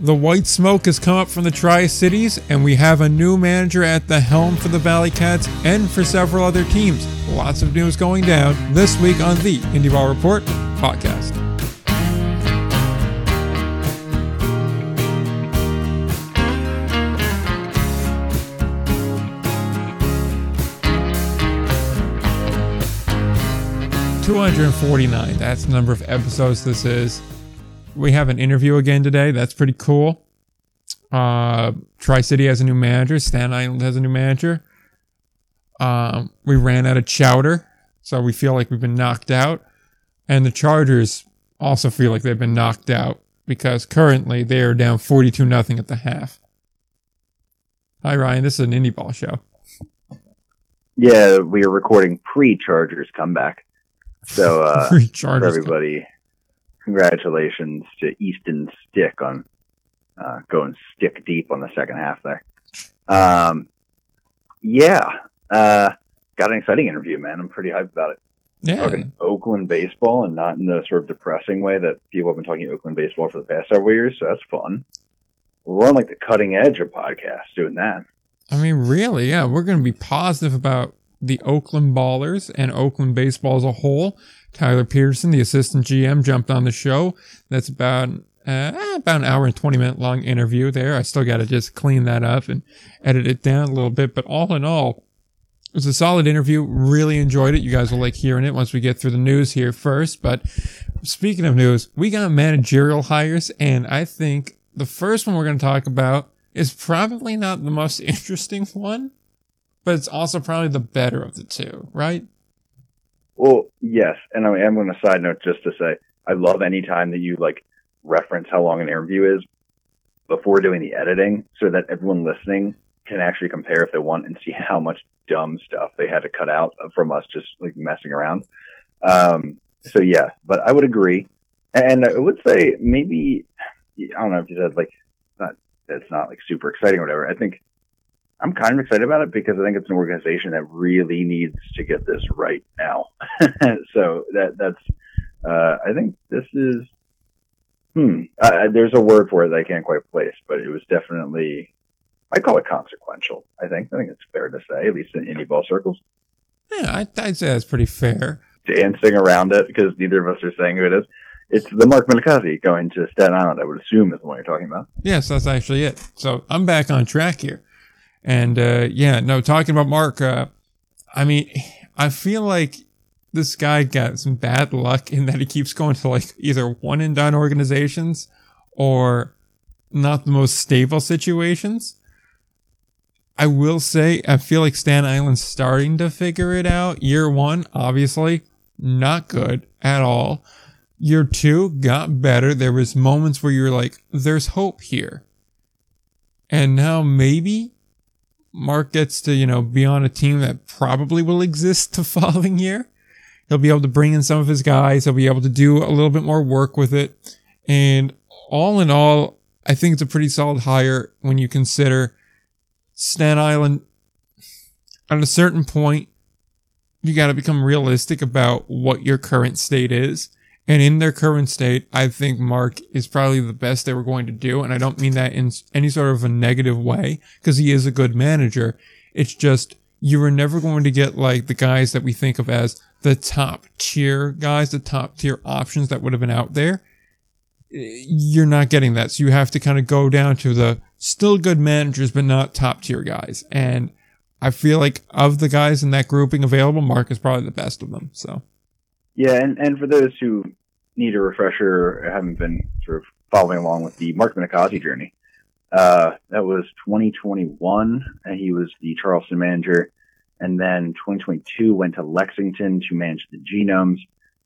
The white smoke has come up from the Tri Cities, and we have a new manager at the helm for the Valley Cats and for several other teams. Lots of news going down this week on the Indie Ball Report podcast. Two hundred and forty-nine. That's the number of episodes this is we have an interview again today. That's pretty cool. Uh, Tri City has a new manager. Staten Island has a new manager. Um, we ran out of chowder, so we feel like we've been knocked out. And the Chargers also feel like they've been knocked out because currently they are down 42 nothing at the half. Hi, Ryan. This is an indie ball show. Yeah, we are recording pre Chargers comeback. So, uh, for everybody, congratulations to Easton Stick on uh, going stick deep on the second half there. Um, yeah, uh, got an exciting interview, man. I'm pretty hyped about it. Yeah. Talking Oakland baseball and not in the sort of depressing way that people have been talking Oakland baseball for the past several years. So that's fun. We're on like the cutting edge of podcasts doing that. I mean, really, yeah. We're going to be positive about the Oakland Ballers and Oakland baseball as a whole. Tyler Petersen, the assistant GM, jumped on the show. That's about uh, about an hour and 20 minute long interview there. I still got to just clean that up and edit it down a little bit. But all in all, it was a solid interview. Really enjoyed it. You guys will like hearing it once we get through the news here first. But speaking of news, we got managerial hires. And I think the first one we're going to talk about is probably not the most interesting one but it's also probably the better of the two, right? Well, yes, and I am going to side note just to say I love any time that you like reference how long an interview is before doing the editing, so that everyone listening can actually compare if they want and see how much dumb stuff they had to cut out from us just like messing around. Um, so yeah, but I would agree, and I would say maybe I don't know if you said like not it's not like super exciting or whatever. I think I'm kind of excited about it because I think it's an organization that really needs to get this right now. so that that's uh, I think this is hmm. Uh, there's a word for it that I can't quite place, but it was definitely I call it consequential. I think I think it's fair to say, at least in indie ball circles. Yeah, I, I'd say that's pretty fair. Dancing around it because neither of us are saying who it is. It's the Mark Minicozzi going to Staten Island. I would assume is the one you're talking about. Yes, that's actually it. So I'm back on track here. And uh, yeah, no, talking about Mark, uh, I mean, I feel like this guy got some bad luck in that he keeps going to like either one and done organizations or not the most stable situations. I will say, I feel like Staten Island's starting to figure it out. Year one, obviously, not good at all. Year two got better. There was moments where you're like, there's hope here. And now maybe Mark gets to, you know, be on a team that probably will exist the following year. He'll be able to bring in some of his guys. He'll be able to do a little bit more work with it. And all in all, I think it's a pretty solid hire when you consider Staten Island. At a certain point, you got to become realistic about what your current state is. And in their current state, I think Mark is probably the best they were going to do. And I don't mean that in any sort of a negative way, because he is a good manager. It's just, you were never going to get like the guys that we think of as the top tier guys, the top tier options that would have been out there. Eh, you're not getting that. So you have to kind of go down to the still good managers, but not top tier guys. And I feel like of the guys in that grouping available, Mark is probably the best of them. So. Yeah, and, and for those who need a refresher I haven't been sort of following along with the Mark Minicozzi journey, uh, that was 2021, and he was the Charleston manager. And then 2022 went to Lexington to manage the genomes.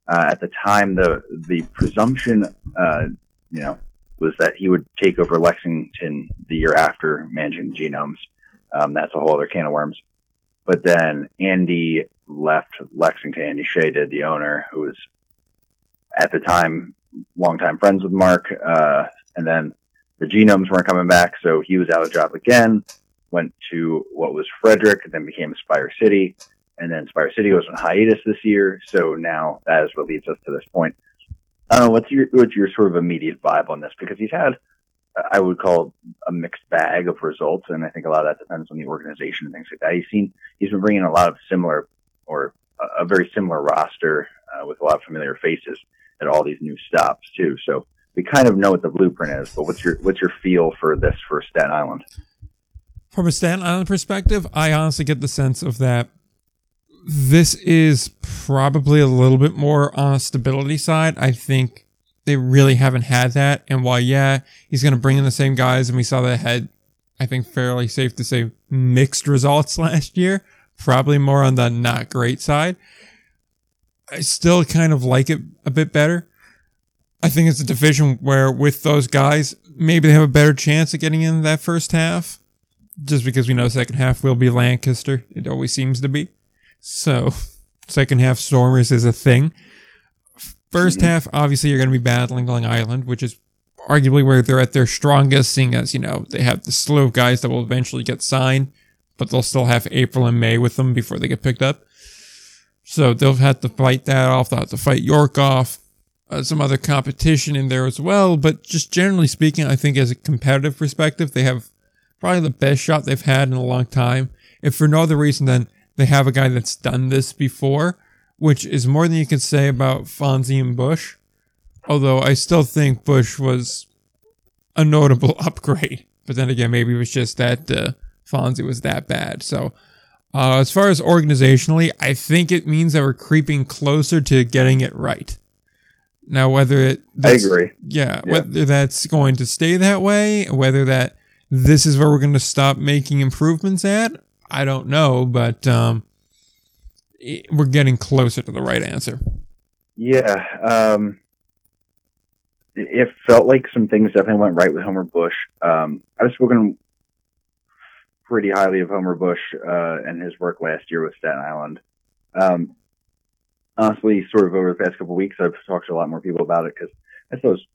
Uh, at the time, the the presumption, uh, you know, was that he would take over Lexington the year after managing the genomes. Um, that's a whole other can of worms. But then Andy left Lexington. Andy Shea did, the owner, who was at the time longtime friends with Mark. Uh, and then the genomes weren't coming back, so he was out of job again. Went to what was Frederick, then became Spire City, and then Spire City was on hiatus this year. So now that is what leads us to this point. I don't know what's your what's your sort of immediate vibe on this because he's had I would call a mixed bag of results, and I think a lot of that depends on the organization and things like that. He's seen he's been bringing a lot of similar or a, a very similar roster uh, with a lot of familiar faces at all these new stops too. So we kind of know what the blueprint is. But what's your what's your feel for this for Staten Island? From a Staten Island perspective, I honestly get the sense of that this is probably a little bit more on a stability side. I think they really haven't had that. And while, yeah, he's going to bring in the same guys, and we saw that had, I think, fairly safe to say, mixed results last year, probably more on the not great side. I still kind of like it a bit better. I think it's a division where, with those guys, maybe they have a better chance of getting in that first half. Just because we know second half will be Lancaster. It always seems to be. So, second half Stormers is a thing. 1st Mhm. half, obviously, you're going to be battling Long Island, which is arguably where they're at their strongest, seeing as, you know, they have the slew of guys that will eventually get signed, but they'll still have April and May with them before they get picked up. So they'll have to fight that off. They'll have to fight York off. Uh, some other competition in there as well. But just generally speaking, I think as a competitive perspective, they have probably the best shot they've had in a long time. If for no other reason than they have a guy that's done this before, which is more than you can say about Fonzie and Bush. Although I still think Bush was a notable upgrade. But then again, maybe it was just that uh, Fonzie was that bad. So, uh, as far as organizationally, I think it means that we're creeping closer to getting it right. Now, whether it I agree. yeah, Yeah. whether that's going to stay that way, whether that this is where we're going to stop making improvements at, I don't know, but um, it- we're getting closer to the right answer. Yeah, um, it felt like some things definitely went right with Homer Bush. Um, I've spoken pretty highly of Homer Bush uh, and his work last year with Staten Island. Um, honestly, sort of over the past couple weeks, I've talked to a lot more people about it because I thought it was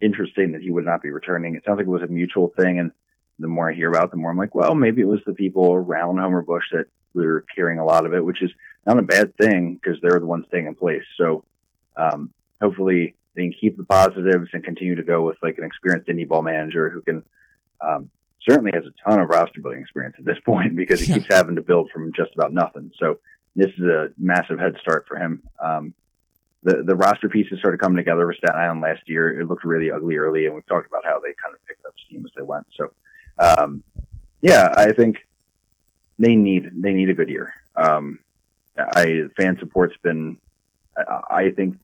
interesting that he would not be returning. It sounds like it was a mutual thing, and the more I hear about it, the more I'm like, well, maybe it was the people around Homer Bush that were carrying a lot of it, which is not a bad thing because they're the ones staying in place. So um, hopefully they can keep the positives and continue to go with like an experienced indie ball manager who can um, certainly has a ton of roster building experience at this point because he Yeah. keeps having to build from just about nothing. So this is a massive head start for him. Um, the the roster pieces started coming together for Staten Island last year. It looked really ugly early, and we've talked about how they kind of picked up steam as they went. So, um, yeah, I think they need they need a good year. Um, I fan support's been, I, I think,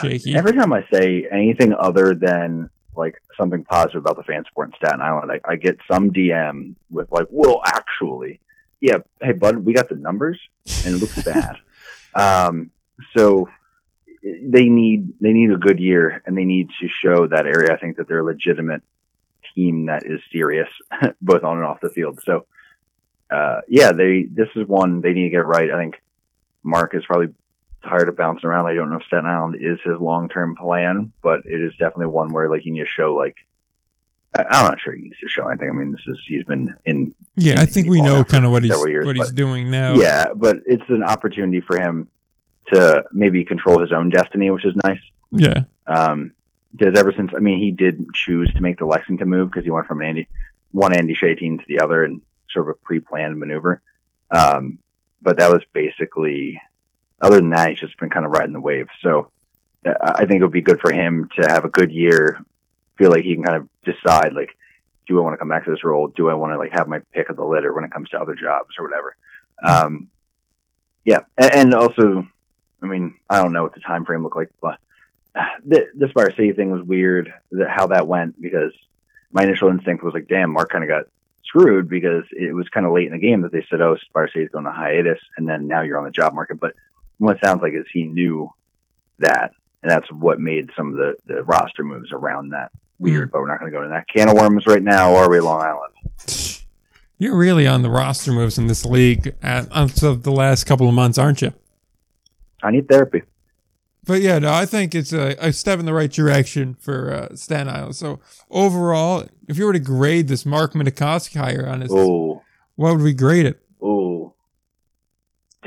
Shaky. every time I say anything other than like something positive about the fan support in Staten Island, I, I get some DM with like, "Well, actually, yeah, hey, bud, we got the numbers, and it looks bad." um, so they need they need a good year, and they need to show that area. I think that they're a legitimate team that is serious, both on and off the field. So, uh, yeah, they this is one they need to get right. I think Mark is probably tired of bouncing around. I don't know if Staten Island is his long term plan, but it is definitely one where like you need to show like I'm not sure he needs to show anything. I mean, this is he's been in Yeah, I think we know kind of what he's years, what he's but- doing now. yeah, but it's an opportunity for him to maybe control his own destiny, which is nice. yeah, Um, because ever since, I mean, he did choose to make the Lexington move because he went from Andy, one Andy Shea team to the other and sort of a pre-planned maneuver. Um, but that was basically, other than that, he's just been kind of riding the wave. So uh, I think it would be good for him to have a good year, feel like he can kind of decide, like, do I want to come back to this role? Do I want to like have my pick of the litter when it comes to other jobs or whatever? Um, yeah, and, and also, I mean, I don't know what the time frame looked like, but the the Spire City thing was weird. That how that went because my initial instinct was like, damn, Mark kind of got screwed because it was kind of late in the game that they said, oh, Spire City's going to hiatus, and then now you're on the job market. But what it sounds like is he knew that, and that's what made some of the the roster moves around that weird. But we're not going to go into that can of worms right now, are we, Long Island? you're really on the roster moves in this league at, until the last couple of months, aren't you? I need therapy. But yeah, no, I think it's a, a step in the right direction for uh, Staten Island. So overall, if you were to grade this Mark Minikowski hire on his, Oh, what would we grade it? oh,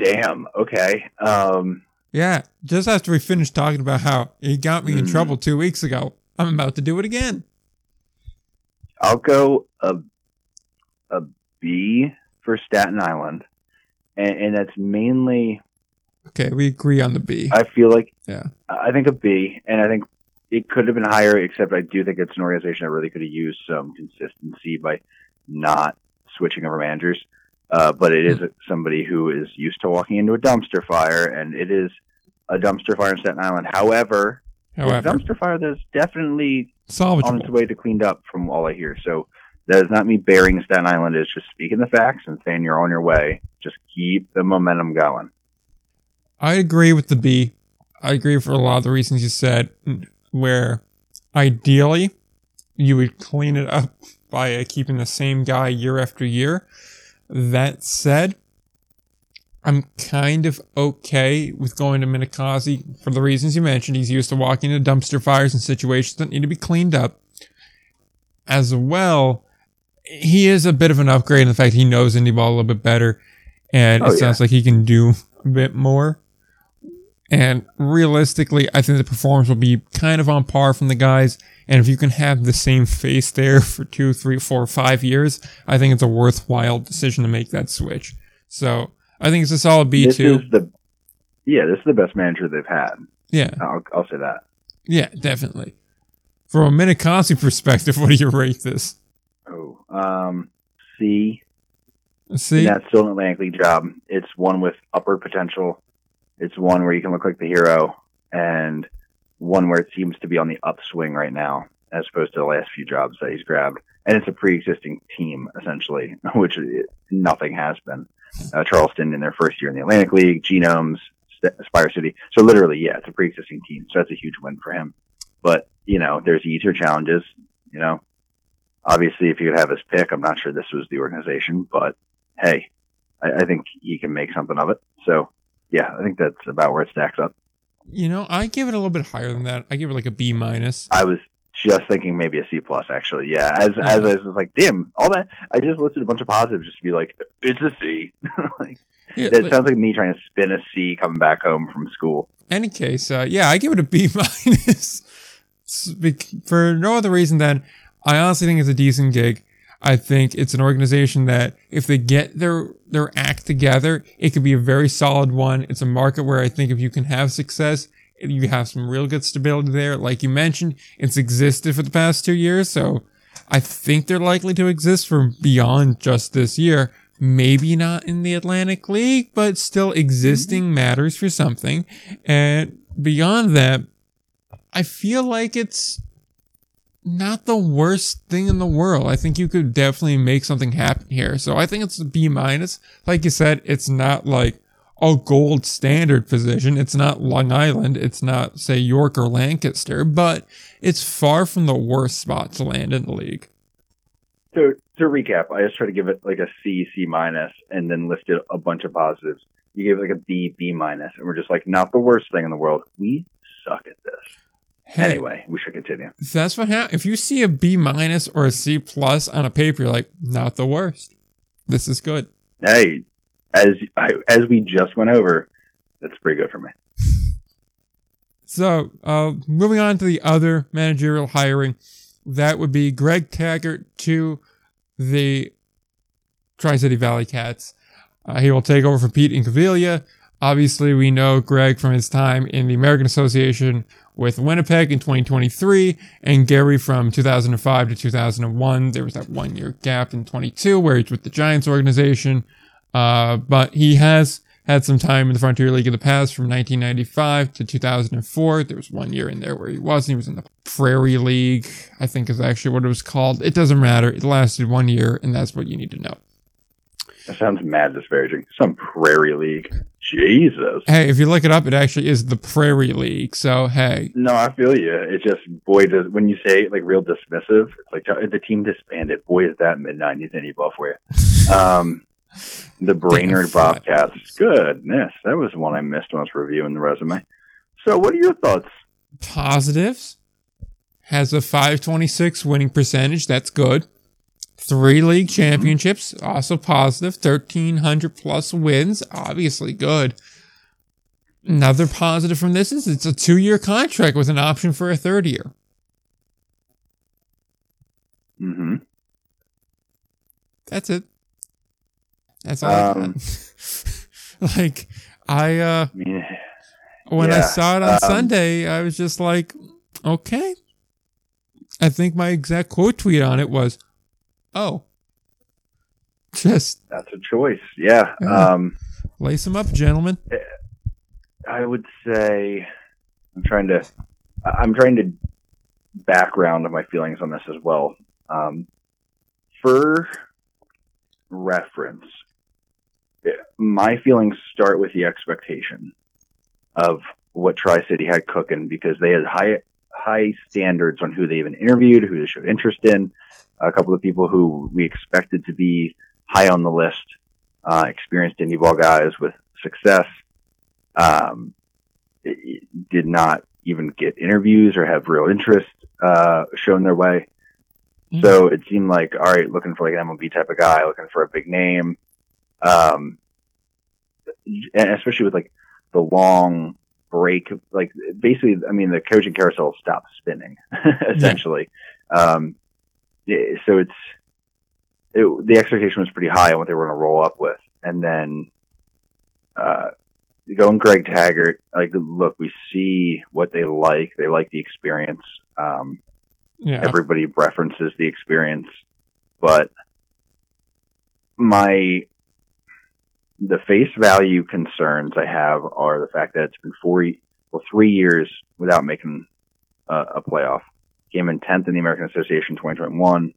damn. Okay. Um. Yeah, just after we finished talking about how he got me in Mhm. trouble two weeks ago, I'm about to do it again. I'll go a a B for Staten Island, and, and that's mainly Okay, we agree on the B. I feel like Yeah. I think a B, and I think it could have been higher. Except I do think it's an organization that really could have used some consistency by not switching over managers. Uh, but it is somebody who is used to walking into a dumpster fire, and it is a dumpster fire in Staten Island. However, However, dumpster fire that's definitely on its way to cleaned up from all I hear. So that is not me burying Staten Island. It's just speaking the facts and saying you're on your way. Just keep the momentum going. I agree with the B. I agree for a lot of the reasons you said, where ideally you would clean it up by uh, keeping the same guy year after year. That said, I'm kind of okay with going to Minicozzi for the reasons you mentioned. He's used to walking into dumpster fires and situations that need to be cleaned up. As well, he is a bit of an upgrade in the fact he knows indie ball a little bit better, and Oh, it yeah. sounds like he can do a bit more. And realistically, I think the performance will be kind of on par from the guys. And if you can have the same face there for two, three, four, five years, I think it's a worthwhile decision to make that switch. So I think it's a solid B two. yeah, this is the best manager they've had. Yeah, I'll, I'll say that. yeah, definitely. From a Minicozzi perspective, what do you rate this? Oh, um, C. See, That's still an Atlantic League job. It's one with upper potential. It's one where you can look like the hero, and one where it seems to be on the upswing right now, as opposed to the last few jobs that he's grabbed. And it's a pre-existing team essentially, which nothing has been. Uh, Charleston in their first year in the Atlantic League, Genomes, St- Spire City. So literally, yeah, it's a pre-existing team. So that's a huge win for him. But you know, there's easier challenges. You know, obviously, if you could have his pick, I'm not sure this was the organization, but hey, I, I think he can make something of it. So, yeah, I think that's about where it stacks up. You know, I give it a little bit higher than that. I give it like a B minus. I was just thinking maybe a C plus, actually. Yeah, as as I was like, damn, all that. I just listed a bunch of positives just to be like, it's a C. like, Yeah, that like- sounds like me trying to spin a C coming back home from school. any case, uh, yeah, I give it a B minus for no other reason than I honestly think it's a decent gig. I think it's an organization that if they get their their act together, it could be a very solid one. It's a market where I think if you can have success, you have some real good stability there. Like you mentioned, it's existed for the past two years, so I think they're likely to exist for beyond just this year. Maybe not in the Atlantic League, but still existing mm-hmm. matters for something. And beyond that, I feel like it's not the worst thing in the world. I think you could definitely make something happen here. So I think it's a B minus. Like you said, it's not like a gold standard position. It's not Long Island. It's not, say, York or Lancaster, but it's far from the worst spot to land in the league. So to recap, I just try to give it like a C, C minus, and then listed a bunch of positives. You gave it like a B, B minus, and we're just like, not the worst thing in the world. We suck at this. Hey, Anyway, we should continue. that's what happens. If you see a B minus or a C plus on a paper, you're like, not the worst. This is good. Hey, as I, as we just went over, that's pretty good for me. So, uh, moving on to the other managerial hiring, that would be Greg Tagert to the Tri City Valley Cats. Uh, he will take over for Pete Incaviglia. Obviously, we know Greg from his time in the American Association with Winnipeg in 2023, and Gary from 2005 to 2001. There was that one year gap in 22 where he's with the Giants organization. Uh, but he has had some time in the Frontier League in the past from 1995 to 2004. There was one year in there where he wasn't. He was in the Prairie League, I think is actually what it was called. It doesn't matter. It lasted one year, and that's what you need to know. That sounds mad disparaging. Some prairie league. Jesus. Hey, if you look it up, it actually is the Prairie League. So, hey, No, I feel you. It's just boy, does when you say like real dismissive, it's like the team disbanded. Boy, is that mid nineties any ball for you. Um, the Brainerd. Bobcats. Goodness, that was one I missed when I was reviewing the resume. So, what are your thoughts? positives has a 526 winning percentage. That's good. Three league championships, also positive. 1,300 plus wins, obviously good. Another positive from this is it's a two year contract with an option for a third year. Mm-hmm. That's it. That's all. Um, like I uh I mean, when I saw it on um, Sunday, I was just like, okay. I think my exact quote tweet on it was, "Oh, just that's a choice. Yeah. Yeah. Um, lace them up, gentlemen." I would say I'm trying to I'm trying to background my feelings on this as well. Um, for reference, eh, my feelings start with the expectation of what Tri City had cooking because they had high high standards on who they even interviewed, who they showed interest in. A couple of people who we expected to be high on the list, uh, experienced indie ball guys with success um, it- it did not even get interviews or have real interest uh, shown their way. Mhm. So it seemed like, all right, looking for like an MLB type of guy, looking for a big name, um, and especially with like the long break, like basically, I mean, the coaching carousel stopped spinning essentially. Um, yeah, so it's it, the expectation was pretty high on what they were going to roll up with, and then uh, going Greg Tagert, like look, we see what they like. They like the experience. Um, Yeah, everybody references the experience, but my the face value concerns I have are the fact that it's been four, well, three years without making a, a playoff. Came in tenth in the American Association 2021,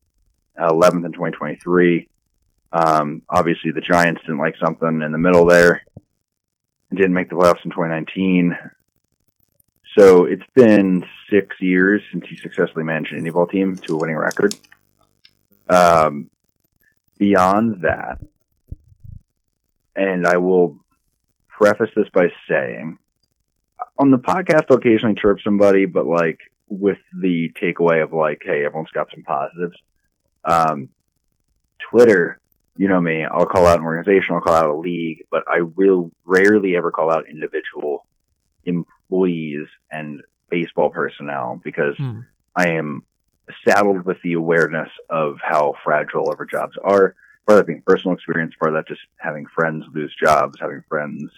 eleventh in 2023. Um, obviously, the Giants didn't like something in the middle there. Didn't make the playoffs in 2019. So it's been six years since he successfully managed an ball team to a winning record. Um, beyond that, and I will preface this by saying, on the podcast, I'll occasionally chirp somebody, but like with the takeaway of like, hey, everyone's got some positives. Um, Twitter, you know me, I'll call out an organization, I'll call out a league, but I will rarely ever call out individual employees and baseball personnel because Hmm. I am saddled with the awareness of how fragile our jobs are. Part of that being personal experience, part of that just having friends lose jobs, having friends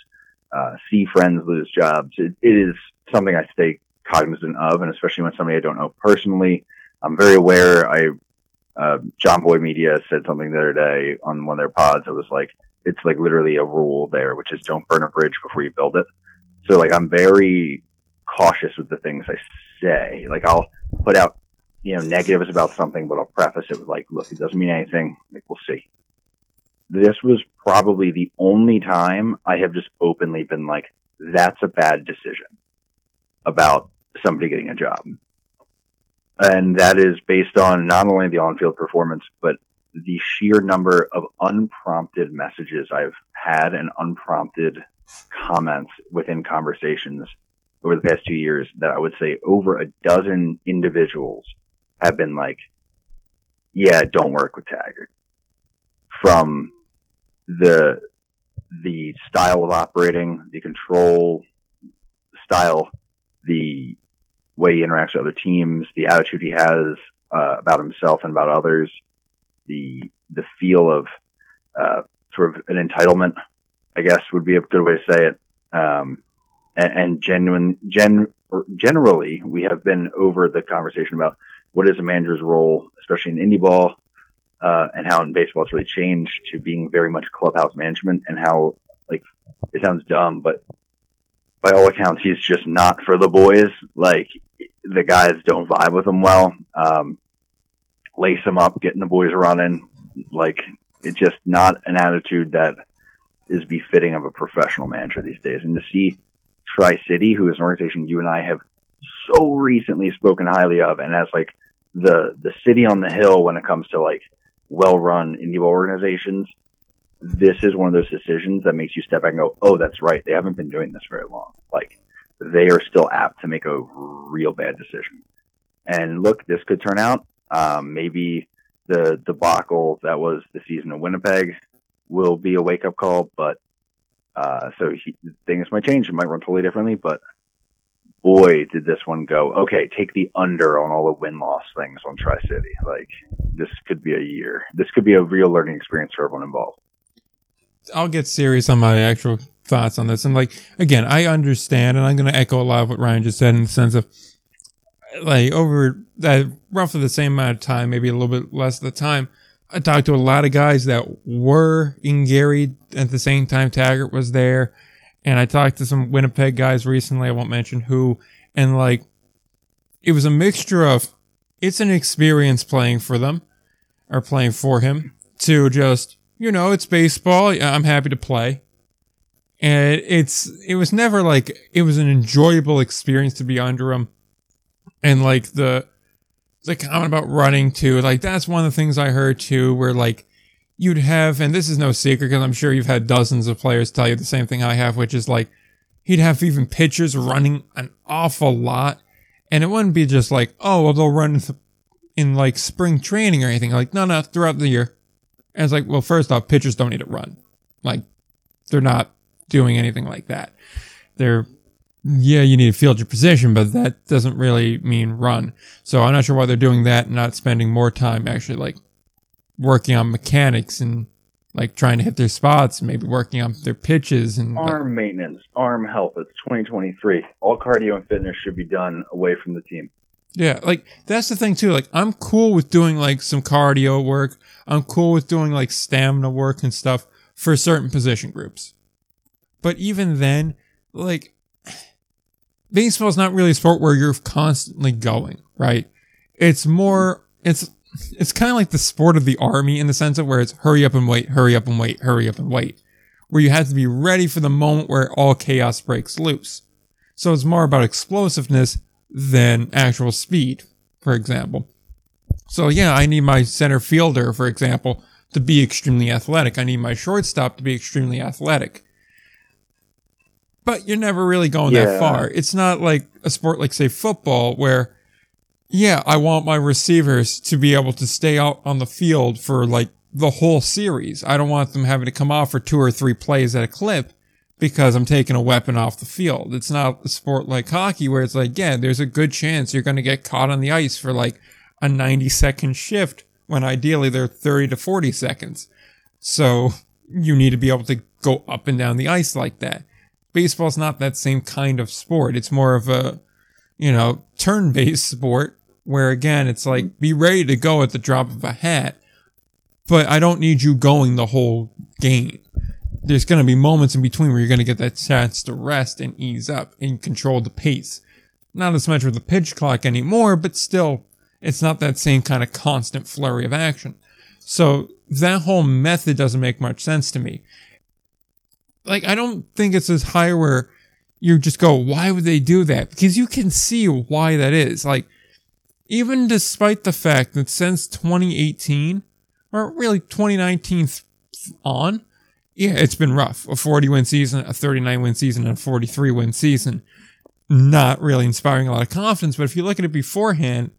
uh, see friends lose jobs. It, it is something I stay cognizant of, and especially when somebody I don't know personally. I'm very aware. I uh, Jomboy Media said something the other day on one of their pods. It was like it's like literally a rule there, which is don't burn a bridge before you build it. So like I'm very cautious with the things I say. Like I'll put out you know negatives about something, but I'll preface it with like, look, it doesn't mean anything. Like we'll see. This was probably the only time I have just openly been like, that's a bad decision about somebody getting a job. And that is based on not only the on-field performance, but the sheer number of unprompted messages I've had and unprompted comments within conversations over the past two years that I would say over a dozen individuals have been like, yeah, don't work with Tagert. From the, the style of operating, the control style, the way he interacts with other teams, the attitude he has uh, about himself and about others, the the feel of uh, sort of an entitlement, I guess would be a good way to say it. Um, and, and genuine, gen, generally, we have been over the conversation about what is a manager's role, especially in indie ball, uh, and how in baseball it's really changed to being very much clubhouse management, and how like it sounds dumb, but by all accounts, he's just not for the boys. Like the guys don't vibe with him well. Um, lace him up, getting the boys running. Like it's just not an attitude that is befitting of a professional manager these days. And to see Tri City, who is an organization you and I have so recently spoken highly of, and as like the the city on the hill when it comes to like well run indie organizations, this is one of those decisions that makes you step back and go, "Oh, that's right. They haven't been doing this very long. Like they are still apt to make a real bad decision." And look, this could turn out. Um, maybe the debacle that was the season of Winnipeg will be a wake up call, but uh, so he, things might change. It might run totally differently, but boy, did this one go. Okay, take the under on all the win loss things on Tri City. Like this could be a year. This could be a real learning experience for everyone involved. I'll get serious on my actual thoughts on this. And like again, I understand, and I'm going to echo a lot of what Ryan just said in the sense of like over that roughly the same amount of time, maybe a little bit less of the time. I talked to a lot of guys that were in Gary at the same time Tagert was there. And I talked to some Winnipeg guys recently. I won't mention who. And like, it was a mixture of it's an experience playing for them or playing for him to just, you know, it's baseball. I'm happy to play. And it's, it was never like, it was an enjoyable experience to be under him. And like the, the comment about running too, like that's one of the things I heard too, where like you'd have, and this is no secret because I'm sure you've had dozens of players tell you the same thing I have, which is like he'd have even pitchers running an awful lot. And it wouldn't be just like, oh, well, they'll run in like spring training or anything. Like, no, no, throughout the year. And it's like, well, first off, pitchers don't need to run. Like, they're not doing anything like that. They're, yeah, you need to field your position, but that doesn't really mean run. So I'm not sure why they're doing that and not spending more time actually like working on mechanics and like trying to hit their spots, maybe working on their pitches and arm maintenance, arm health. It's 2023. All cardio and fitness should be done away from the team. Yeah, like that's the thing too. Like I'm cool with doing like some cardio work. I'm cool with doing like stamina work and stuff for certain position groups. But even then, like baseball is not really a sport where you're constantly going, right? It's more it's it's kind of like the sport of the army in the sense of where it's hurry up and wait, hurry up and wait, hurry up and wait, where you have to be ready for the moment where all chaos breaks loose. So it's more about explosiveness than actual speed, for example. So yeah, I need my center fielder, for example, to be extremely athletic. I need my shortstop to be extremely athletic. But you're never really going yeah. that far. It's not like a sport like say football where yeah, I want my receivers to be able to stay out on the field for like the whole series. I don't want them having to come off for two or three plays at a clip because I'm taking a weapon off the field. It's not a sport like hockey where it's like, yeah, there's a good chance you're going to get caught on the ice for like a 90 second shift when ideally they're 30 to 40 seconds. So you need to be able to go up and down the ice like that. Baseball's not that same kind of sport. It's more of a you know, turn based sport where again, it's like be ready to go at the drop of a hat, but I don't need you going the whole game. There's going to be moments in between where you're going to get that chance to rest and ease up and control the pace. Not as much with the pitch clock anymore, but still, it's not that same kind of constant flurry of action. So that whole method doesn't make much sense to me. Like, I don't think it's as high where you just go, why would they do that? Because you can see why that is. Like, even despite the fact that since 2018, or really 2019 on, yeah, it's been rough. A 40 win season, a 39 win season, and a 43 win season. Not really inspiring a lot of confidence, but if you look at it beforehand,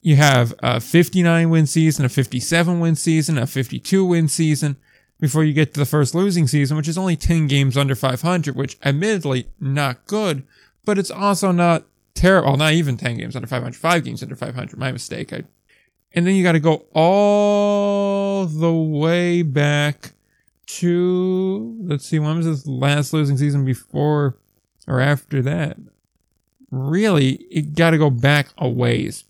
you have a 59 win season, a 57 win season, a 52 win season, before you get to the first losing season, which is only 10 games under 500, which admittedly not good, but it's also not terrible. Not even 10 games under 500, five games under 500. My mistake. I, and then you got to go all the way back to, let's see, when was this last losing season before or after that? Really, it got to go back a ways.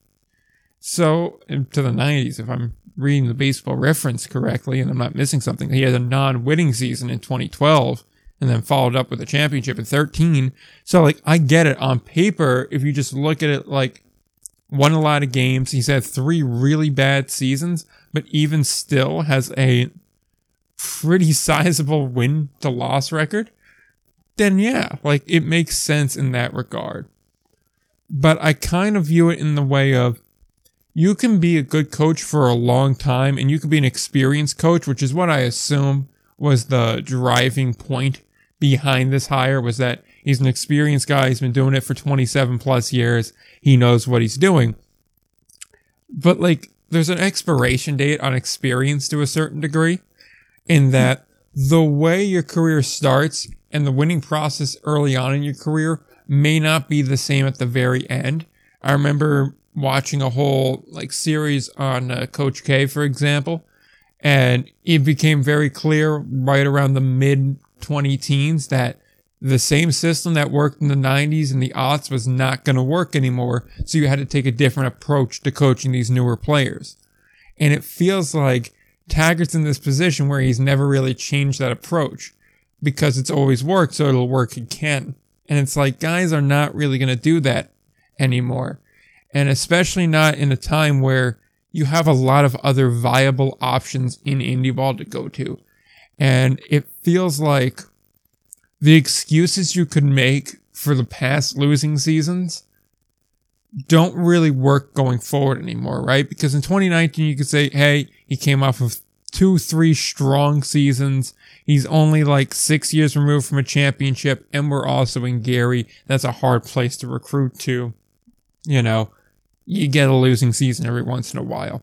So, to the 90s, if I'm reading the baseball reference correctly and I'm not missing something, he had a non winning season in 2012 and then followed up with a championship in 13. So, like, I get it on paper. If you just look at it like won a lot of games, he's had three really bad seasons, but even still has a pretty sizable win to loss record. Then, yeah, like, it makes sense in that regard. But I kind of view it in the way of you can be a good coach for a long time and you can be an experienced coach, which is what I assume was the driving point behind this hire was that he's an experienced guy. He's been doing it for 27 plus years. He knows what he's doing. But like, there's an expiration date on experience to a certain degree in that the way your career starts and the winning process early on in your career may not be the same at the very end. I remember watching a whole like series on uh, Coach K, for example, and it became very clear right around the mid 20 teens that the same system that worked in the 90s and the aughts was not going to work anymore. So you had to take a different approach to coaching these newer players. And it feels like Tagert's in this position where he's never really changed that approach because it's always worked, so it'll work again. And it's like guys are not really going to do that anymore. And especially not in a time where you have a lot of other viable options in indie ball to go to. And it feels like the excuses you could make for the past losing seasons don't really work going forward anymore, right? Because in 2019, you could say, hey, he came off of two, three strong seasons. He's only like six years removed from a championship, and we're also in Gary. That's a hard place to recruit to. You know, you get a losing season every once in a while.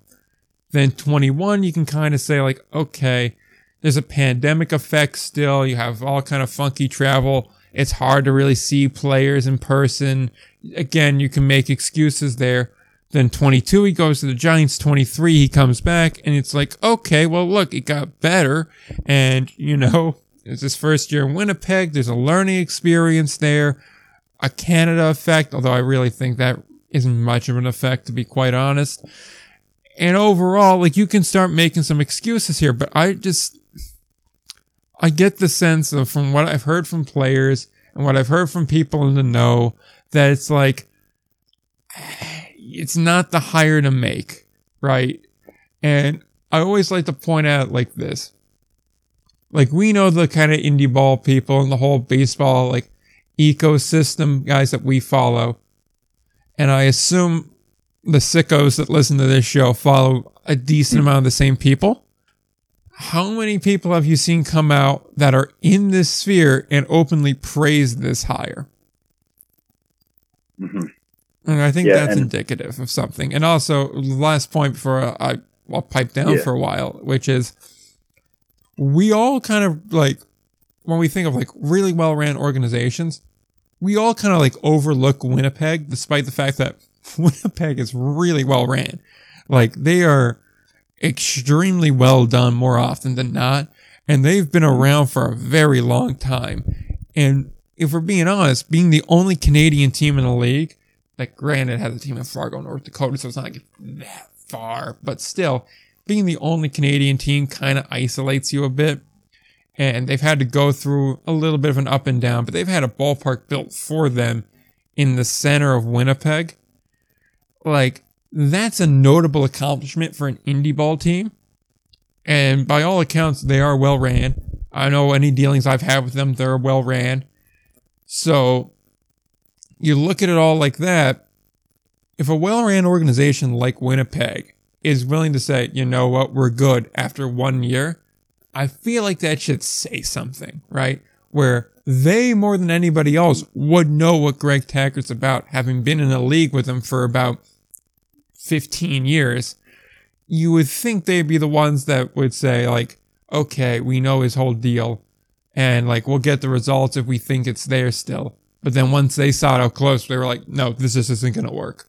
Then 21, you can kind of say like, okay, there's a pandemic effect still. You have all kind of funky travel. It's hard to really see players in person. Again, you can make excuses there. Then 22, he goes to the Giants. 23, he comes back and it's like, okay, well, look, it got better. And, you know, it's his first year in Winnipeg. There's a learning experience there, a Canada effect, although I really think that isn't much of an effect, to be quite honest. And overall, like, you can start making some excuses here, but I just, I get the sense of from what I've heard from players and what I've heard from people in the know that it's like, it's not the hire to make, right? And I always like to point out like this. Like we know the kind of indie ball people and the whole baseball like ecosystem guys that we follow. And I assume the sickos that listen to this show follow a decent amount of the same people. How many people have you seen come out that are in this sphere and openly praise this hire? hmm And I think Yeah, that's and- indicative of something. And also, last point before I, I'll pipe down Yeah. for a while, which is we all kind of like, when we think of like really well ran organizations, we all kind of like overlook Winnipeg, despite the fact that Winnipeg is really well ran. Like they are extremely well done more often than not. And they've been around for a very long time. And if we're being honest, being the only Canadian team in the league, like granted has a team in Fargo, North Dakota, so it's not like that far, but still, being the only Canadian team kind of isolates you a bit. And they've had to go through a little bit of an up and down, but they've had a ballpark built for them in the center of Winnipeg. Like, that's a notable accomplishment for an indie ball team. And by all accounts, they are well ran. I know any dealings I've had with them, they're well ran. So you look at it all like that. If a well ran organization like Winnipeg is willing to say, you know what, we're good after one year, I feel like that should say something, right? Where they, more than anybody else, would know what Greg Tagert's about, having been in a league with him for about 15 years. You would think they'd be the ones that would say, like, okay, we know his whole deal, and like, we'll get the results if we think it's there still. But then once they saw how close, they were like, no, this just isn't going to work.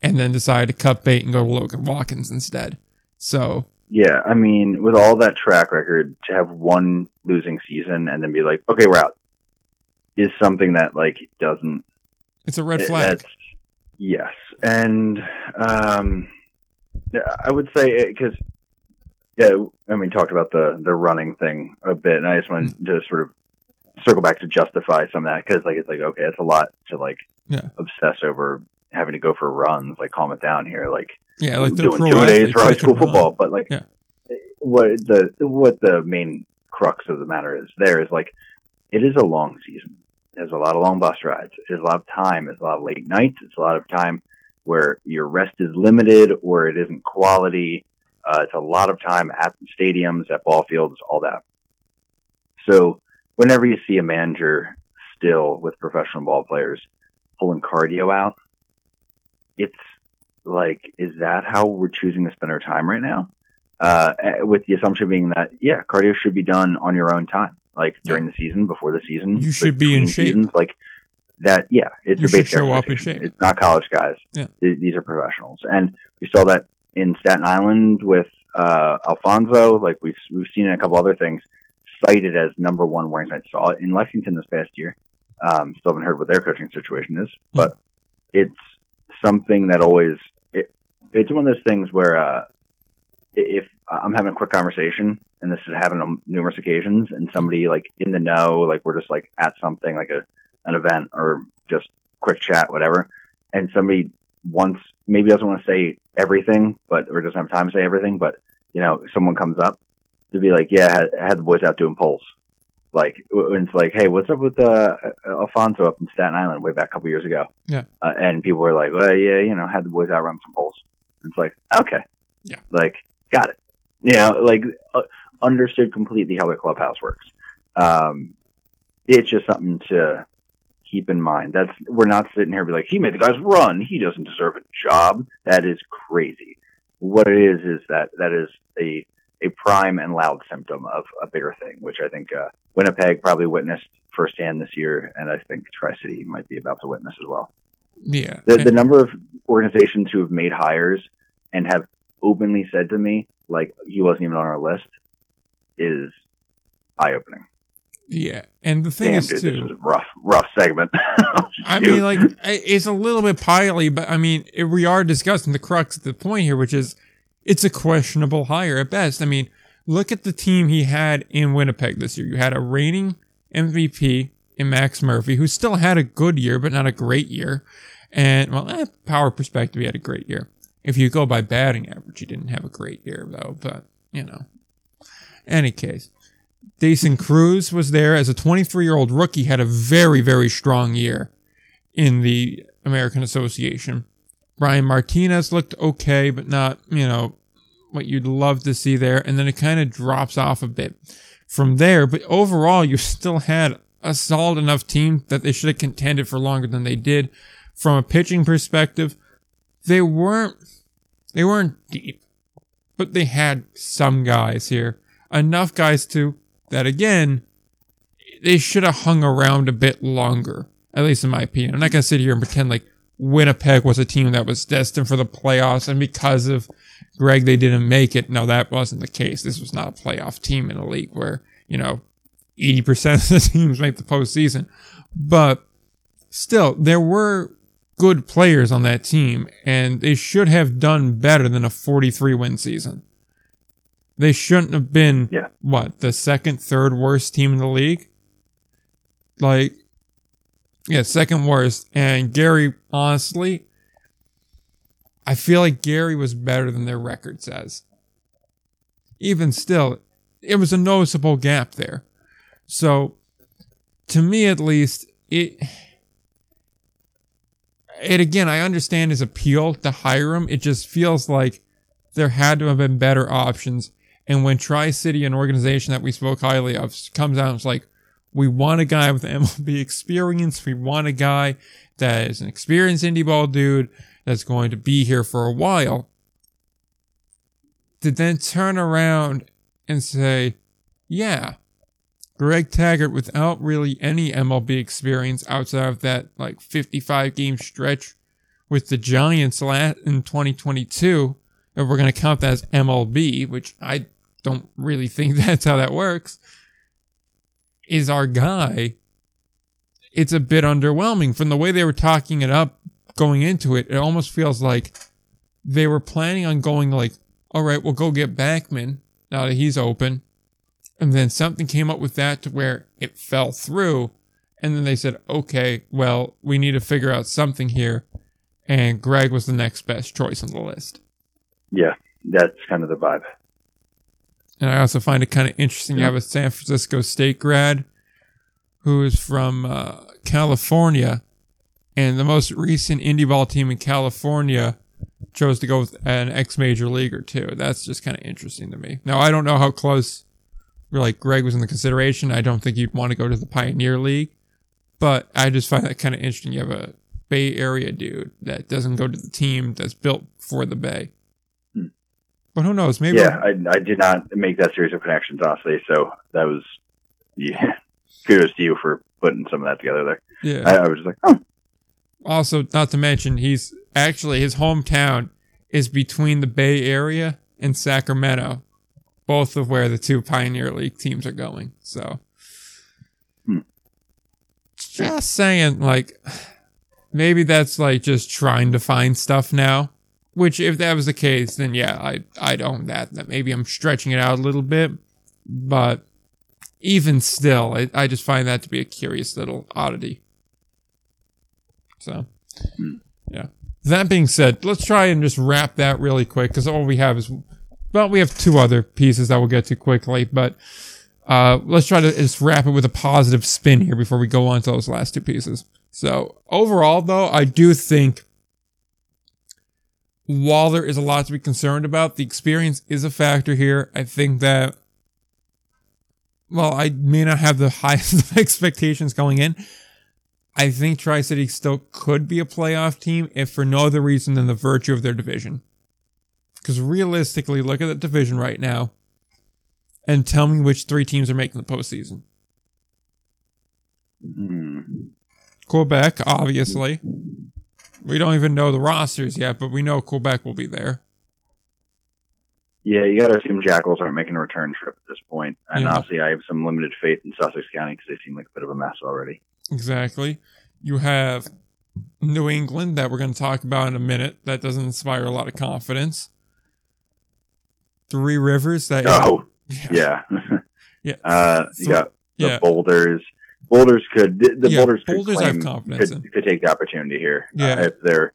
And then decided to cut bait and go to Logan Watkins instead. So, Yeah, I mean, with all that track record, to have one losing season and then be like, okay, we're out, is something that like doesn't. it's a red it- flag. Yes, and um, I would say because yeah, I mean, talked about the the running thing a bit, and I just wanted Hmm. to sort of circle back to justify some of that because like it's like okay, it's a lot to like Yeah. obsess over having to go for runs. Like, calm it down here. Like, Yeah, like the doing two days for high school can run. football, but like Yeah. what the what the main crux of the matter is there is like it is a long season. There's a lot of long bus rides. There's a lot of time. There's a lot of late nights. It's a lot of time where your rest is limited or it isn't quality. Uh, it's a lot of time at the stadiums, at ball fields, all that. So whenever you see a manager still with professional ball players pulling cardio out, it's like, is that how we're choosing to spend our time right now? Uh, eh, with the assumption being that, yeah, cardio should be done on your own time, like during the season, before the season. You should be in shape. Seasons, like, that yeah, it's You should show up in shape. It's not college guys. Yeah. These are professionals, and we saw that in Staten Island with uh, Alfonzo. Like we've we've seen in a couple other things cited as number one wearing night. Saw it in Lexington this past year. Um, still haven't heard what their coaching situation is, but it's something that always it, it's one of those things where uh, if I'm having a quick conversation and this has happened on numerous occasions and somebody like in the know, like we're just like at something like a, an event or just quick chat, whatever. And somebody wants, maybe doesn't want to say everything, but, or doesn't have time to say everything, but you know, someone comes up to be like, yeah, I had the boys out doing polls. Like, when it's like, hey, what's up with, uh, Alfonzo up in Staten Island way back a couple years ago? Yeah. Uh, and people were like, well, yeah, you know, had the boys out run some polls. It's like, okay. Yeah. Like, got it. You know, like uh, understood completely how the clubhouse works. Um, it's just something to keep in mind. That's we're not sitting here be like, he made the guys run. He doesn't deserve a job. That is crazy. What it is is that that is a a prime and loud symptom of a bigger thing, which I think uh, Winnipeg probably witnessed firsthand this year, and I think Tri City might be about to witness as well Yeah. the, the number of organizations who have made hires and have openly said to me like he wasn't even on our list is eye opening. yeah. And the thing Damn, is, dude, too, this a rough, rough segment. I mean, like, it's a little bit piley, but I mean, it- we are discussing the crux of the point here, which is it's a questionable hire at best. I mean, look at the team he had in Winnipeg this year. You had a reigning MVP in Max Murphy, who still had a good year, but not a great year. And, well, eh, power perspective, he had a great year. If you go by batting average, he didn't have a great year, though, but, you know. Any case. Dayson Croes was there as a 23 year old rookie, had a very, very strong year in the American Association. Brian Martinez looked okay, but not, you know, what you'd love to see there. And then it kind of drops off a bit from there. But overall, you still had a solid enough team that they should have contended for longer than they did. From a pitching perspective, they weren't, they weren't deep, but they had some guys here. Enough guys to, that again, they should have hung around a bit longer, at least in my opinion. I'm not going to sit here and pretend like Winnipeg was a team that was destined for the playoffs, and because of Greg, they didn't make it. No, that wasn't the case. This was not a playoff team in a league where, you know, 80% of the teams make the postseason. But still, there were good players on that team, and they should have done better than a 43 win season. They shouldn't have been, Yeah. what, the second, third worst team in the league? Like, yeah, second worst. And Gary, honestly, I feel like Gary was better than their record says. Even still, it was a noticeable gap there. So, to me at least, it. And again, I understand his appeal to hire him. It just feels like there had to have been better options. And when Tri City, an organization that we spoke highly of, comes out and is like, we want a guy with MLB experience. We want a guy that is an experienced indie ball dude that's going to be here for a while. To then turn around and say, yeah, Greg Tagert without really any MLB experience outside of that like 55 game stretch with the Giants la- in 2022, if we're going to count that as MLB, which I don't really think that's how that works, is our guy. It's a bit underwhelming from the way they were talking it up going into it. It almost feels like they were planning on going like, all right, we'll go get Backman now that he's open. And then something came up with that to where it fell through. And then they said, okay, well, we need to figure out something here. And Greg was the next best choice on the list. yeah, that's kind of the vibe. And I also find it kind of interesting. You have a San Francisco State grad who is from uh, California, and the most recent indie ball team in California chose to go with an ex major leaguer too. That's just kind of interesting to me. Now I don't know how close, like Greg was in the consideration. I don't think you'd want to go to the Pioneer League, but I just find that kind of interesting. You have a Bay Area dude that doesn't go to the team that's built for the Bay. But who knows? Maybe Yeah, I, I did not make that series of connections, honestly. So that was, yeah, kudos to you for putting some of that together there. Yeah. I, I was just like, oh, also, not to mention, he's actually his hometown is between the Bay Area and Sacramento, both of where the two Pioneer League teams are going. So, Hmm. just saying, like, maybe that's like just trying to find stuff now. Which, if that was the case, then yeah, I I'd own that. That maybe I'm stretching it out a little bit, but even still, I, I just find that to be a curious little oddity. So, yeah. That being said, let's try and just wrap that really quick because all we have is, well, we have two other pieces that we'll get to quickly, but uh, let's try to just wrap it with a positive spin here before we go on to those last two pieces. So, overall, though, I do think while there is a lot to be concerned about, the experience is a factor here. I think that, well, I may not have the highest of expectations going in. I think Tri City still could be a playoff team if for no other reason than the virtue of their division. Because realistically, look at the division right now and tell me which three teams are making the postseason. hmm. Quebec, obviously. We don't even know the rosters yet, but we know Quebec will be there. yeah, you got to assume Jackals aren't making a return trip at this point. And Yeah. honestly, I have some limited faith in Sussex County because they seem like a bit of a mess already. Exactly. You have New England that we're going to talk about in a minute. That doesn't inspire a lot of confidence. Three Rivers that Oh, yeah. Yeah. Uh, you got the yeah. Boulders. Boulders could the, Yeah, Boulders could Boulders I claim- confidence could, could take the opportunity here. Yeah. Uh, if they're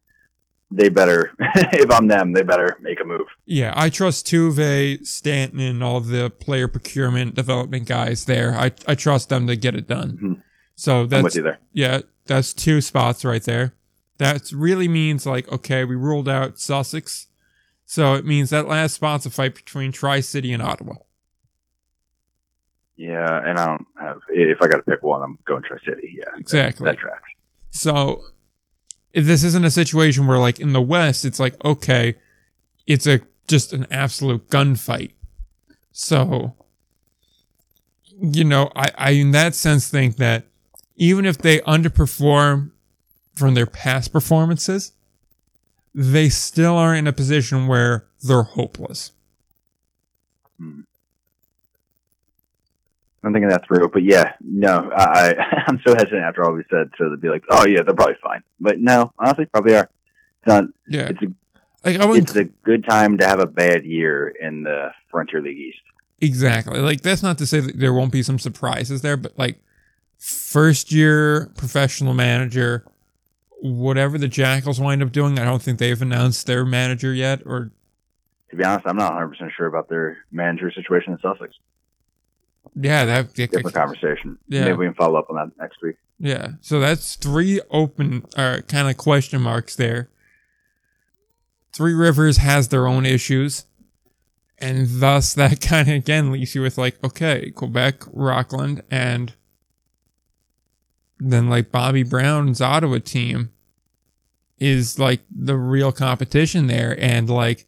they better if I'm them, they better make a move. Yeah, I trust Tuve, Stanton, and all the player procurement development guys there. I, I trust them to get it done. Mhm. So that's yeah, that's two spots right there. That really means like okay, we ruled out Sussex, so it means that last spot's a fight between Tri City and Ottawa. Yeah, and I don't have if I got to pick one, I'm going Tri City. Yeah, Exactly. that tracks. So if this isn't a situation where like in the West, it's like, okay, it's a just an absolute gunfight. So you know, I, I in that sense think that even if they underperform from their past performances, they still are in a position where they're hopeless. Hmm. I'm thinking that through, but yeah, no, I I'm so hesitant after all we said to be like, oh yeah, they're probably fine, but no, honestly, probably are. It's not. Yeah. It's a Like I it's a good time to have a bad year in the Frontier League East. Exactly. Like that's not to say that there won't be some surprises there, but like first year professional manager, whatever the Jackals wind up doing, I don't think they've announced their manager yet. Or To be honest, I'm not 100 percent sure about their manager situation in Sussex. Yeah, that Different conversation. Yeah. Maybe we can follow up on that next week. yeah. So that's three open uh, kind of question marks there. Three Rivers has their own issues. And thus that kind of again leaves you with like, okay, Quebec, Rockland, and then like Bobby Brown's Ottawa team is like the real competition there. And like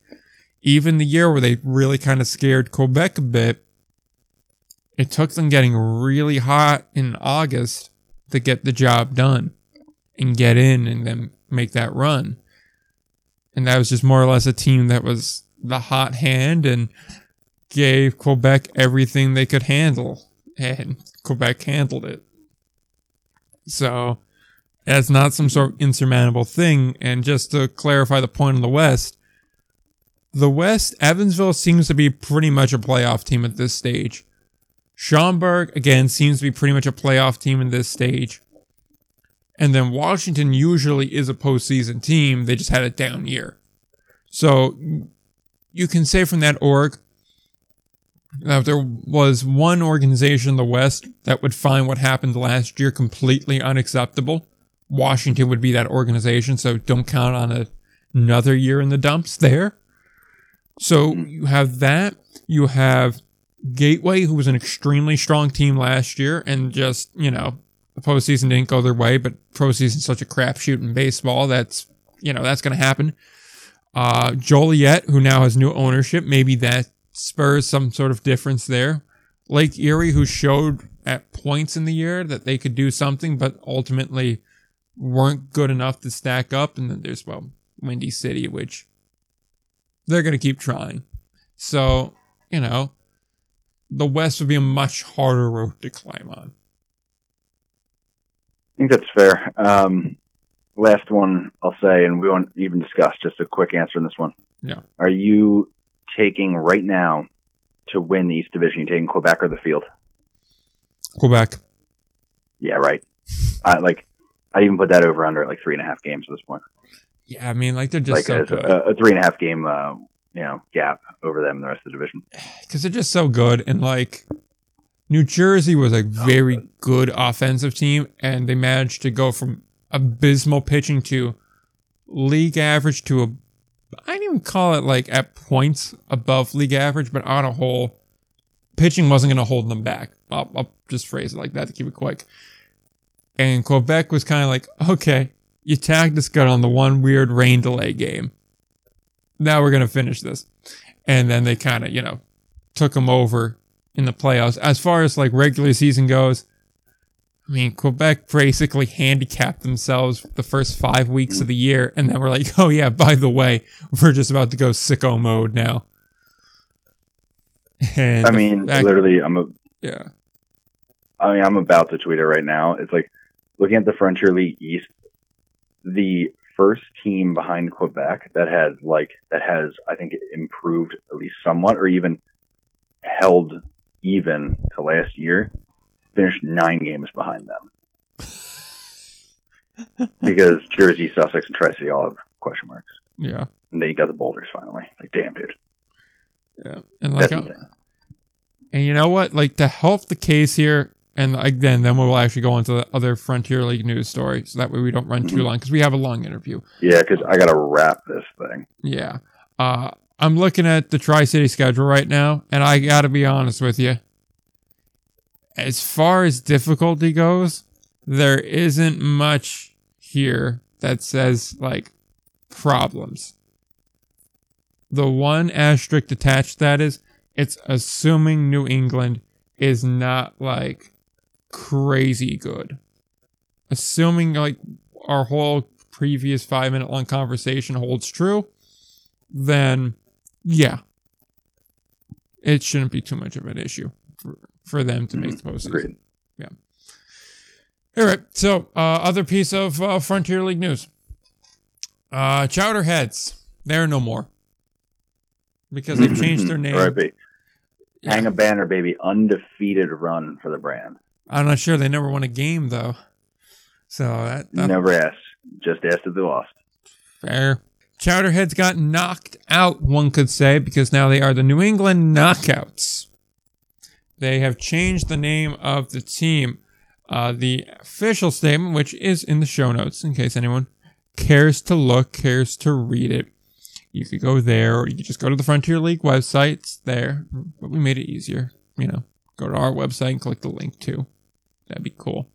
even the year where they really kind of scared Quebec a bit, it took them getting really hot in August to get the job done and get in and then make that run. And that was just more or less a team that was the hot hand and gave Quebec everything they could handle. And Quebec handled it. So that's not some sort of insurmountable thing. And just to clarify the point on the West, the West, Evansville seems to be pretty much a playoff team at this stage. Schaumburg, again, seems to be pretty much a playoff team in this stage. And then Washington usually is a postseason team. They just had a down year. So you can say from that org that if there was one organization in the West that would find what happened last year completely unacceptable, Washington would be that organization. So don't count on a, another year in the dumps there. So you have that. You have Gateway, who was an extremely strong team last year, and just, you know, the postseason didn't go their way, but postseason's such a crapshoot in baseball that's, you know, that's going to happen. Uh, Joliet, who now has new ownership, maybe that spurs some sort of difference there. Lake Erie, who showed at points in the year that they could do something, but ultimately weren't good enough to stack up. And then there's, well, Windy City, which they're going to keep trying. So, you know, the West would be a much harder road to climb on. I think that's fair. Um, last one I'll say, and we won't even discuss, just a quick answer on this one. Yeah. Are you taking right now to win the East Division? You taking Quebec or the field? Quebec. Yeah, right. I like. I even put that over under at like three and a half games at this point. Yeah, I mean, like they're just like so a, good. a, a three and a half game, uh, you know, gap over them and the rest of the division. because they're just so good. And like New Jersey was a very good offensive team, and they managed to go from abysmal pitching to league average to a I didn't even call it like at points above league average, but on a whole, pitching wasn't going to hold them back. I'll, I'll just phrase it like that to keep it quick. And Quebec was kind of like, okay, you tagged us good on the one weird rain delay game. Now we're going to finish this. And then they kind of, you know, took them over in the playoffs. As far as like regular season goes, I mean, Quebec basically handicapped themselves the first five weeks of the year, and then we're like, oh yeah, by the way, we're just about to go sicko mode now. And I mean, literally, I'm a. yeah, I mean, I'm about to tweet it right now. It's like looking at the Frontier League East, the first team behind Quebec that has like that has I think improved at least somewhat, or even held even to last year, finished nine games behind them because Jersey, Sussex, and Tri City all have question marks. yeah, And they got the Boulders finally. Like, damn, dude. yeah, and like, and you know what? Like to help the case here, and again, then we'll actually go into the other Frontier League news story, so that way we don't run too Mhm. long because we have a long interview. Yeah, because I got to wrap this thing. Yeah. Uh, I'm looking at the Tri City schedule right now, and I got to be honest with you. As far as difficulty goes, there isn't much here that says like problems. The one asterisk attached to that is it's assuming New England is not like crazy good. Assuming like our whole previous five minute long conversation holds true, then yeah, it shouldn't be too much of an issue for, for them to make the postseason. Agreed. Yeah. All right. So, uh, other piece of uh, Frontier League news. Uh, Chowderheads. They're no more. Because they've changed their name. Yeah. Hang a banner, baby. Undefeated run for the brand. I'm not sure. They never won a game, though. So, that, that Never asked. Just asked if they lost. fair. Chowderheads got knocked out, one could say, because now they are the New England Knockouts. They have changed the name of the team. Uh, the official statement, which is in the show notes, in case anyone cares to look, cares to read it, you could go there, or you could just go to the Frontier League website. It's there, but we made it easier. You know, go to our website and click the link too. That'd be cool.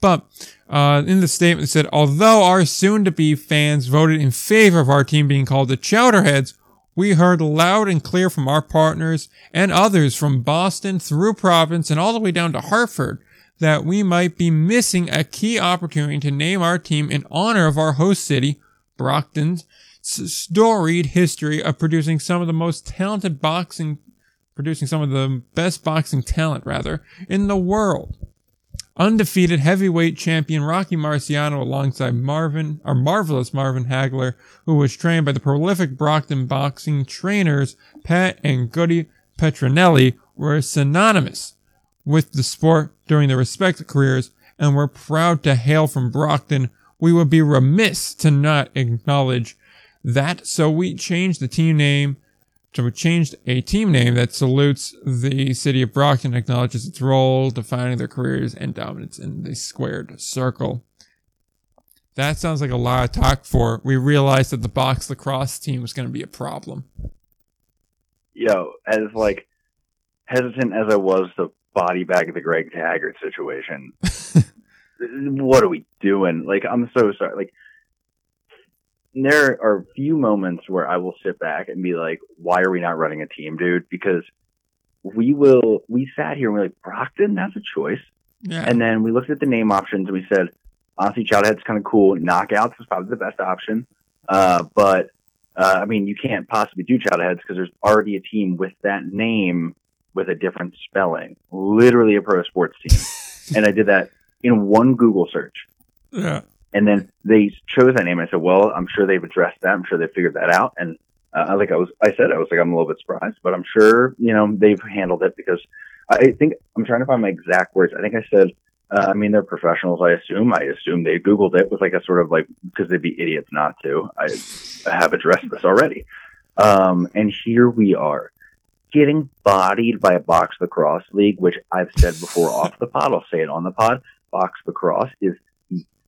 But uh, in the statement, said, although our soon-to-be fans voted in favor of our team being called the Chowderheads, we heard loud and clear from our partners and others from Boston through Providence and all the way down to Hartford that we might be missing a key opportunity to name our team in honor of our host city, Brockton's storied history of producing some of the most talented boxing, producing some of the best boxing talent, rather, in the world. Undefeated heavyweight champion Rocky Marciano alongside Marvin, or marvelous Marvin Hagler, who was trained by the prolific Brockton boxing trainers Pat and Goody Petronelli, were synonymous with the sport during their respective careers and were proud to hail from Brockton. We would be remiss to not acknowledge that, so we changed the team name so we changed a team name that salutes the city of Brockton, acknowledges its role, defining their careers and dominance in the squared circle. That sounds like a lot of talk for. We realized that the box lacrosse team was going to be a problem. Yo, as like hesitant as I was to body bag the Greg Tagert situation, what are we doing? Like, I'm so sorry. Like, there are a few moments where I will sit back and be like, why are we not running a team, dude? Because we will. We sat here and we are like Brockton. That's a choice. Yeah. And then we looked at the name options and we said, honestly, Chowderhead's kind of cool. Knockouts is probably the best option. Uh, but uh, I mean, you can't possibly do Chowderheads because there's already a team with that name with a different spelling, literally a pro sports team. and I did that in one Google search. yeah. And then they chose that name. I said, well, I'm sure they've addressed that. I'm sure they figured that out. And uh, like I was, I said, I was like, I'm a little bit surprised, but I'm sure, you know, they've handled it because I think I'm trying to find my exact words. I think I said, uh, I mean, they're professionals. I assume. I assume they Googled it with like a sort of like because they'd be idiots not to. I, have addressed this already, um, and here we are, getting bodied by a box lacrosse league, which I've said before off the pod. I'll say it on the pod. Box lacrosse is the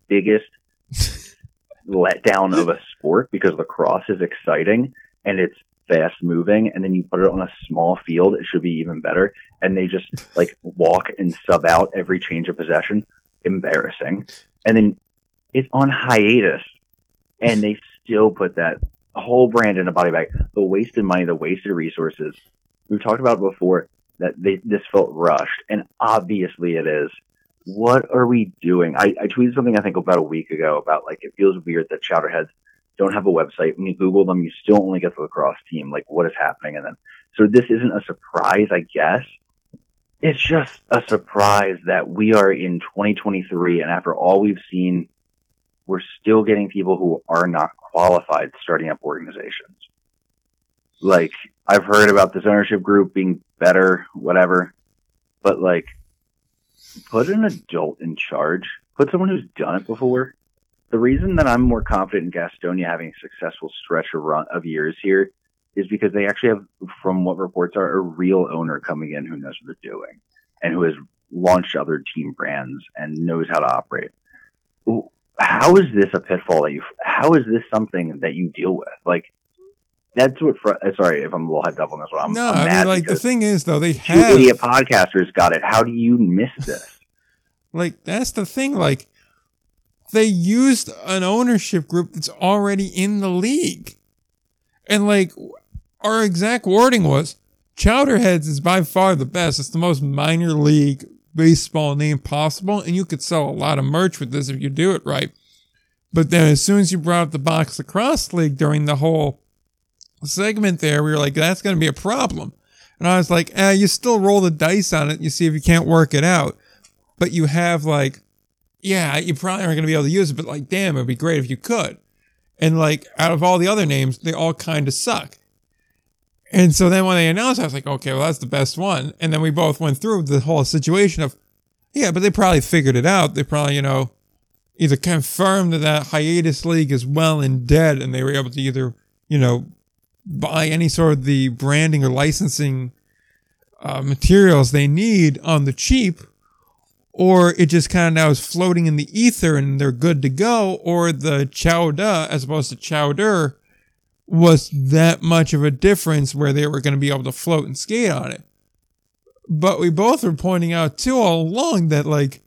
biggest letdown of a sport because lacrosse is exciting and it's fast moving and then you put it on a small field it should be even better. And they just like walk and sub out every change of possession. Embarrassing. And then it's on hiatus. And they still put that whole brand in a body bag. The wasted money the wasted resources. We've talked about before that they this felt rushed and obviously it is what are we doing I, I tweeted something i think about a week ago about like it feels weird that chowderheads don't have a website. When you Google them, you still only get the lacrosse team. Like, what is happening? And then, so this isn't a surprise, I guess. It's just a surprise that we are in 2023, and after all we've seen, we're still getting people who are not qualified starting up organizations. Like, I've heard about this ownership group being better, whatever, but like, put an adult in charge. Put someone who's done it before the reason that I'm more confident in Gastonia having a successful stretch of run of years here is because they actually have, from what reports are, a real owner coming in who knows what they're doing and who has launched other team brands and knows how to operate. How is this a pitfall that you? How is this something that you deal with? Like that's what. Fr- uh, sorry if I'm a little head up on this one. I'm, no, I'm I mean, like the thing is though, they two have idiot podcasters got it. How do you miss this? like that's the thing. Like they used an ownership group that's already in the league. And like our exact wording was Chowderheads is by far the best. It's the most minor league baseball name possible. And you could sell a lot of merch with this if you do it right. But then as soon as you brought up the box lacrosse league during the whole segment there, we were like, that's going to be a problem. And I was like, eh, you still roll the dice on it. and You see if you can't work it out. But you have like yeah, you probably aren't going to be able to use it, but like, damn, it'd be great if you could. And like, out of all the other names, they all kind of suck. And so then when they announced, I was like, okay, well, that's the best one. And then we both went through the whole situation of, yeah, but they probably figured it out. They probably, you know, either confirmed that that hiatus league is well and dead and they were able to either, you know, buy any sort of the branding or licensing uh, materials they need on the cheap or it just kind of now is floating in the ether and they're good to go, or the chowda as opposed to chowder was that much of a difference where they were going to be able to float and skate on it. But we both were pointing out too all along that like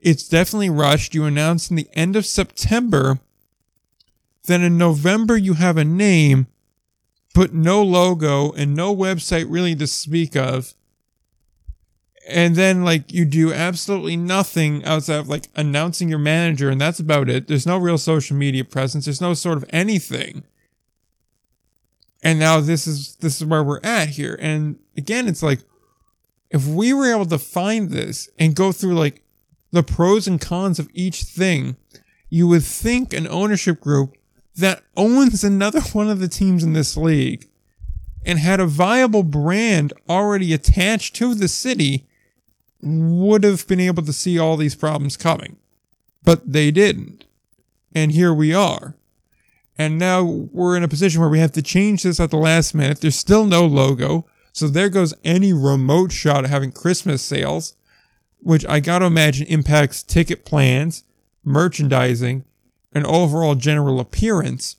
it's definitely rushed. You announced in the end of September. Then in November you have a name, but no logo and no website really to speak of. And then like you do absolutely nothing outside of like announcing your manager and that's about it. There's no real social media presence. There's no sort of anything. And now this is this is where we're at here. And again it's like if we were able to find this and go through like the pros and cons of each thing you would think an ownership group that owns another one of the teams in this league and had a viable brand already attached to the city would have been able to see all these problems coming, but they didn't. And here we are. And now we're in a position where we have to change this at the last minute. There's still no logo. So there goes any remote shot of having Christmas sales, which I got to imagine impacts ticket plans, merchandising, and overall general appearance.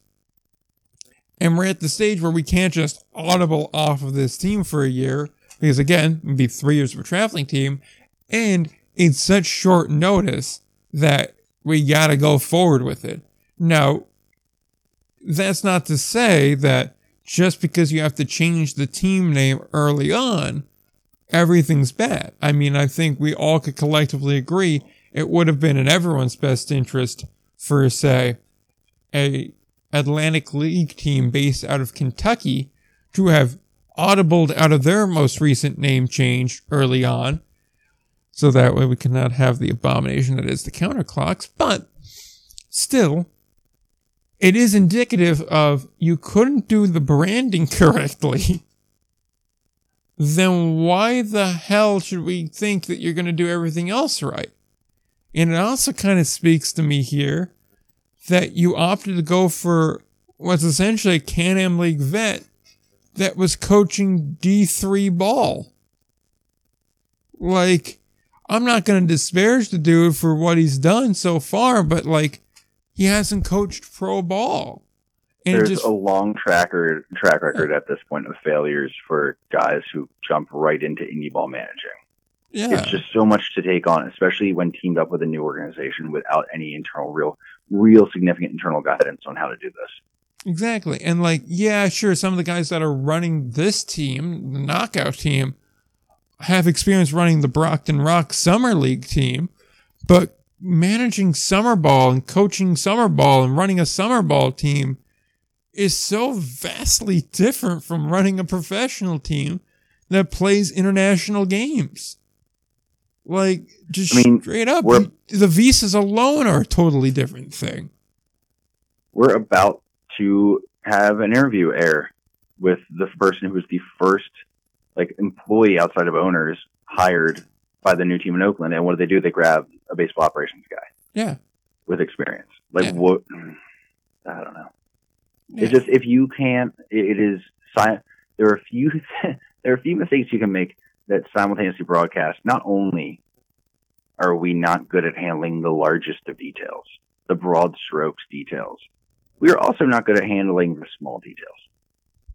And we're at the stage where we can't just audible off of this team for a year because again, it'd be three years of a traveling team, and it's such short notice that we gotta go forward with it. Now, that's not to say that just because you have to change the team name early on, everything's bad. I mean, I think we all could collectively agree it would have been in everyone's best interest for, say, a Atlantic League team based out of Kentucky to have audibled out of their most recent name change early on. So that way we cannot have the abomination that is the counterclocks. But still, it is indicative of you couldn't do the branding correctly. then why the hell should we think that you're going to do everything else right? And it also kind of speaks to me here that you opted to go for what's essentially a Can-Am League vet that was coaching D3 ball. Like, I'm not going to disparage the dude for what he's done so far, but like, he hasn't coached pro ball. And There's just, a long tracker track record at this point of failures for guys who jump right into indie ball managing. Yeah. It's just so much to take on, especially when teamed up with a new organization without any internal real real significant internal guidance on how to do this. Exactly. And like, yeah, sure, some of the guys that are running this team, the knockout team, have experience running the Brockton Rox Summer League team, but managing summer ball and coaching summer ball and running a summer ball team is so vastly different from running a professional team that plays international games. Like, just I mean, straight up, the visas alone are a totally different thing. We're about to have an interview air with the person who was the first like employee outside of owners hired by the new team in Oakland. And what do they do? They grab a baseball operations guy. Yeah. With experience. Like yeah. what? I don't know. Yeah. It's just if you can't, it is science. There are a few there are a few mistakes you can make that simultaneously broadcast. Not only are we not good at handling the largest of details, the broad strokes details, we are also not good at handling the small details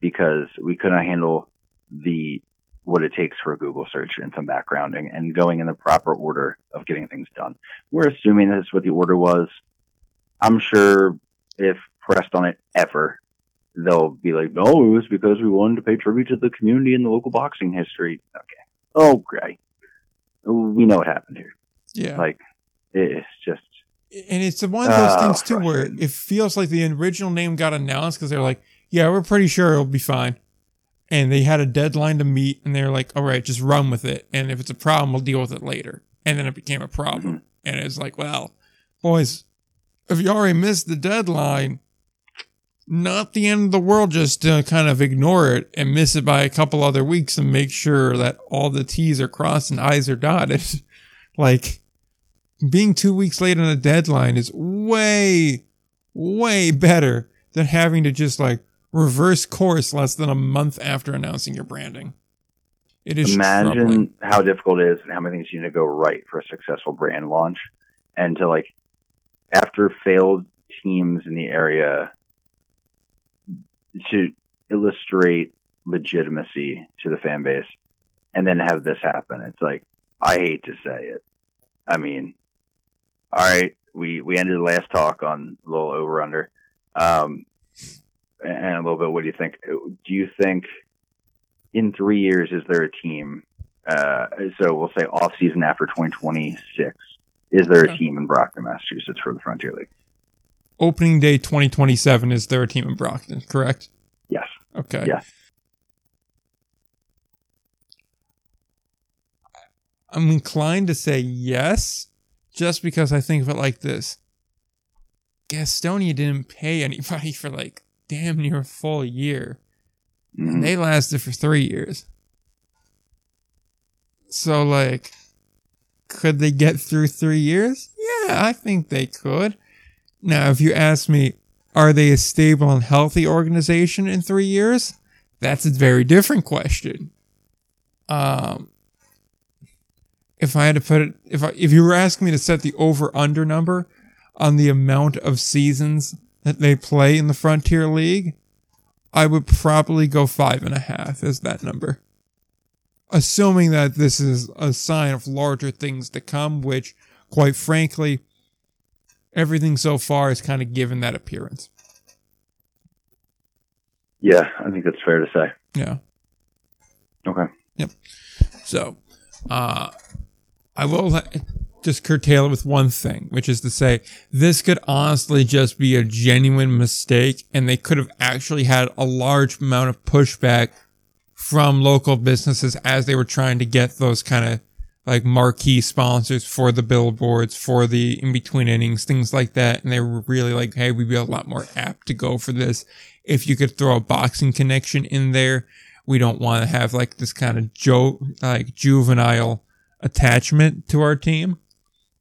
because we couldn't handle the what it takes for a Google search and some backgrounding and going in the proper order of getting things done. We're assuming that's what the order was. I'm sure if pressed on it ever, they'll be like, no, it was because we wanted to pay tribute to the community and the local boxing history. Okay. Okay. We know what happened here. Yeah. Like, it's just. And it's one of those uh, things, too, where it feels like the original name got announced because they're like, yeah, we're pretty sure it'll be fine and they had a deadline to meet and they were like, all right, just run with it. And if it's a problem, we'll deal with it later. And then it became a problem. Mm-hmm. And it's like, well, boys, if you already missed the deadline, not the end of the world just to kind of ignore it and miss it by a couple other weeks and make sure that all the T's are crossed and I's are dotted. like being two weeks late on a deadline is way, way better than having to just like, reverse course less than a month after announcing your branding. It is imagine troubling. how difficult it is and how many things you need to go right for a successful brand launch, and to like after failed teams in the area to illustrate legitimacy to the fan base, and then have this happen. It's like I hate to say it. I mean, all right, we we ended the last talk on a little over under. Um, and a little bit, what do you think? Do you think in three years is there a team? Uh, so we'll say off season after 2026. Is there a team in Brockton, Massachusetts for the Frontier League? Opening day 2027 is their team in Brockton? Correct. Yes. Okay. Yes. I'm inclined to say yes, just because I think of it like this. Gastonia didn't pay anybody for like damn near a full year. Mm-hmm. And they lasted for three years. So, like, could they get through three years? Yeah, I think they could. Now, if you ask me, are they a stable and healthy organization in three years? That's a very different question. Um, if I had to put it, if I, if you were asking me to set the over under number on the amount of seasons that they play in the Frontier League, I would probably go five and a half as that number. Assuming that this is a sign of larger things to come, which, quite frankly, everything so far has kind of given that appearance. Yeah, I think that's fair to say. Yeah. Okay. Yep. So, uh, I will just curtail it with one thing, which is to say, this could honestly just be a genuine mistake, and they could have actually had a large amount of pushback from local businesses as they were trying to get those kind of like marquee sponsors for the billboards, for the in between innings, things like that. And they were really like, hey, we'd be a lot more apt to go for this if you could throw a boxing connection in there we don't want to have like this kind of joke, like juvenile attachment to our team.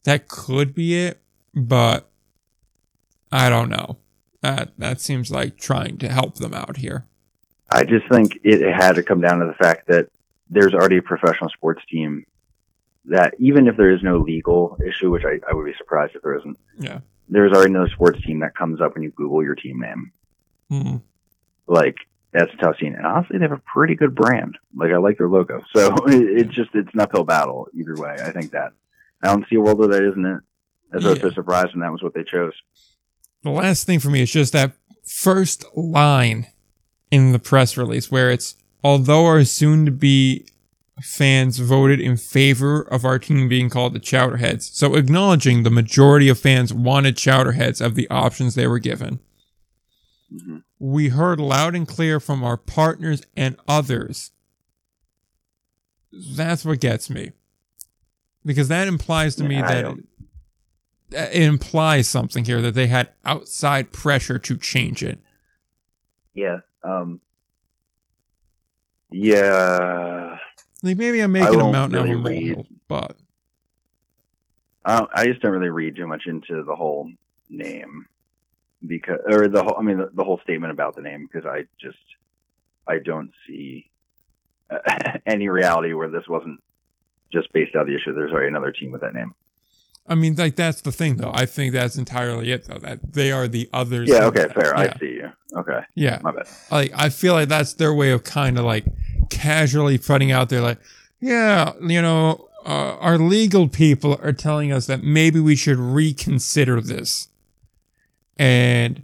That could be it, but I don't know. That that seems like trying to help them out here. I just think it had to come down to the fact that there's already a professional sports team that even if there is no legal issue, which I, I would be surprised if there isn't, Yeah. there's already no sports team that comes up when you Google your team name. Hmm. Like that's a tough scene. And honestly, they have a pretty good brand. Like I like their logo. So it, it's just it's an uphill battle either way. I think that. I don't see a world where that isn't it. As I was Yeah. so surprised when that was what they chose. The last thing for me is just that first line in the press release where it's although our soon to be fans voted in favor of our team being called the Chowderheads. So acknowledging the majority of fans wanted Chowderheads of the options they were given. hmm We heard loud and clear from our partners and others. That's what gets me. Because that implies to me Yeah, I that don't- it implies something here that they had outside pressure to change it. Yeah. Um. Yeah. Like maybe I'm making a mountain out of a molehill, but I, I just don't really read too much into the whole name because, or the whole, I mean, the, the whole statement about the name because I just, I don't see uh, any reality where this wasn't just based out of the issue. There's already another team with that name. I mean, like that's the thing, though. I think that's entirely it, though. That they are the others. Yeah. Okay. Fair. Yeah. I see you. Okay. yeah. My bad. like I feel like that's their way of kind of like casually putting out there like yeah you know uh, our legal people are telling us that maybe we should reconsider this. And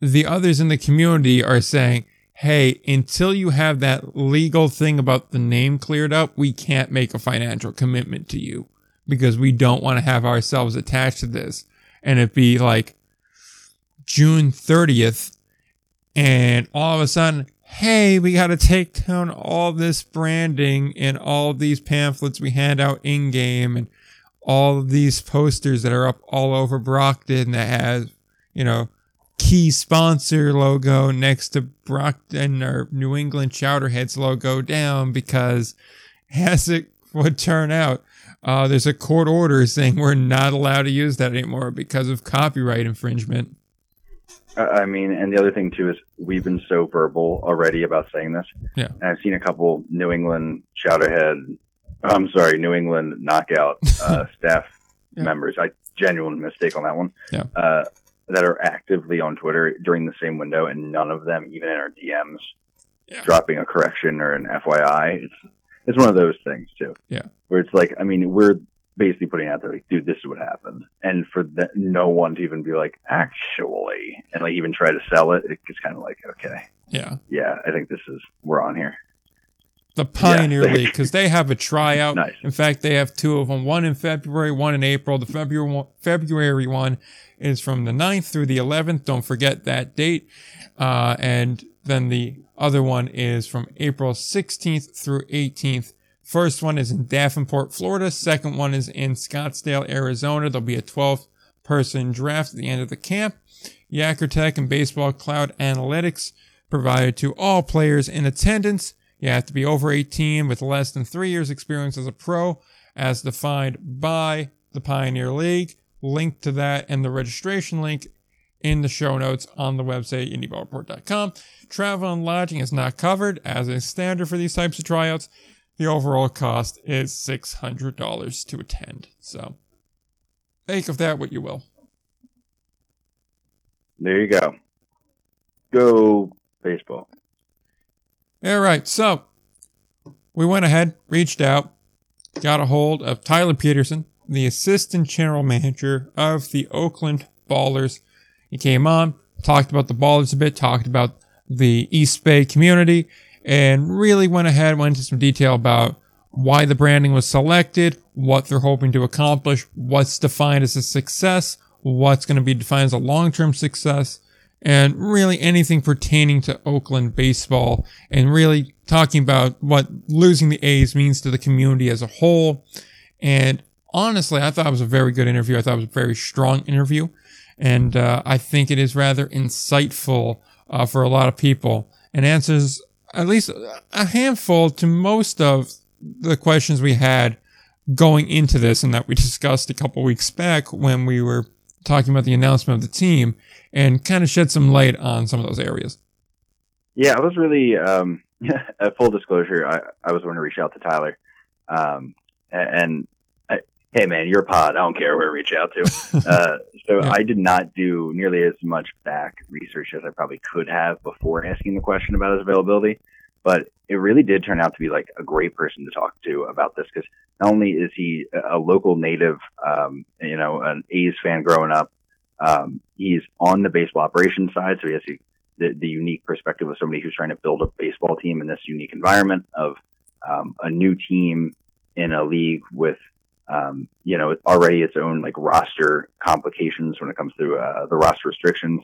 the others in the community are saying hey until you have that legal thing about the name cleared up we can't make a financial commitment to you because we don't want to have ourselves attached to this. And it'd be like June 30th and all of a sudden, hey, we got to take down all this branding and all these pamphlets we hand out in game and all these posters that are up all over Brockton that has, you know, key sponsor logo next to Brockton or New England Chowderheads logo down because as it would turn out, uh, there's a court order saying we're not allowed to use that anymore because of copyright infringement. I mean, and the other thing too is we've been so verbal already about saying this. Yeah. And I've seen a couple New England Chowderhead, I'm sorry, New England Knockout uh, staff Yeah. members. I genuine mistake on that one. Yeah. Uh, that are actively on Twitter during the same window, and none of them, even in our DMs, Yeah. dropping a correction or an FYI. It's it's one of those things too. Yeah. Where it's like, I mean, we're basically putting out there like, dude, this is what happened, and for the, no one to even be like, actually, and like even try to sell it, it's kind of like, okay, Yeah. yeah, I think this is we're on here. the Pioneer Yeah. League because they have a tryout. Nice. In fact, they have two of them, one in February, one in April. The February one, February one is from the 9th through the 11th. Don't forget that date. Uh, and then the other one is from April 16th through 18th. First one is in Davenport, Florida. Second one is in Scottsdale, Arizona. There'll be a 12 person draft at the end of the camp. Yakkertech and Baseball Cloud Analytics provided to all players in attendance. You have to be over 18 with less than three years experience as a pro as defined by the Pioneer League. Link to that and the registration link in the show notes on the website, indieballreport.com. Travel and lodging is not covered as a standard for these types of tryouts. The overall cost is $600 to attend. So make of that what you will. There you go. Go baseball. All right, so we went ahead, reached out, got a hold of Tyler Petersen, the assistant general manager of the Oakland Ballers. He came on, talked about the Ballers a bit, talked about the East Bay community and really went ahead, went into some detail about why the branding was selected, what they're hoping to accomplish, what's defined as a success, what's going to be defined as a long-term success, and really anything pertaining to Oakland baseball and really talking about what losing the A's means to the community as a whole. And honestly, I thought it was a very good interview. I thought it was a very strong interview. And uh, I think it is rather insightful uh, for a lot of people and answers at least a handful to most of the questions we had going into this and that we discussed a couple weeks back when we were talking about the announcement of the team and kind of shed some light on some of those areas. Yeah, I was really, um, a full disclosure, I, I was going to reach out to Tyler. Um, and, hey man, your pod, I don't care where I reach out to. Uh, so yeah. I did not do nearly as much back research as I probably could have before asking the question about his availability. But it really did turn out to be like a great person to talk to about this because not only is he a local native, um, you know, an A's fan growing up, um, he's on the baseball operations side, so he has the, the, the, unique perspective of somebody who's trying to build a baseball team in this unique environment of um, a new team in a league with, um, you know, already its own like roster complications when it comes to uh, the roster restrictions.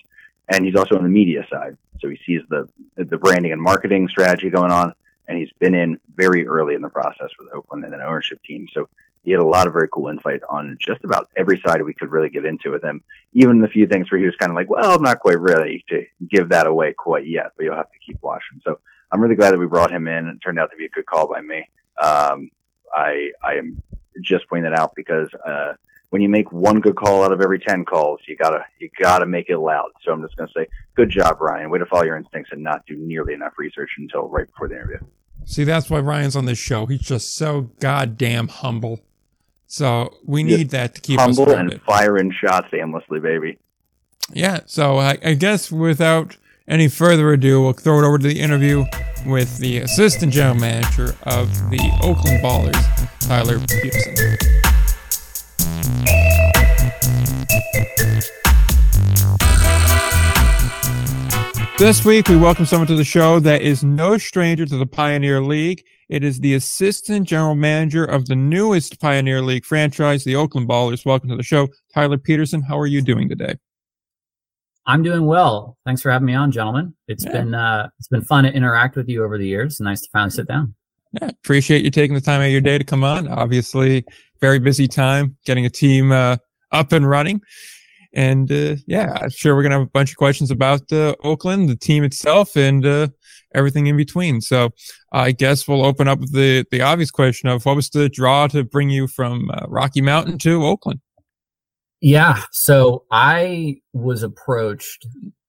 And he's also on the media side, so he sees the the branding and marketing strategy going on, and he's been in very early in the process with Oakland and an ownership team. So he had a lot of very cool insight on just about every side we could really get into with him. Even the few things where he was kind of like, well, I'm not quite ready to give that away quite yet, but you'll have to keep watching. So I'm really glad that we brought him in. It turned out to be a good call by me. Um, I, I am just pointing that out because, uh, when you make one good call out of every 10 calls, you gotta, you gotta make it loud. So I'm just going to say, good job, Ryan. Way to follow your instincts and not do nearly enough research until right before the interview. See, that's why Ryan's on this show. He's just so goddamn humble. So we need that to keep humble us humble and firing shots aimlessly, baby. Yeah. So I, I, guess without any further ado, we'll throw it over to the interview with the assistant general manager of the Oakland Ballers, Tyler Petersen. This week, we welcome someone to the show that is no stranger to the Pioneer League it is the assistant general manager of the newest Pioneer League franchise, the Oakland Ballers. Welcome to the show, Tyler Petersen. How are you doing today? I'm doing well. Thanks for having me on, gentlemen. It's yeah. been uh, it's been fun to interact with you over the years. Nice to finally sit down. Yeah, appreciate you taking the time out of your day to come on. Obviously, very busy time getting a team uh, up and running. And uh, yeah, I'm sure we're gonna have a bunch of questions about uh, Oakland, the team itself, and uh, everything in between. So I guess we'll open up with the, the obvious question of what was the draw to bring you from uh, Rocky Mountain to Oakland? Yeah. So I was approached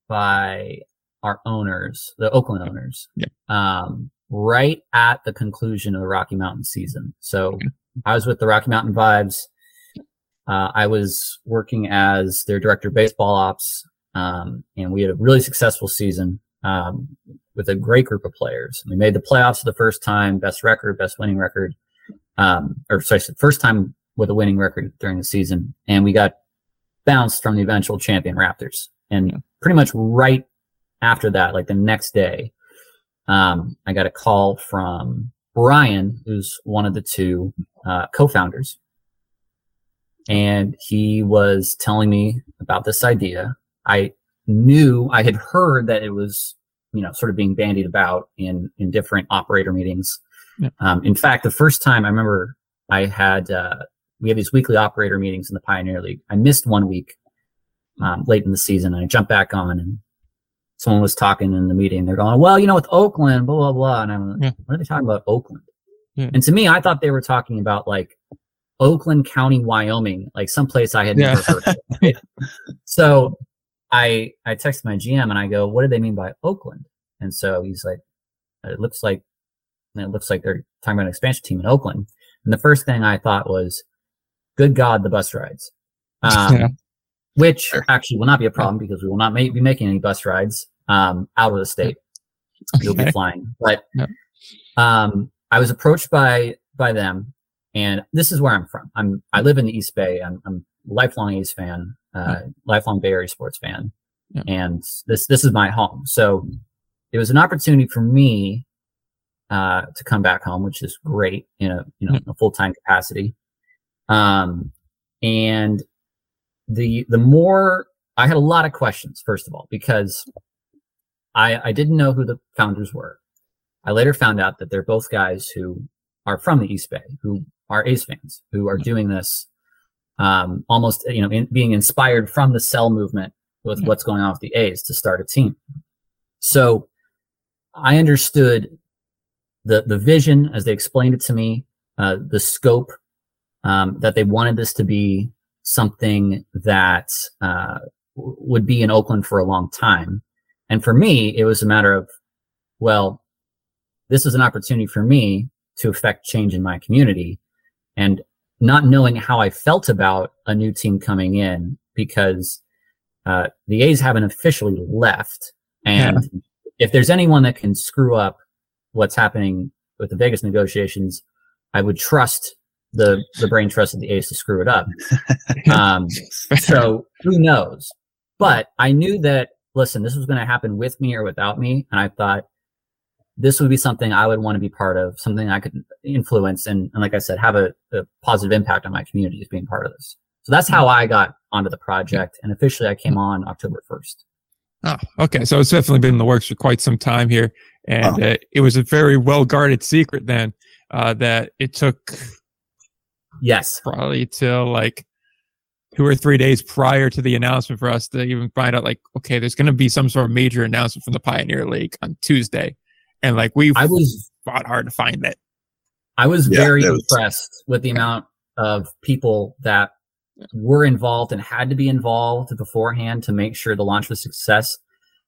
by our owners, the Oakland owners, yeah. um, right at the conclusion of the Rocky Mountain season. So okay. I was with the Rocky Mountain Vibes. Uh, I was working as their director of baseball ops, um, and we had a really successful season um, with a great group of players. We made the playoffs for the first time, best record, best winning record, um, or sorry, first time with a winning record during the season, and we got bounced from the eventual champion Raptors. And yeah. pretty much right after that, like the next day, um, I got a call from Brian, who's one of the two uh, co-founders, and he was telling me about this idea. I knew I had heard that it was, you know, sort of being bandied about in in different operator meetings. Yeah. Um, in fact, the first time I remember I had uh, we have these weekly operator meetings in the Pioneer League. I missed one week um, late in the season, and I jumped back on, and someone was talking in the meeting. They're going, "Well, you know, with Oakland, blah blah blah," and I'm like, yeah. "What are they talking about, Oakland?" Yeah. And to me, I thought they were talking about like Oakland County, Wyoming, like someplace I had never heard of. So I I text my GM and I go, "What do they mean by Oakland?" And so he's like, "It looks like it looks like they're talking about an expansion team in Oakland." And the first thing I thought was, "Good God, the bus rides," um, yeah. which actually will not be a problem because we will not be making any bus rides um, out of the state. Okay. You'll be flying, but yeah. um, I was approached by by them, and this is where I'm from. I'm I live in the East Bay. I'm, I'm a lifelong A's fan uh, lifelong Bay Area sports fan, yeah. and this this is my home. So it was an opportunity for me uh, to come back home, which is great in a you know a full time capacity. Um, and the the more I had a lot of questions, first of all, because I I didn't know who the founders were. I later found out that they're both guys who are from the East Bay, who are A's fans, who are doing this um, almost you know in, being inspired from the sell movement with what's going on with the A's to start a team. So I understood the the vision as they explained it to me, uh, the scope um, that they wanted this to be something that uh, would be in Oakland for a long time. And for me, it was a matter of, well, this is an opportunity for me to affect change in my community. And not knowing how I felt about a new team coming in because uh, the A's haven't officially left. And yeah. if there's anyone that can screw up what's happening with the Vegas negotiations, I would trust the the brain trust of the A's to screw it up. Um, so who knows? But I knew that listen, this was going to happen with me or without me, and I thought this would be something I would want to be part of, something I could influence, and, and like I said, have a, a positive impact on my community as being part of this. So that's how I got onto the project, and officially I came on October first. Oh, okay. So it's definitely been in the works for quite some time here, and oh. uh, it was a very well guarded secret then uh, that it took. Yes, probably till like two or three days prior to the announcement for us to even find out, like, okay, there's going to be some sort of major announcement from the Pioneer League on Tuesday and like we I was fought hard to find it. I was yeah, very was, impressed with the amount of people that were involved and had to be involved beforehand to make sure the launch was success,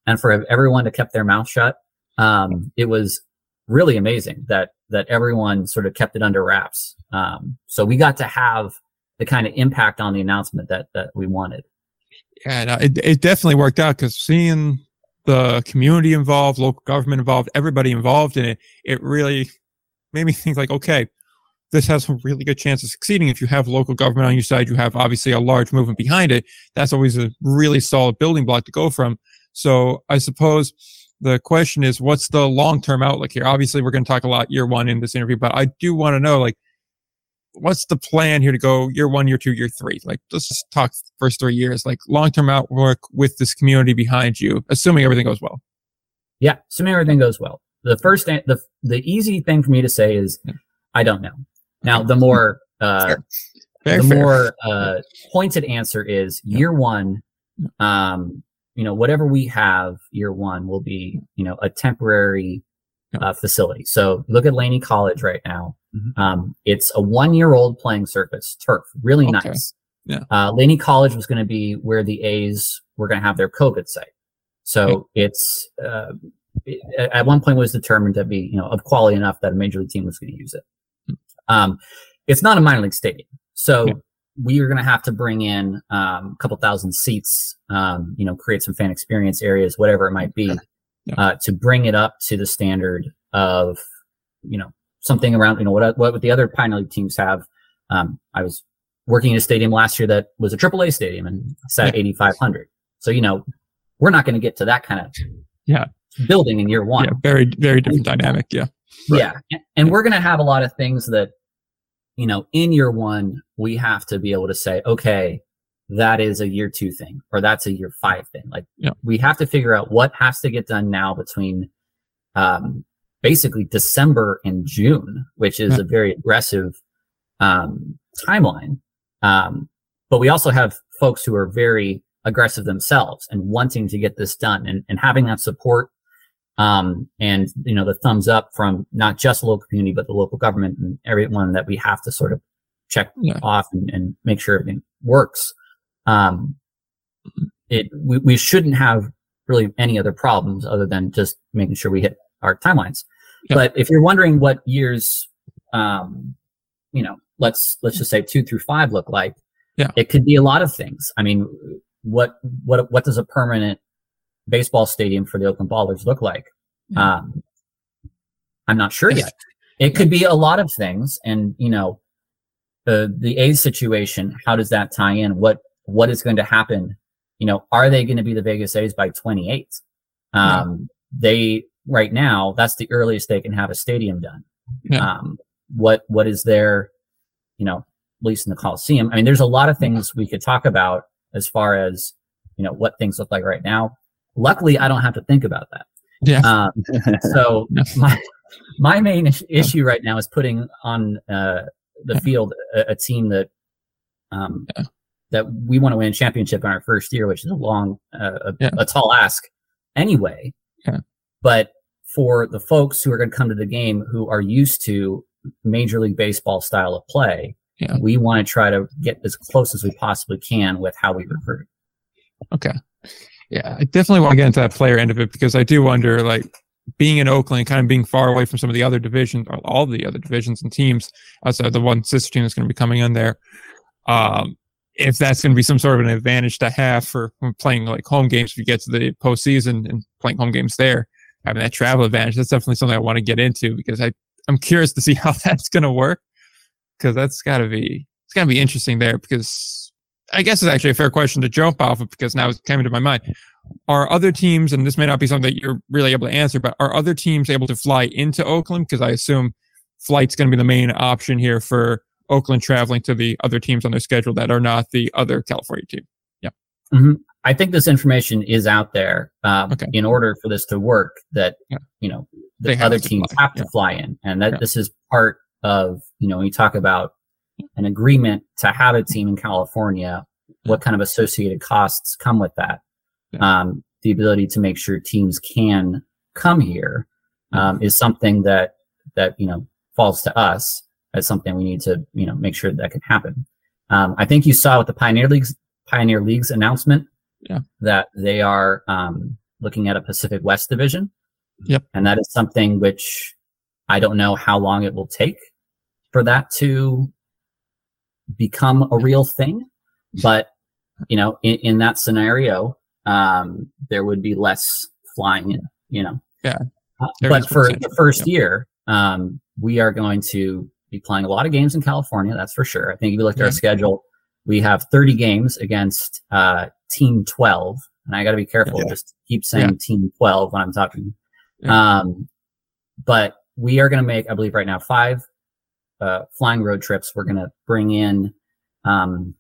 and for everyone to kept their mouth shut. Um, it was really amazing that that everyone sort of kept it under wraps. Um, so we got to have the kind of impact on the announcement that that we wanted. Yeah, no, it it definitely worked out because seeing the community involved, local government involved, everybody involved in it, it really made me think like, okay, this has a really good chance of succeeding. If you have local government on your side, you have obviously a large movement behind it. That's always a really solid building block to go from. So I suppose the question is, what's the long-term outlook here? Obviously, we're going to talk a lot year one in this interview, but I do want to know, like, what's the plan here to go year one, year two, year three? Like, let's just talk first three years, like long term outlook with this community behind you, assuming everything goes well. Yeah, assuming everything goes well. The first, the the easy thing for me to say is, I don't know. Now, the more uh, fair. Fair, the fair. more uh, pointed answer is year one. Um, you know, whatever we have year one will be, you know, a temporary uh, facility. So look at Laney College right now. Mm-hmm. Um, it's a one year old playing surface, turf, really okay. nice. Yeah. Uh, Laney College was going to be where the A's were going to have their COVID site. So okay. it's, uh, it, at one point was determined to be, you know, of quality enough that a major league team was going to use it. Hmm. Um, it's not a minor league stadium. So okay. We are going to have to bring in, um, a couple thousand seats, um, you know, create some fan experience areas, whatever it might be, yeah. uh, to bring it up to the standard of, you know, something around, you know, what, what the other Pioneer League teams have. Um, I was working in a stadium last year that was a AAA stadium and sat 8,500. So, you know, we're not going to get to that kind of yeah building in year one. Yeah, very, very different dynamic. Yeah. Right. Yeah. And we're going to have a lot of things that, you know, in year one, we have to be able to say, okay, that is a year two thing or that's a year five thing. Like yeah. we have to figure out what has to get done now between, um, basically December and June, which is a very aggressive um, timeline. Um, but we also have folks who are very aggressive themselves and wanting to get this done and, and having that support um, and you know the thumbs up from not just the local community but the local government and everyone that we have to sort of check yeah. off and, and, make sure everything works. Um, it we, we shouldn't have really any other problems other than just making sure we hit our timelines. But if you're wondering what years, um, you know, let's let's just say two through five look like, yeah, it could be a lot of things. I mean, what what what does a permanent baseball stadium for the Oakland Ballers look like? Um, I'm not sure yet. It could be a lot of things, and you know, the the A's situation. How does that tie in? What what is going to happen? You know, are they going to be the Vegas A's by 28? Um, yeah. They right now, that's the earliest they can have a stadium done. Yeah. Um, what what is there, you know, at least in the Coliseum? I mean, there's a lot of things we could talk about as far as you know what things look like right now. Luckily, I don't have to think about that. Yeah. Um, so my my main issue right now is putting on uh, the field a, a team that um, yeah. that we want to win a championship in our first year, which is a long, uh, a, yeah. a, tall ask anyway. Yeah. But for the folks who are going to come to the game who are used to Major League Baseball style of play, yeah. we want to try to get as close as we possibly can with how we recruit. Okay. Yeah, I definitely want to get into that player end of it because I do wonder, like, being in Oakland, kind of being far away from some of the other divisions, or all the other divisions and teams outside the one sister team that's going to be coming in there. Um, if that's going to be some sort of an advantage to have for playing like home games if you get to the postseason and playing home games there, having that travel advantage, that's definitely something I want to get into because I, I'm curious to see how that's going to work because that's got to be, it's going to be interesting there because I guess it's actually a fair question to jump off of because now it came into my mind. Are other teams, and this may not be something that you're really able to answer, but are other teams able to fly into Oakland? Because I assume flight's going to be the main option here for Oakland traveling to the other teams on their schedule that are not the other California team. Yeah. Mm-hmm. I think this information is out there um, okay. in order for this to work. That yeah. you know the other teams fly. have to yeah. fly in, and that yeah. this is part of you know when you talk about an agreement to have a team in California, what kind of associated costs come with that? Um, the ability to make sure teams can come here um, is something that that you know falls to us as something we need to, you know, make sure that can happen. Um, I think you saw with the Pioneer Leagues Pioneer Leagues announcement yeah. that they are um, looking at a Pacific West division. Yep. And that is something which I don't know how long it will take for that to become a real thing. But, you know, in, in that scenario, um, there would be less flying in, you know. Yeah. Uh, but for the first yeah. year, um, we are going to be playing a lot of games in California, that's for sure. I think if you look at our schedule, we have 30 games against uh, Team 12. And I got to be careful, yeah. just keep saying yeah. Team 12 when I'm talking. Yeah. Um, but we are going to make, I believe right now, five uh, flying road trips. We're going to bring in um,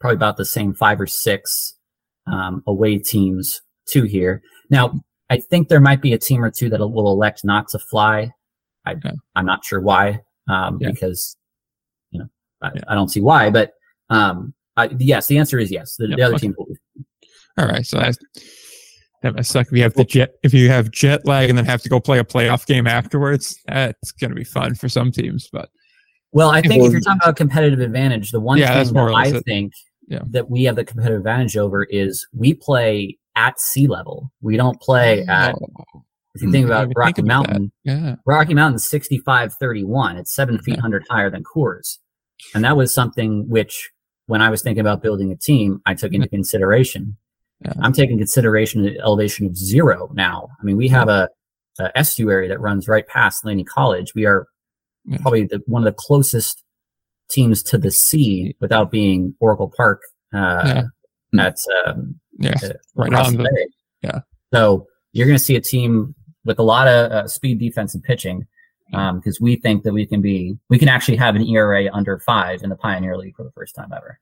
probably about the same five or six um, away teams to here. Now, I think there might be a team or two that will elect not to fly. I, am not sure why um, yeah. because you know I, yeah. I, don't see why. But um, I, yes, the answer is yes. The, yep. the other okay. team will. Be. All right, so that that must suck. If you have the jet, if you have jet lag and then have to go play a playoff game afterwards, that's going to be fun for some teams. But well, I think if you're talking about competitive advantage, the one yeah, thing that I think yeah. that we have the competitive advantage over is we play at sea level. We don't play at oh. If you think hmm, about Rocky think Mountain, yeah. Rocky Mountain 6531. It's seven feet hundred higher than Coors. And that was something which, when I was thinking about building a team, I took into consideration. Yeah. I'm taking consideration the elevation of zero now. I mean, we have a, a estuary that runs right past Laney College. We are yeah. probably the, one of the closest teams to the sea without being Oracle Park uh, yeah. at um, yeah. Uh, right on the, yeah. So you're going to see a team with a lot of uh, speed defense and pitching because um, we think that we can be we can actually have an ERA under five in the Pioneer League for the first time ever.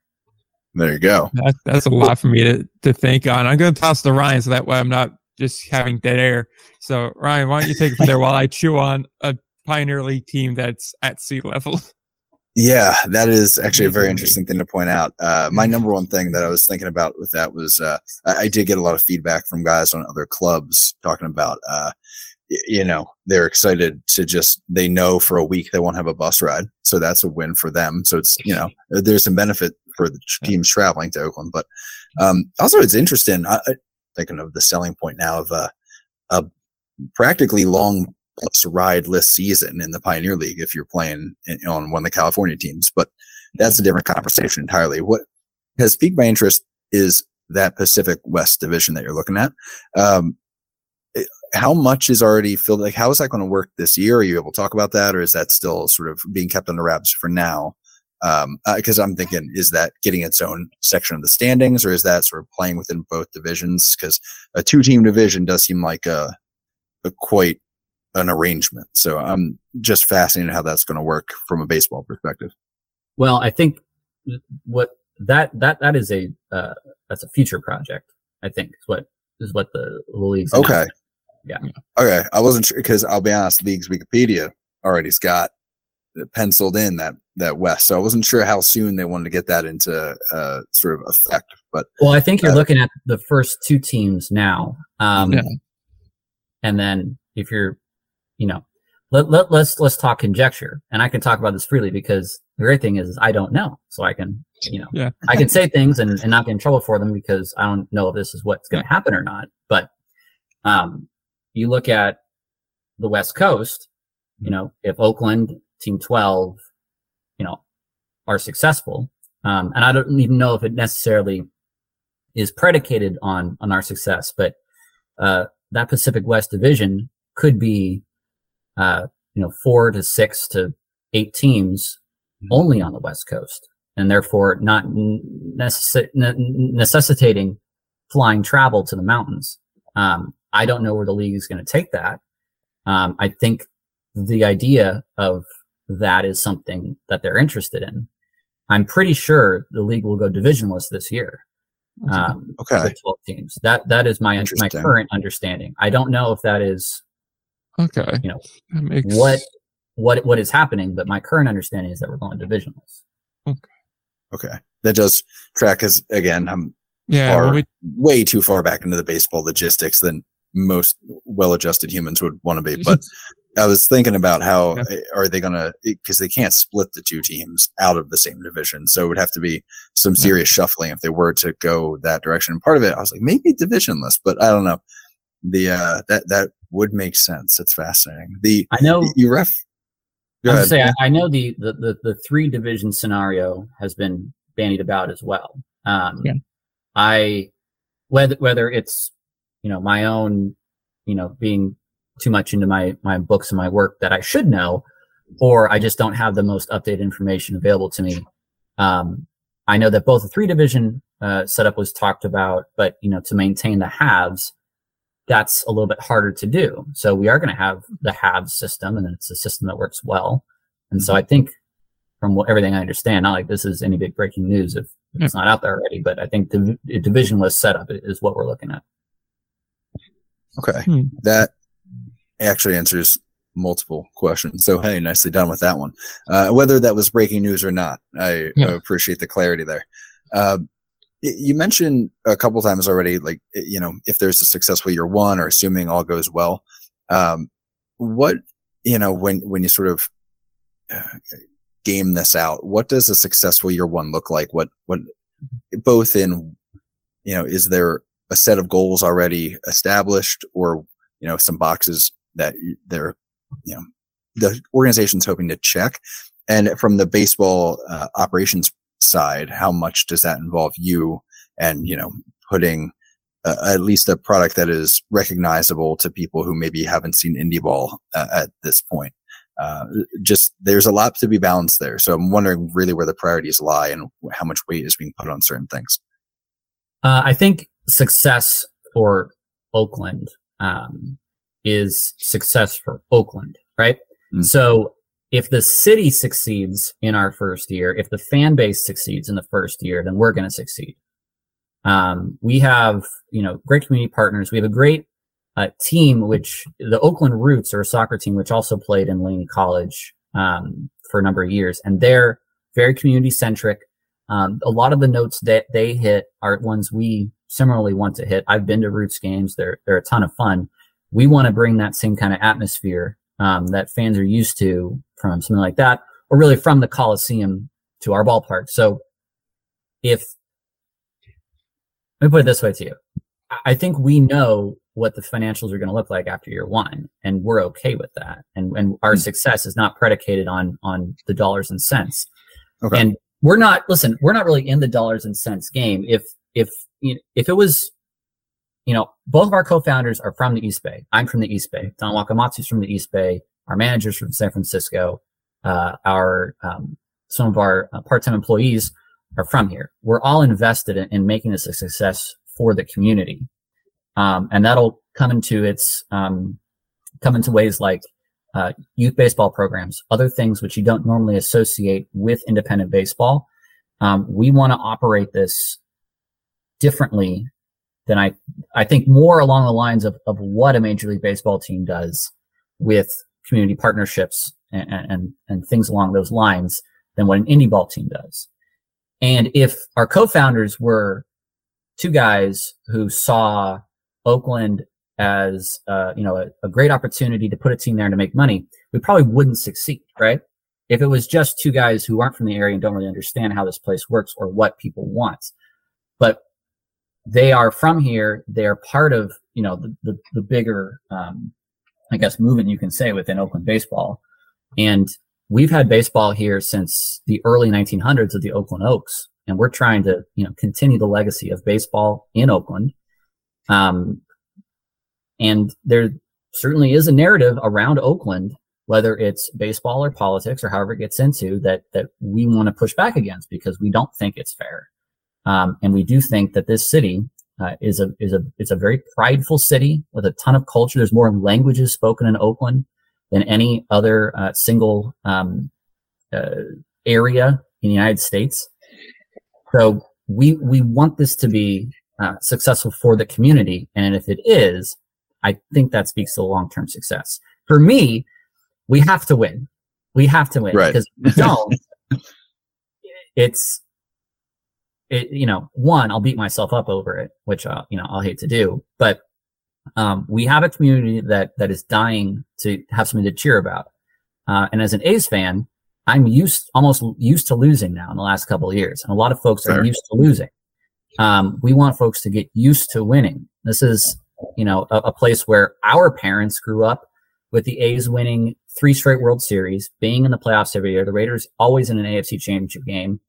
There you go. That, that's a lot for me to, to think on. I'm going to toss to Ryan so that way I'm not just having dead air. So Ryan, why don't you take it from there while I chew on a Pioneer League team that's at sea level? Yeah, that is actually a very interesting thing to point out. Uh, my number one thing that I was thinking about with that was uh, I, I, did get a lot of feedback from guys on other clubs talking about, uh, y- you know, they're excited to just they know for a week they won't have a bus ride, so that's a win for them. So it's you know there's some benefit for the teams traveling to Oakland, but um, also it's interesting. I, I, thinking of the selling point now of a, a practically long plus ride list season in the Pioneer League if you're playing in, on one of the California teams. But that's a different conversation entirely. What has piqued my interest is that Pacific West division that you're looking at. Um, how much is already filled? Like, how is that going to work this year? Are you able to talk about that, or is that still sort of being kept under wraps for now? Because um, uh, I'm thinking, is that getting its own section of the standings, or is that sort of playing within both divisions? Because a two-team division does seem like a a, quite an arrangement. So I'm just fascinated how that's going to work from a baseball perspective. Well, I think what that that that is a uh, that's a future project. I think is what is what the, the league's okay. Yeah. Okay, I wasn't sure because I'll be honest, league's Wikipedia already's got penciled in that that West, so I wasn't sure how soon they wanted to get that into uh, sort of effect. But Well, I think you're Uh, looking at the first two teams now. Um, Yeah. And then if you're, you know, let, let, let's, let's talk conjecture. And I can talk about this freely because the great thing is I don't know. So I can, you know, Yeah. I can say things and, and not get in trouble for them because I don't know if this is what's going to happen or not. But, um, you look at the West Coast, you know, if Oakland, Team 12, you know, are successful, um, and I don't even know if it necessarily is predicated on on our success, but uh, that Pacific West Division could be, uh, you know, four to six to eight teams only on the West Coast, and therefore not necess- ne- necessitating flying travel to the mountains. Um, I don't know where the league is going to take that. Um, I think the idea of that is something that they're interested in. I'm pretty sure the league will go divisionless this year. Um, Okay. with 12 teams. That that is my my current understanding. I don't know if that is Okay. You know, that makes what what what is happening, but my current understanding is that we're going divisionless. Okay. Okay, that does track as again. I'm Yeah. far, Well, we, way too far back into the baseball logistics than most well-adjusted humans would want to be. But I was thinking about how Yeah. are they going to because they can't split the two teams out of the same division, so it would have to be some Yeah. serious shuffling if they were to go that direction. And part of it, I was like, maybe divisionless, but I don't know. The uh, that that would make sense. It's fascinating. The I know you ref. I was gonna say I, I know the, the the the three division scenario has been bandied about as well. Um, Yeah. I whether whether it's you know my own you know being too much into my my books and my work that I should know, or I just don't have the most updated information available to me. Um, I know that both the three division uh, setup was talked about, but you know to maintain the halves, that's a little bit harder to do. So we are going to have the halves system, and it's a system that works well. And so I think, from what, everything I understand, not like this is any big breaking news if it's not out there already, but I think the a divisionless setup is what we're looking at. Okay. Hmm. That actually answers multiple questions. So, hey, nicely done with that one. Uh, whether that was breaking news or not, I Yeah. appreciate the clarity there. Uh, you mentioned a couple times already, like, you know, if there's a successful year one or assuming all goes well, um, what, you know, when, when you sort of uh, game this out, what does a successful year one look like? What, what, both in, you know, is there a set of goals already established or you know some boxes that they're you know the organization's hoping to check. And from the baseball uh, operations side how much does that involve you and you know putting uh, at least a product that is recognizable to people who maybe haven't seen indie ball uh, at this point? Uh, just there's a lot to be balanced there. So i'm wondering really where the priorities lie and how much weight is being put on certain things. Uh, I think success for Oakland um, is success for Oakland, right? Mm. So if the city succeeds in our first year, if the fan base succeeds in the first year, then we're going to succeed. Um, we have, you know, great community partners. We have a great uh, team, which the Oakland Roots are a soccer team, which also played in Laney College um, for a number of years, and they're very community centric. Um, a lot of the notes that they hit are ones we similarly want to hit. I've been to Roots games; they're they're a ton of fun. We want to bring that same kind of atmosphere um, that fans are used to from something like that, or really from the Coliseum to our ballpark. So, if let me put it this way to you, I- think we know what the financials are going to look like after year one, and we're okay with that. And and our Hmm. success is not predicated on on the dollars and cents. Okay. And we're not listen. We're not really in the dollars and cents game. If if you know, if it was, you know, both of our co-founders are from the East Bay. I'm from the East Bay. Don Wakamatsu's from the East Bay. Our managers from San Francisco. Uh, our um, some of our uh, part-time employees are from here. We're all invested in, in making this a success for the community, um, and that'll come into its um, come into ways like uh, youth baseball programs, other things which you don't normally associate with independent baseball. Um, we want to operate this differently than I, I think more along the lines of, of what a major league baseball team does with community partnerships and, and, and things along those lines than what an indie ball team does. And if our co-founders were two guys who saw Oakland as, uh, you know, a, a great opportunity to put a team there to make money, we probably wouldn't succeed, right? If it was just two guys who aren't from the area and don't really understand how this place works or what people want. But they are from here. They are part of, you know, the, the, the bigger, um, I guess, movement you can say within Oakland baseball. And we've had baseball here since the early 1900s of the Oakland Oaks. And we're trying to, you know, continue the legacy of baseball in Oakland. Um, and there certainly is a narrative around Oakland, whether it's baseball or politics or however it gets into that, that we want to push back against because we don't think it's fair. Um, and we do think that this city uh, is a is a it's a very prideful city with a ton of culture. There's more languages spoken in Oakland than any other uh, single um, uh, area in the United States. So we we want this to be uh, successful for the community, and if it is, I think that speaks to long term success. For me, we have to win. We have to win Right. because we don't. it's it, you know, one, I'll beat myself up over it, which, uh, you know, I'll hate to do, but, um, we have a community that, that is dying to have something to cheer about. Uh, and as an A's fan, I'm used, almost used to losing now in the last couple of years. And a lot of folks are used to losing. Um, we want folks to get used to winning. This is, you know, a, a place where our parents grew up with the A's winning three straight World Series, being in the playoffs every year, the Raiders always in an AFC championship game.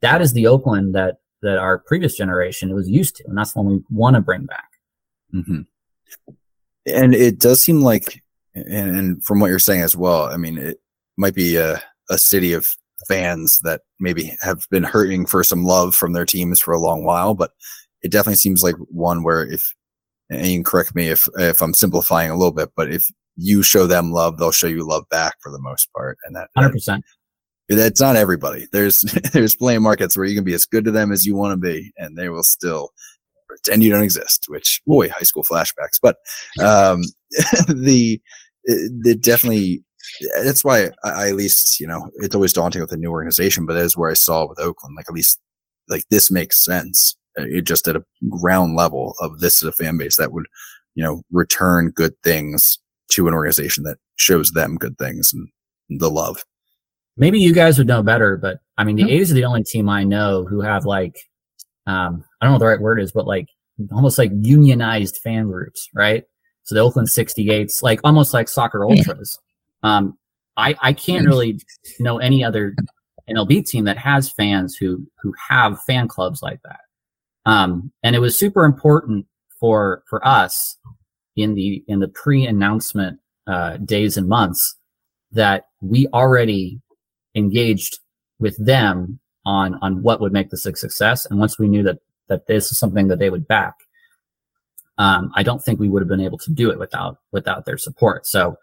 That is the Oakland that that our previous generation was used to, and that's the one we want to bring back. hmm And it does seem like, and, and from what you're saying as well, I mean, it might be a, a city of fans that maybe have been hurting for some love from their teams for a long while, but it definitely seems like one where if, and you can correct me if, if I'm simplifying a little bit, but if you show them love, they'll show you love back for the most part. And that, Hundred that percent. That's not everybody. There's there's plenty of markets where you can be as good to them as you want to be, and they will still pretend you don't exist. Which boy, high school flashbacks. But um, the the definitely that's why I, I at least you know it's always daunting with a new organization, but that is where I saw with Oakland. Like at least like this makes sense. Uh, It just at a ground level of this is a fan base that would you know return good things to an organization that shows them good things and the love. Maybe you guys would know better, but I mean, the Hmm. A's are the only team I know who have like, um, I don't know what the right word is, but like almost like unionized fan groups, right? So the Oakland 68s, like almost like soccer Yeah. ultras. Um, I, I can't really know any other MLB team that has fans who, who have fan clubs like that. Um, and it was super important for, for us in the, in the pre-announcement, uh, days and months that we already engaged with them on on what would make this a success. And once we knew that that this is something that they would back, um, I don't think we would have been able to do it without without their support. So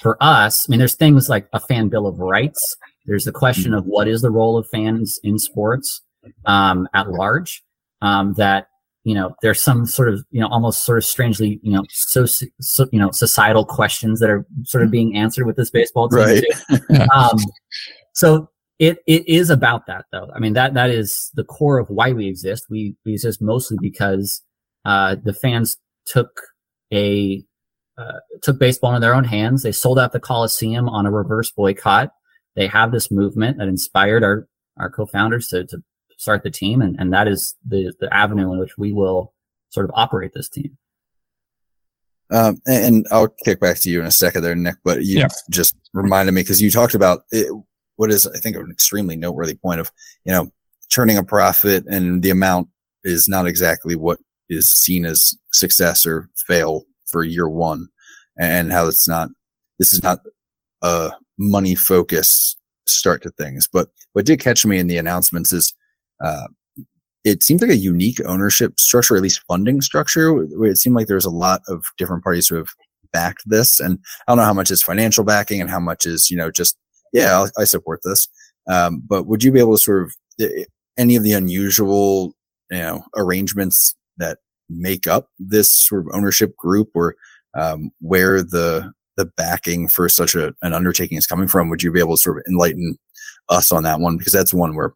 for us, I mean, there's things like a fan bill of rights. There's the question of what is the role of fans in sports um, at large. Um, that you know, there's some sort of you know almost sort of strangely you know so, so you know societal questions that are sort of being answered with this baseball team. Right. um, so it it is about that though. I mean that that is the core of why we exist. We we exist mostly because uh, the fans took a uh, took baseball into their own hands. They sold out the Coliseum on a reverse boycott. They have this movement that inspired our our co-founders to to start the team, and and that is the the avenue in which we will sort of operate this team. Um, and, and I'll kick back to you in a second there, Nick, but you Yeah. just reminded me because you talked about it, what is, I think, an extremely noteworthy point of, you know, turning a profit and the amount is not exactly what is seen as success or fail for year one and how it's not, this is not a money focused start to things. But what did catch me in the announcements is, uh, it seemed like a unique ownership structure, at least funding structure. It seemed like there's a lot of different parties who have backed this. And I don't know how much is financial backing and how much is, you know, just, yeah, I support this. Um, but would you be able to sort of any of the unusual, you know, arrangements that make up this sort of ownership group or um, where the the backing for such a, an undertaking is coming from? Would you be able to sort of enlighten us on that one? Because that's one where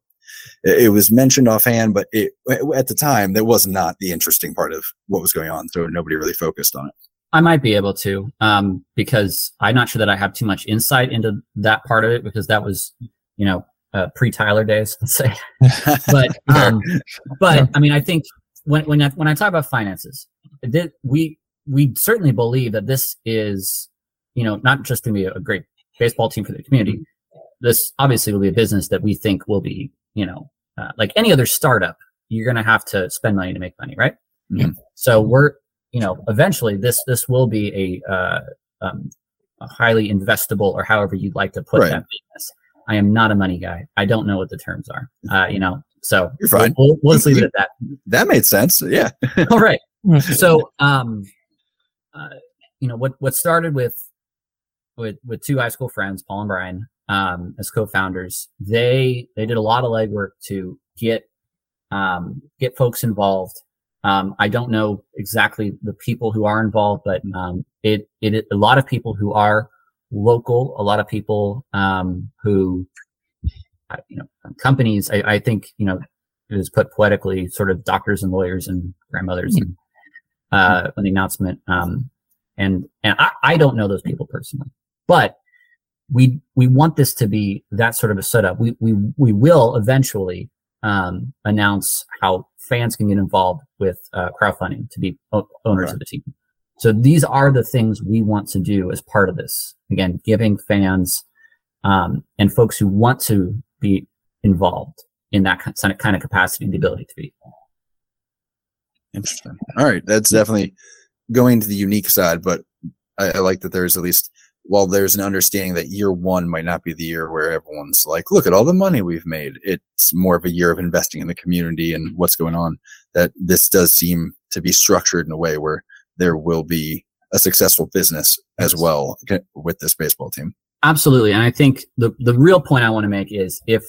it was mentioned offhand, but it, at the time, that was not the interesting part of what was going on. So nobody really focused on it. I might be able to, um, because I'm not sure that I have too much insight into that part of it because that was, you know, uh, pre Tyler days, let's say. but, um, but I mean, I think when when I, when I talk about finances, we we certainly believe that this is, you know, not just going to be a great baseball team for the community. This obviously will be a business that we think will be, you know, uh, like any other startup. You're going to have to spend money to make money, right? Mm-hmm. So we're, you know, eventually this this will be a, uh, um, a highly investable or however you'd like to put right. that business. I am not a money guy. I don't know what the terms are. Uh, you know, so you're fine. We'll, we'll, let's leave it at that. That made sense. Yeah. All right. So, um, uh, you know, what what started with with with two high school friends, Paul and Brian, um, as co-founders, they they did a lot of legwork to get um, get folks involved. Um, I don't know exactly the people who are involved, but um, it, it a lot of people who are local, a lot of people um, who you know companies. I, I, think you know it was put poetically, sort of doctors and lawyers and grandmothers, mm-hmm. and uh, when the announcement. Um, and and I, I don't know those people personally, but we we want this to be that sort of a setup. We we we will eventually um, announce how fans can get involved with uh, crowdfunding to be o- owners right. of the team. So these are the things we want to do as part of this. Again, giving fans um, and folks who want to be involved in that kind of capacity, the ability to be. Interesting. All right, that's definitely going to the unique side, but I, I like that there's at least while there's an understanding that year one might not be the year where everyone's like, look at all the money we've made. It's more of a year of investing in the community and what's going on. That this does seem to be structured in a way where there will be a successful business as well with this baseball team. Absolutely. And I think the, the real point I want to make is if,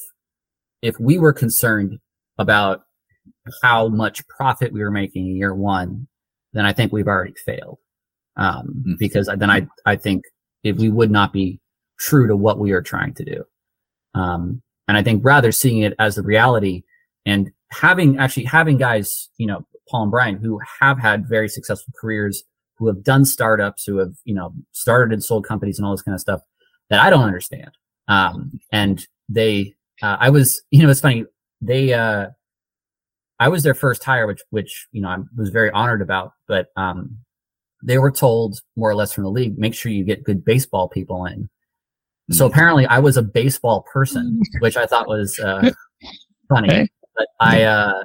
if we were concerned about how much profit we were making in year one, then I think we've already failed. Um, mm-hmm. because then I, I think if we would not be true to what we are trying to do. Um, and I think rather seeing it as the reality and having actually having guys, you know, Paul and Brian who have had very successful careers, who have done startups, who have, you know, started and sold companies and all this kind of stuff that I don't understand. Um, and they, uh, I was, you know, it's funny. They, uh, I was their first hire, which, which, you know, I was very honored about, but, um, they were told more or less from the league, make sure you get good baseball people in. So mm. apparently I was a baseball person, which I thought was, uh, funny, okay. but I, uh,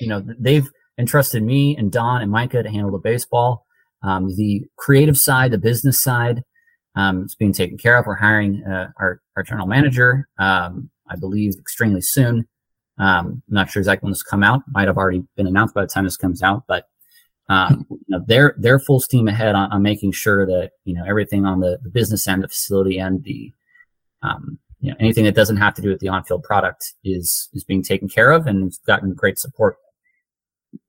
you know, they've entrusted me and Don and Micah to handle the baseball. Um, the creative side, the business side, um, it's being taken care of. We're hiring uh, our, our general manager, um, I believe, extremely soon. Um, I'm not sure exactly when this come out. Might have already been announced by the time this comes out, but um, you know, they're they're full steam ahead on, on, making sure that you know everything on the, the business end, the facility end, the um, you know anything that doesn't have to do with the on-field product is is being taken care of, and it's gotten great support.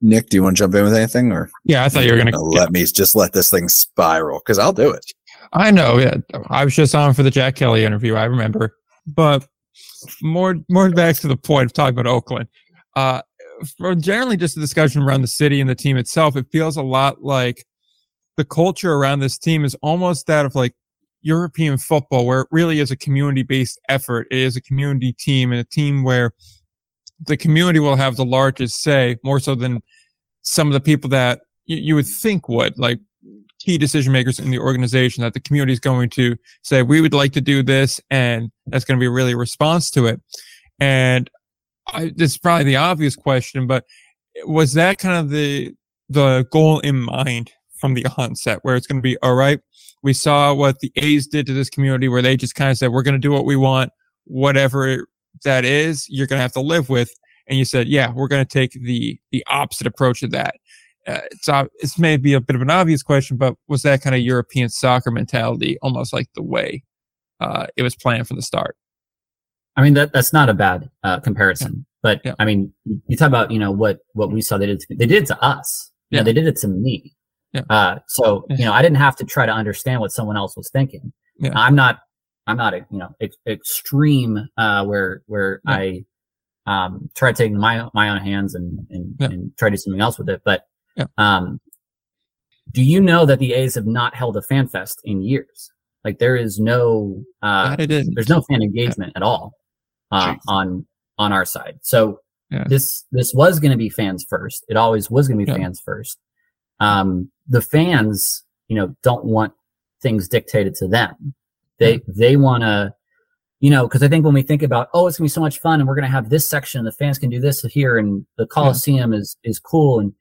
Nick, do you want to jump in with anything, or yeah, I thought you were going to let me just let this thing spiral because I'll do it. I know. Yeah, I was just on for the Jack Kelly interview. I remember, but more more back to the point of talking about Oakland. Uh, for generally just a discussion around the city and the team itself, it feels a lot like the culture around this team is almost that of like European football, where it really is a community based effort. It is a community team and a team where the community will have the largest say more so than some of the people that you, you would think would like key decision makers in the organization that the community is going to say, we would like to do this. And that's going to be really a response to it. And I, this is probably the obvious question, but was that kind of the the goal in mind from the onset, where it's going to be all right? We saw what the A's did to this community, where they just kind of said, "We're going to do what we want, whatever that is. You're going to have to live with." And you said, "Yeah, we're going to take the the opposite approach of that." uh, it's it's maybe a bit of an obvious question, but was that kind of European soccer mentality almost like the way uh, it was planned from the start? I mean that that's not a bad uh, comparison, yeah. but yeah. I mean you talk about you know what what we saw they did to, they did it to us. Yeah, you know, they did it to me. Yeah. Uh, so you know I didn't have to try to understand what someone else was thinking. Yeah. I'm not I'm not a you know ex- extreme uh, where where yeah. I um, try to take my my own hands and and, yeah. and try to do something else with it. But yeah. um, do you know that the A's have not held a fan fest in years? Like there is no uh, there's no fan engagement at all uh, on on our side. So this this was going to be fans first. It always was going to be fans first. Um, the fans, you know, don't want things dictated to them. They they want to you know, because I think when we think about, oh, it's gonna be so much fun, and we're gonna have this section, and the fans can do this here, and the Coliseum yeah. is is cool, and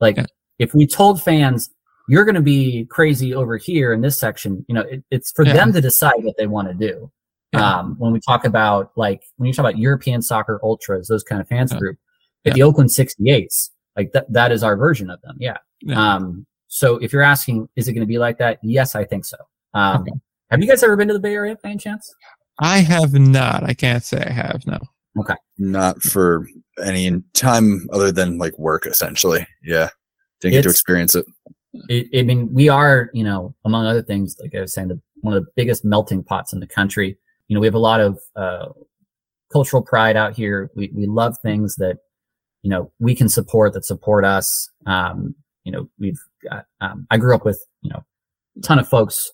like yeah. if we told fans you're gonna be crazy over here in this section, you know, it, it's for yeah. them to decide what they want to do. Um, when we talk about like when you talk about European soccer ultras, those kind of fans group, the Oakland 68s, like that that is our version of them. Yeah. Um, so if you're asking, is it going to be like that? Yes, I think so. Um, okay. Have you guys ever been to the Bay Area by any chance? I have not. I can't say I have. No. Okay. Not for any time other than like work, essentially. Yeah. Didn't get to experience it. it. I mean, we are, you know, among other things, like I was saying, the, one of the biggest melting pots in the country. You know, we have a lot of uh, cultural pride out here. We we love things that, you know, we can support that support us. Um, you know, we've got. Um, I grew up with, you know, a ton of folks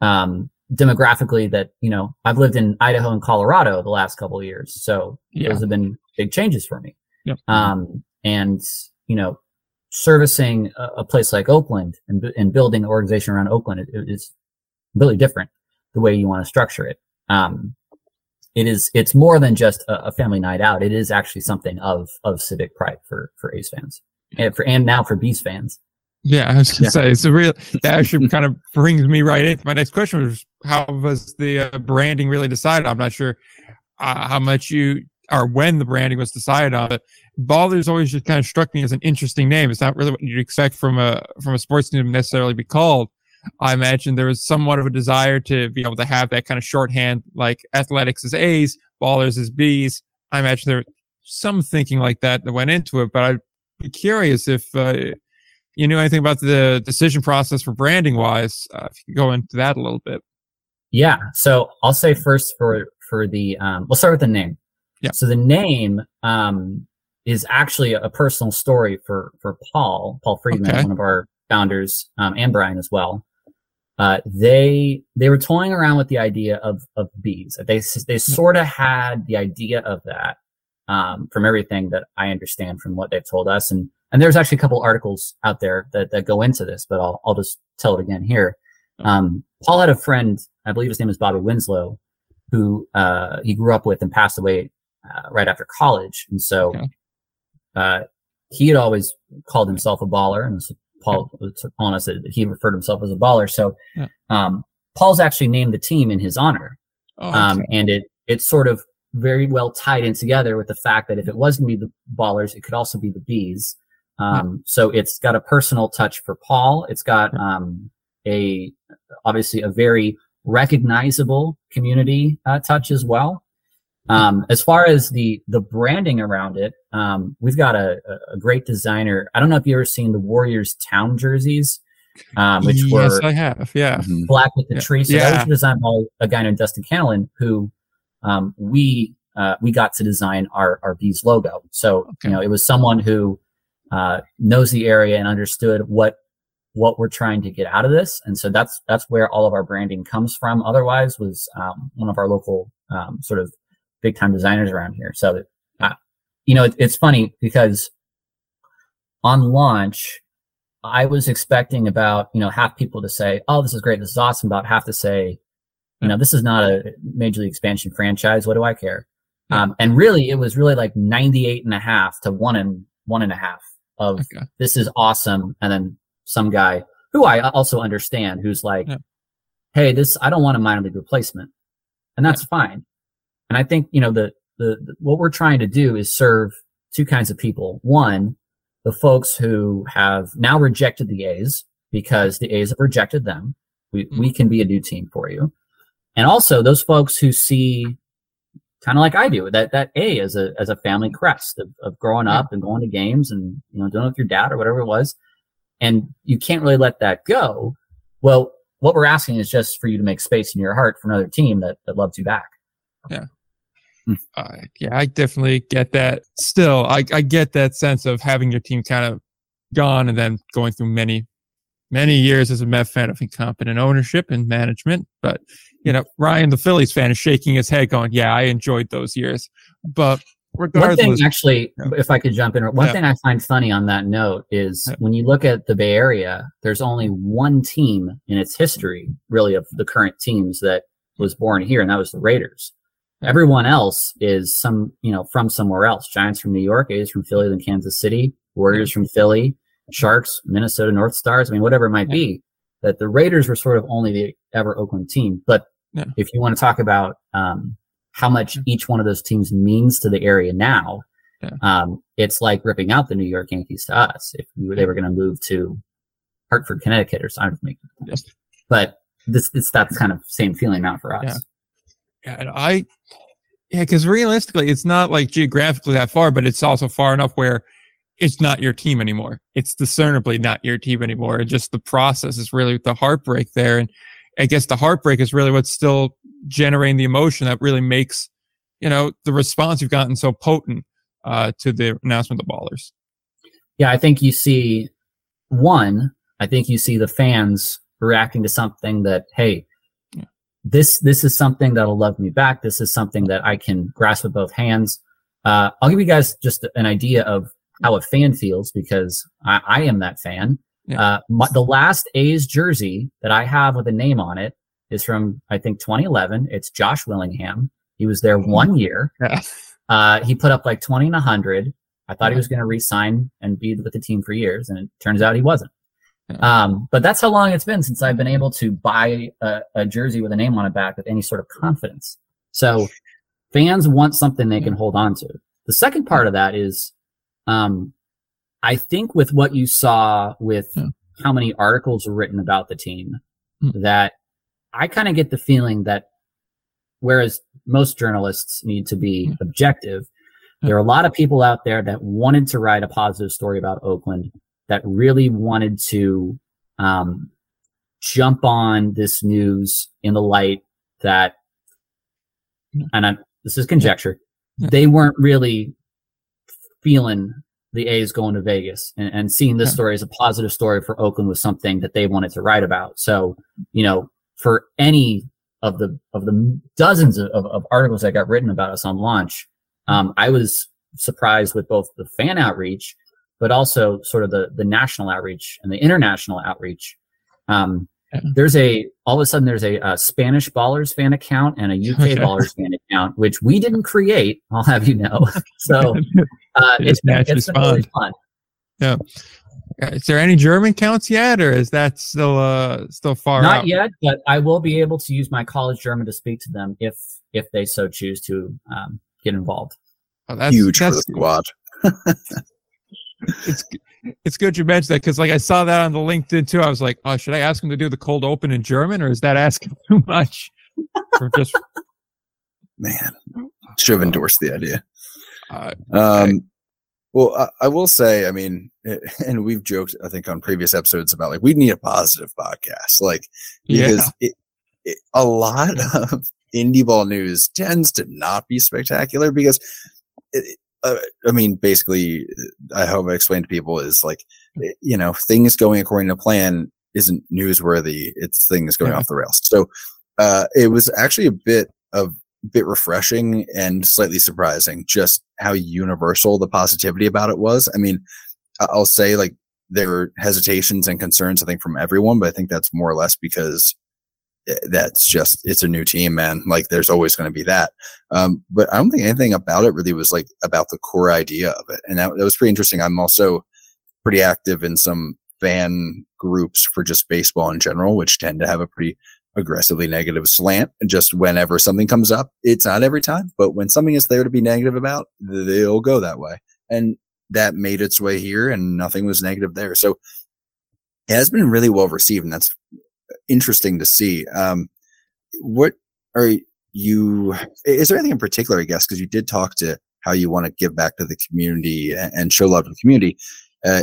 um, demographically that you know I've lived in Idaho and Colorado the last couple of years, so yeah. those have been big changes for me. Yep. Um, and you know, servicing a, a, place like Oakland and, and building an organization around Oakland is it, really different the way you want to structure it. Um, it is it's more than just a, a, family night out. It is actually something of of civic pride for for A's fans and for and now for Bees fans. Yeah, I was gonna yeah. say it's a real. That actually kind of brings me right into my next question was how was the uh, branding really decided? I'm not sure uh, how much you or when the branding was decided on. But Ballers always just kind of struck me as an interesting name. It's not really what you'd expect from a from a sports team to necessarily be called. I imagine there was somewhat of a desire to be able to have that kind of shorthand, like athletics is A's, ballers is B's. I imagine there some thinking like that that went into it, but I'd be curious if uh, you knew anything about the decision process for branding wise. Uh, if you could go into that a little bit. Yeah. So I'll say first for for the um, we'll start with the name. Yeah. So the name um, is actually a personal story for for Paul Paul Freedman, okay. one of our founders, um, and Brian as well. Uh, they they were toying around with the idea of of bees. They they sort of had the idea of that um, from everything that I understand from what they've told us, and and there's actually a couple articles out there that that go into this, but I'll I'll just tell it again here. Um, Paul had a friend, I believe his name is Bobby Winslow, who uh, he grew up with and passed away uh, right after college. And so okay. uh, he had always called himself a baller, and Paul was telling us that he referred himself as a baller. So yeah. um, Paul's actually named the team in his honor, oh, um, and it it's sort of very well tied in together with the fact that if it was going to be the ballers, it could also be the bees. Um, so it's got a personal touch for Paul. It's got um, a obviously a very recognizable community uh, touch as well. Um, as far as the the branding around it, um, we've got a, a, great designer. I don't know if you ever seen the Warriors town jerseys, um, which yes, were I have, yeah, mm-hmm. black with the yeah. tree. So yeah. that was designed by a guy named Dustin Canalin, who um, we uh, we got to design our our bees logo. So okay. you know, it was someone who uh, knows the area and understood what what we're trying to get out of this. And so that's, that's where all of our branding comes from. Otherwise was, um, one of our local, um, sort of big time designers around here. So, you know, it, it's funny because on launch, I was expecting about, you know, half people to say, Oh, this is great. This is awesome. About half to say, you know, this is not a major league expansion franchise. What do I care? Um, and really, it was really like 98 and a half to one and one and a half of okay. this is awesome. And then some guy who I also understand who's like, yeah. Hey, this, I don't want a minor league replacement. And that's yeah. fine. And I think, you know, the, the, the, what we're trying to do is serve two kinds of people. One, the folks who have now rejected the A's because the A's have rejected them. We, mm-hmm. we can be a new team for you. And also those folks who see kind of like I do that, that A as a, as a family crest of, of growing up and going to games and, you know, doing it with your dad or whatever it was. And you can't really let that go. Well, what we're asking is just for you to make space in your heart for another team that, that loves you back. Yeah. Uh, yeah, I definitely get that. Still, I, I get that sense of having your team kind of gone and then going through many, many years as a Met fan of incompetent ownership and management. But, you know, Ryan, the Phillies fan, is shaking his head going, yeah, I enjoyed those years. But regardless. One thing, actually, yeah. if I could jump in, one yeah. thing I find funny on that note is yeah. when you look at the Bay Area, there's only one team in its history, really, of the current teams that was born here, and that was the Raiders. Everyone else is some, you know, from somewhere else. Giants from New York, A's from Philly, then Kansas City, Warriors from Philly, Sharks, Minnesota North Stars. I mean, whatever it might be. That the Raiders were sort of only the ever Oakland team. But if you want to talk about um, how much each one of those teams means to the area now, yeah. um, it's like ripping out the New York Yankees to us if we were, they were going to move to Hartford, Connecticut, or something. But this it's that kind of same feeling now for us. Yeah. Yeah, and I, yeah, because realistically, it's not like geographically that far, but it's also far enough where it's not your team anymore. It's discernibly not your team anymore. And just the process is really the heartbreak there. And I guess the heartbreak is really what's still generating the emotion that really makes, you know, the response you've gotten so potent uh, to the announcement of the ballers. Yeah, I think you see one, I think you see the fans reacting to something that, hey, this this is something that'll love me back. This is something that I can grasp with both hands. Uh, I'll give you guys just an idea of how a fan feels because I, I am that fan. Yeah. Uh, my, the last A's jersey that I have with a name on it is from I think 2011. It's Josh Willingham. He was there mm-hmm. one year. Yeah. Uh, he put up like 20 and 100. I thought he was going to resign and be with the team for years, and it turns out he wasn't. Um, but that's how long it's been since I've been able to buy a, a, jersey with a name on it back with any sort of confidence. So fans want something they can hold on to. The second part of that is, um, I think with what you saw with yeah. how many articles were written about the team, hmm. that I kind of get the feeling that whereas most journalists need to be hmm. objective, there are a lot of people out there that wanted to write a positive story about Oakland that really wanted to um, jump on this news in the light that, and I, this is conjecture, they weren't really feeling the A's going to Vegas and, and seeing this story as a positive story for Oakland was something that they wanted to write about. So, you know, for any of the of the dozens of, of, articles that got written about us on launch, um, I was surprised with both the fan outreach but also sort of the the national outreach and the international outreach. Um, yeah. There's a all of a sudden there's a, a, Spanish Ballers fan account and a UK Ballers fan account, which we didn't create. I'll have you know. So uh, it's, been, it's been really fun. Yeah. Is there any German counts yet, or is that still uh still far? Not out? yet, but I will be able to use my college German to speak to them if if they so choose to um, get involved. Oh, that's huge that's, for the squad. It's it's good you mentioned that because like I saw that on the LinkedIn too. I was like, oh, should I ask him to do the cold open in German, or is that asking too much? For just man, should have endorsed the idea. Uh, um, well, I, I, will say, I mean, and we've joked, I think, on previous episodes about like we need a positive podcast, like because yeah. it, it, a lot of indie ball news tends to not be spectacular because it, uh, I mean, basically, I hope I explained to people is like, eh, you know, things going according to plan isn't newsworthy. It's things going yeah. off the rails. So, uh, it was actually a bit of bit refreshing and slightly surprising just how universal the positivity about it was. I mean, I'll say like there were hesitations and concerns, I think, from everyone, but I think that's more or less because that's just it's a new team, man. Like there's always going to be that. Um, but I don't think anything about it really was like about the core idea of it, and that, that was pretty interesting. I'm also pretty active in some fan groups for just baseball in general, which tend to have a pretty aggressively negative slant. Just whenever something comes up, it's not every time, but when something is there to be negative about, they'll go that way. And that made its way here and nothing was negative there. So it has been really well received and that's interesting to see. Um, what are you, is there anything in particular, I guess, because you did talk to how you want to give back to the community and show love to the community. Uh,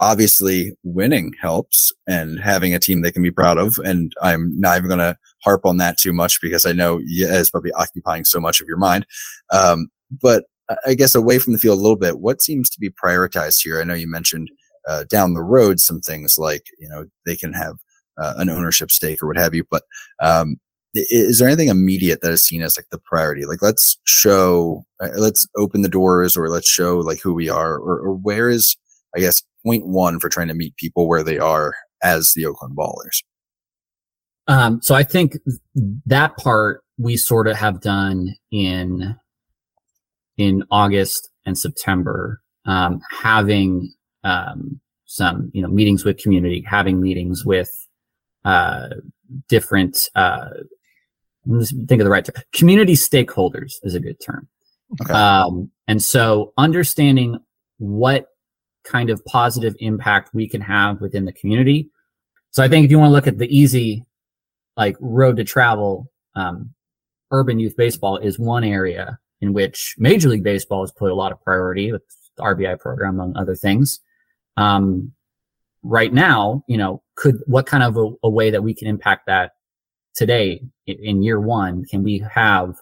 obviously winning helps and having a team they can be proud of. And I'm not even going to harp on that too much because I know it's probably occupying so much of your mind. Um, but I guess away from the field a little bit, what seems to be prioritized here? I know you mentioned uh, down the road some things like, you know, they can have uh, an ownership stake or what have you, but um, is there anything immediate that is seen as like the priority? Like let's show uh, let's open the doors or let's show like who we are or, or where is i guess point one for trying to meet people where they are as the oakland ballers? Um, so i think that part we sort of have done in in august and september um, having um, some you know meetings with community having meetings with uh, different uh, think of the right term. Community stakeholders is a good term. Okay. Um, and so understanding what kind of positive impact we can have within the community. So I think if you want to look at the easy, like road to travel, um, urban youth baseball is one area in which Major League Baseball has put a lot of priority with the RBI program, among other things. Um, right now, you know, could what kind of a, a way that we can impact that today in year one? Can we have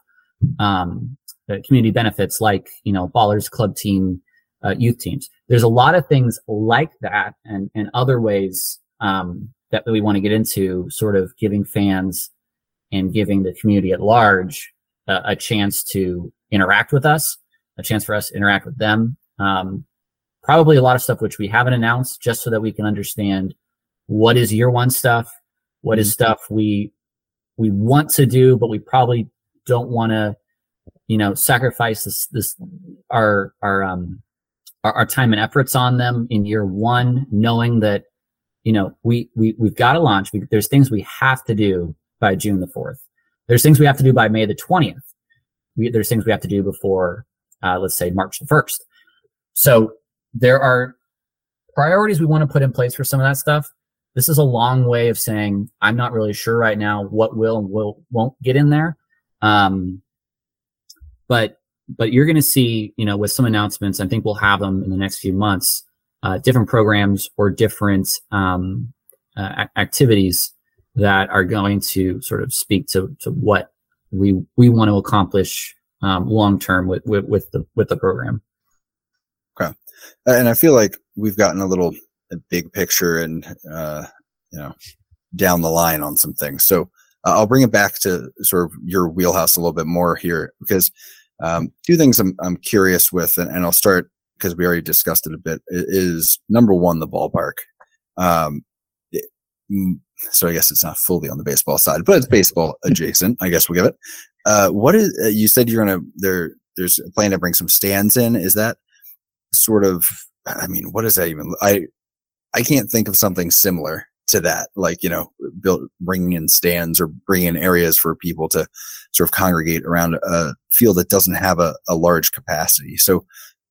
um, community benefits like you know ballers club team uh, youth teams? There's a lot of things like that and and other ways um, that we want to get into sort of giving fans and giving the community at large uh, a chance to interact with us a chance for us to interact with them. Um, probably a lot of stuff which we haven't announced just so that we can understand what is year one stuff what is mm-hmm. stuff we we want to do, but we probably don't want to, you know, sacrifice this, this, our, our, um, our, our, time and efforts on them in year one, knowing that, you know, we, we, we've got to launch. We, there's things we have to do by June the 4th. There's things we have to do by May the 20th. We, there's things we have to do before, uh, let's say March the 1st. So there are priorities we want to put in place for some of that stuff this is a long way of saying I'm not really sure right now what will and will won't get in there. Um, but but you're going to see, you know, with some announcements, I think we'll have them in the next few months, uh, different programs or different um, uh, activities that are going to sort of speak to to what we we want to accomplish um, long term with, with with the with the program. Okay, and I feel like we've gotten a little a big picture and uh, you know down the line on some things. So uh, I'll bring it back to sort of your wheelhouse a little bit more here because um, two things I'm, I'm curious with, and, and I'll start because we already discussed it a bit. Is number one the ballpark. Um, it, so I guess it's not fully on the baseball side, but it's baseball adjacent. I guess we'll give it. Uh, what is uh, you said you're gonna there? There's a plan to bring some stands in. Is that sort of? I mean, what is that even? I I can't think of something similar to that, like, you know, build, bringing in stands or bringing in areas for people to sort of congregate around a field that doesn't have a, a large capacity. So,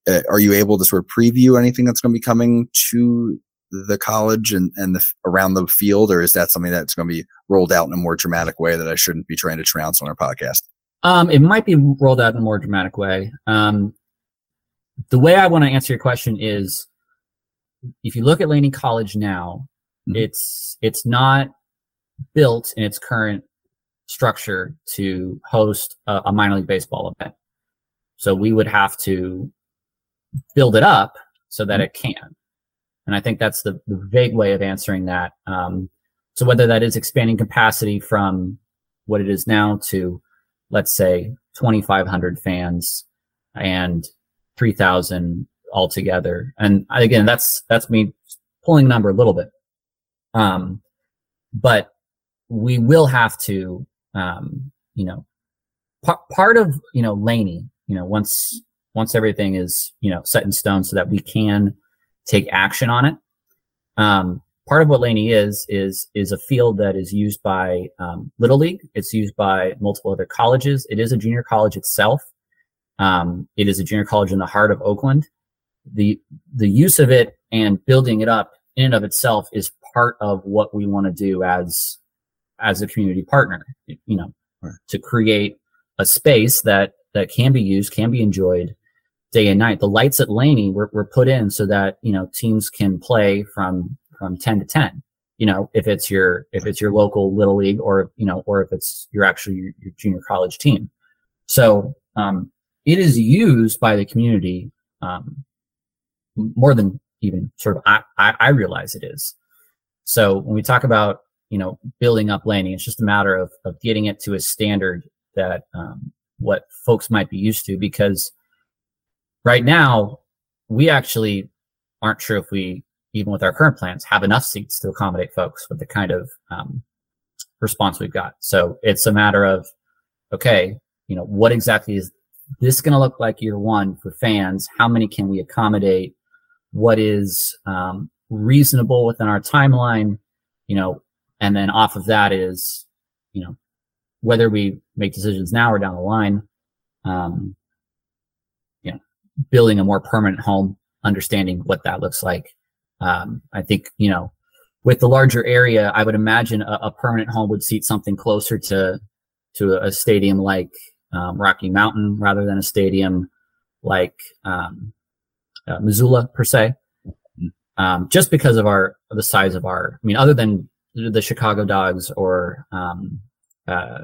uh, are you able to sort of preview anything that's going to be coming to the college and, and the, around the field, or is that something that's going to be rolled out in a more dramatic way that I shouldn't be trying to trounce on our podcast? Um, it might be rolled out in a more dramatic way. Um, the way I want to answer your question is if you look at Laney College now, mm-hmm. it's it's not built in its current structure to host a, a, minor league baseball event. So we would have to build it up so that mm-hmm. it can. And I think that's the, the vague way of answering that. Um, so whether that is expanding capacity from what it is now to, let's say, 2,500 fans and 3,000 altogether. And again, that's that's me pulling a number a little bit. Um, but we will have to, um, you know, p- part of you know Laney, you know, once once everything is you know set in stone, so that we can take action on it. Um, part of what Laney is is is a field that is used by um, Little League. It's used by multiple other colleges. It is a junior college itself. Um, it is a junior college in the heart of Oakland the the use of it and building it up in and of itself is part of what we want to do as as a community partner. You know, right. to create a space that that can be used, can be enjoyed day and night. The lights at Laney were, were put in so that you know teams can play from from ten to ten. You know, if it's your if it's your local little league, or you know, or if it's your actually your, your junior college team. So um, it is used by the community um, more than even sort of I, I, I realize it is. So when we talk about you know building up Laney, it's just a matter of of getting it to a standard that um, what folks might be used to because right now we actually aren't sure if we even with our current plans have enough seats to accommodate folks with the kind of um, response we've got so it's a matter of okay you know what exactly is this is going to look like year one for fans. How many can we accommodate? What is um, reasonable within our timeline? You know and then off of that is you know whether we make decisions now or down the line, um, you know, building a more permanent home, understanding what that looks like. Um, I think, you know, with the larger area, I would imagine a, a, permanent home would seat something closer to, to a stadium like, um, Rocky Mountain rather than a stadium like, um, uh, Missoula per se. Um, just because of our, the size of our, I mean, other than the Chicago Dogs or, um, uh,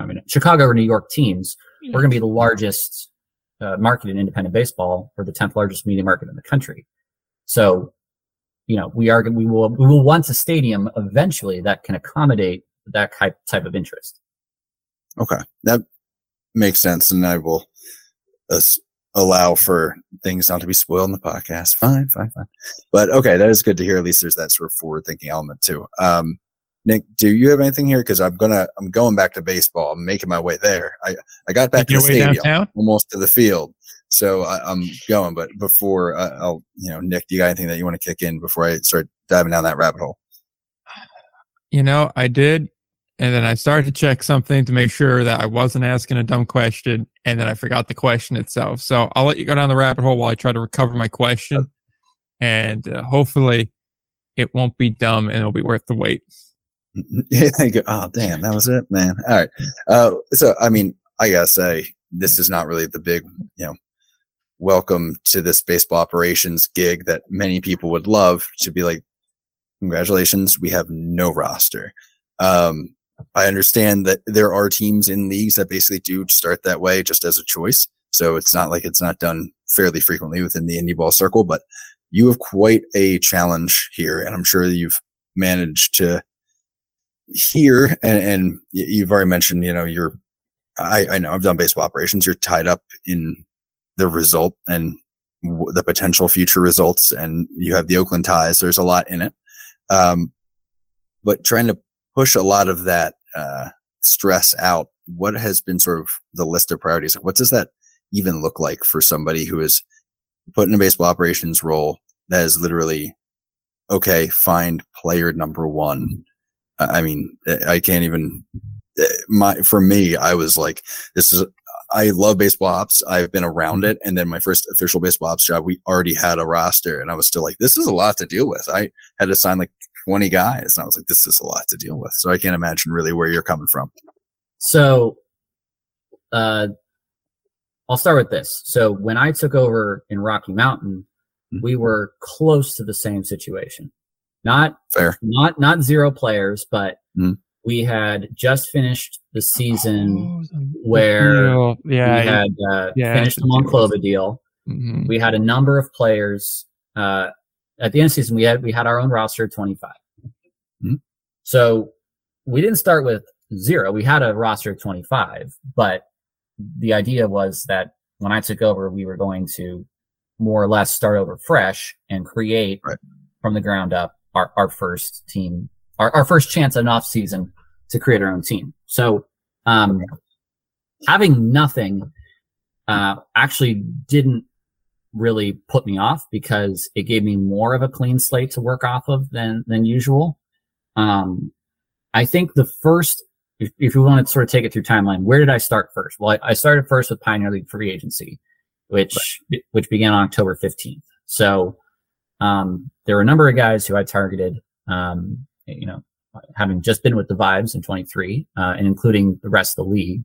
I mean, Chicago or New York teams, we're going to be the largest uh, market in independent baseball or the 10th largest media market in the country. So, you know, we are, we will, we will want a stadium eventually that can accommodate that type, type of interest. Okay. That makes sense. And I will uh, allow for things not to be spoiled in the podcast. Fine, fine, fine. But okay. That is good to hear. At least there's that sort of forward thinking element too. Um, Nick, do you have anything here? Because I'm gonna, I'm going back to baseball. I'm making my way there. I, I got back Make to the stadium, downtown? almost to the field. So I, am going. But before uh, I'll, you know, Nick, do you got anything that you want to kick in before I start diving down that rabbit hole? You know, I did, and then I started to check something to make sure that I wasn't asking a dumb question, and then I forgot the question itself. So I'll let you go down the rabbit hole while I try to recover my question, and uh, hopefully, it won't be dumb and it'll be worth the wait. Yeah, go, oh damn, that was it, man. All right. Uh, so I mean, I gotta say, this is not really the big, you know, welcome to this baseball operations gig that many people would love to be like, congratulations, we have no roster. Um, I understand that there are teams in leagues that basically do start that way just as a choice. So it's not like it's not done fairly frequently within the indie ball circle, but you have quite a challenge here. And I'm sure you've managed to hear and, and you've already mentioned, you know, you're, I, I know I've done baseball operations. You're tied up in the result and w- the potential future results, and you have the Oakland ties. There's a lot in it. Um, but trying to push a lot of that, uh, stress out. What has been sort of the list of priorities? What does that even look like for somebody who is put in a baseball operations role that is literally, okay, find player number one I mean, I can't even. My for me, I was like, this is. I love baseball ops. I've been around it, and then my first official baseball ops job, we already had a roster, and I was still like, this is a lot to deal with. I had to sign like 20 guys, and I was like, this is a lot to deal with. So I can't imagine really where you're coming from. So, uh, I'll start with this. So when I took over in Rocky Mountain, mm-hmm. we were close to the same situation. Not fair. Not not zero players, but mm. we had just finished the season oh, where yeah, we had uh, yeah, finished the Monclova deal. Mm-hmm. We had a number of players. Uh, at the end of the season, we had we had our own roster of 25. Mm-hmm. So we didn't start with zero. We had a roster of 25, but the idea was that when I took over, we were going to more or less start over fresh and create right. from the ground up our, our first team, our, our first chance an off season to create our own team. So, um, having nothing, uh, actually didn't really put me off because it gave me more of a clean slate to work off of than, than usual. Um, I think the first, if, if we want to sort of take it through timeline, where did I start first? Well, I, I started first with Pioneer League free agency. which right. which began on October 15th. So um, there were a number of guys who I targeted, um, you know, having just been with the Vibes in 23, uh, and including the rest of the league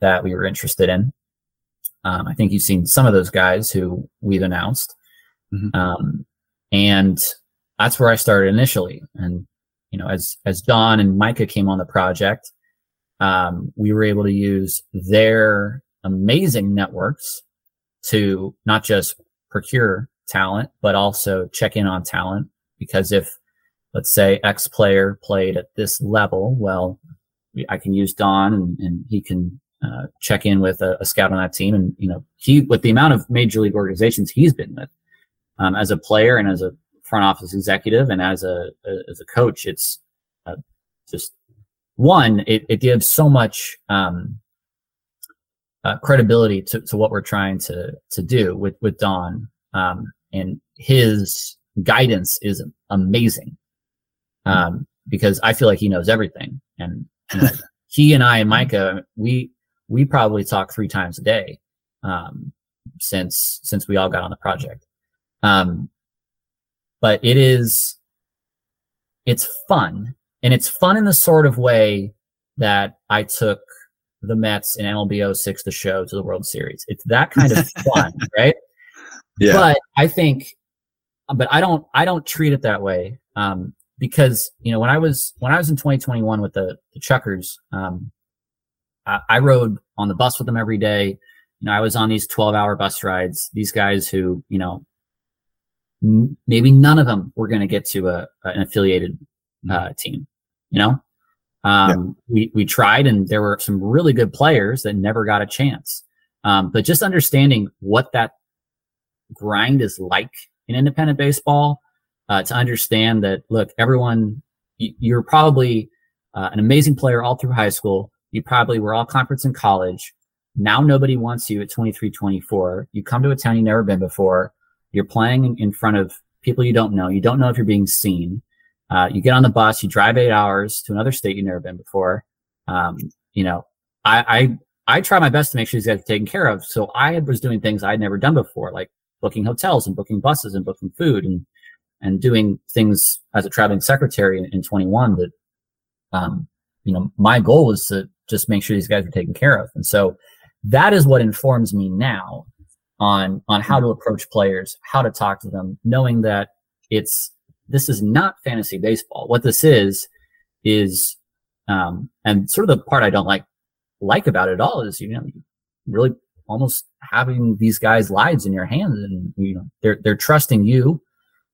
that we were interested in. Um, I think you've seen some of those guys who we've announced. Mm-hmm. Um, and that's where I started initially. And, you know, as, as Don and Micah came on the project, um, we were able to use their amazing networks to not just procure talent, but also check in on talent. Because if, let's say, X player played at this level, well, I can use Don and, and he can uh, check in with a, a, scout on that team. And, you know, he, with the amount of major league organizations he's been with, um, as a player and as a front office executive and as a, a as a coach, it's uh, just one, it, it gives so much, um, uh, credibility to, to what we're trying to, to do with, with Don. Um, and his guidance is amazing. Um, because I feel like he knows everything and you know, he and I and Micah, we, we probably talk three times a day um, since since we all got on the project. Um, but it is it's fun, and it's fun in the sort of way that I took the Mets in MLB 06 the show to the World Series. It's that kind of fun, right? Yeah. But I think, but I don't I don't treat it that way. Um, because you know when I was when I was in 2021 with the, the Chukars, um, I, I rode on the bus with them every day. You know, I was on these 12 hour bus rides. These guys who, you know, m- maybe none of them were going to get to a, an affiliated uh, mm-hmm. team, you know? Um, yeah. we, we tried and there were some really good players that never got a chance. Um, but just understanding what that grind is like in independent baseball, uh, to understand that, look, everyone, you're probably uh, an amazing player all through high school. You probably were all conference in college. Now nobody wants you at 23, 24. You come to a town you've never been before. You're playing in front of people you don't know. You don't know if you're being seen. Uh, you get on the bus, you drive eight hours to another state you've never been before. Um, you know, I, I, I try my best to make sure these guys are taken care of. So I was doing things I'd never done before, like booking hotels and booking buses and booking food and, and doing things as a traveling secretary in, in 21 that, um, you know, my goal was to just make sure these guys are taken care of. And so that is what informs me now on on how to approach players, how to talk to them, knowing that it's this is not fantasy baseball. What this is is um and sort of the part I don't like like about it all is you know really almost having these guys' lives in your hands and you know they're they're trusting you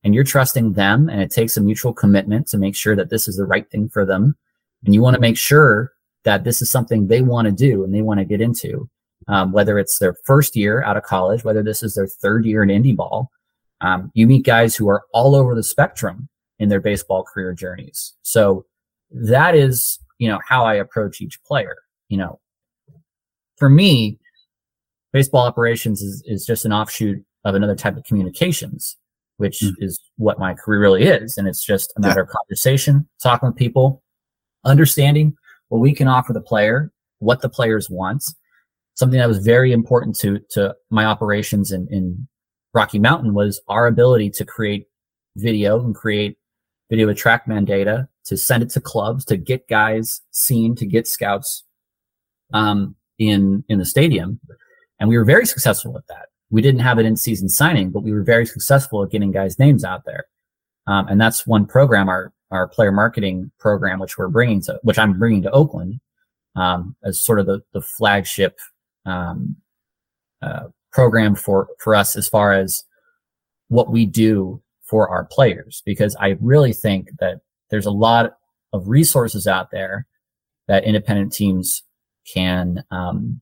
and you're trusting them and it takes a mutual commitment to make sure that this is the right thing for them and you want to make sure that this is something they want to do and they want to get into. Um, whether it's their first year out of college, whether this is their third year in indie ball, um, you meet guys who are all over the spectrum in their baseball career journeys. So that is, you know, how I approach each player. You know, for me, baseball operations is, is just an offshoot of another type of communications, which mm-hmm. is what my career really is. And it's just a matter yeah. of conversation, talking with people, understanding what we can offer the player, what the players want. Something that was very important to, to my operations in, in Rocky Mountain was our ability to create video and create video with TrackMan data to send it to clubs, to get guys seen, to get scouts, um, in, in the stadium. And we were very successful with that. We didn't have it in season signing, but we were very successful at getting guys' names out there. Um, and that's one program our our player marketing program, which we're bringing to, which I'm bringing to Oakland, um, as sort of the, the flagship, um, uh, program for, for us as far as what we do for our players, because I really think that there's a lot of resources out there that independent teams can, um,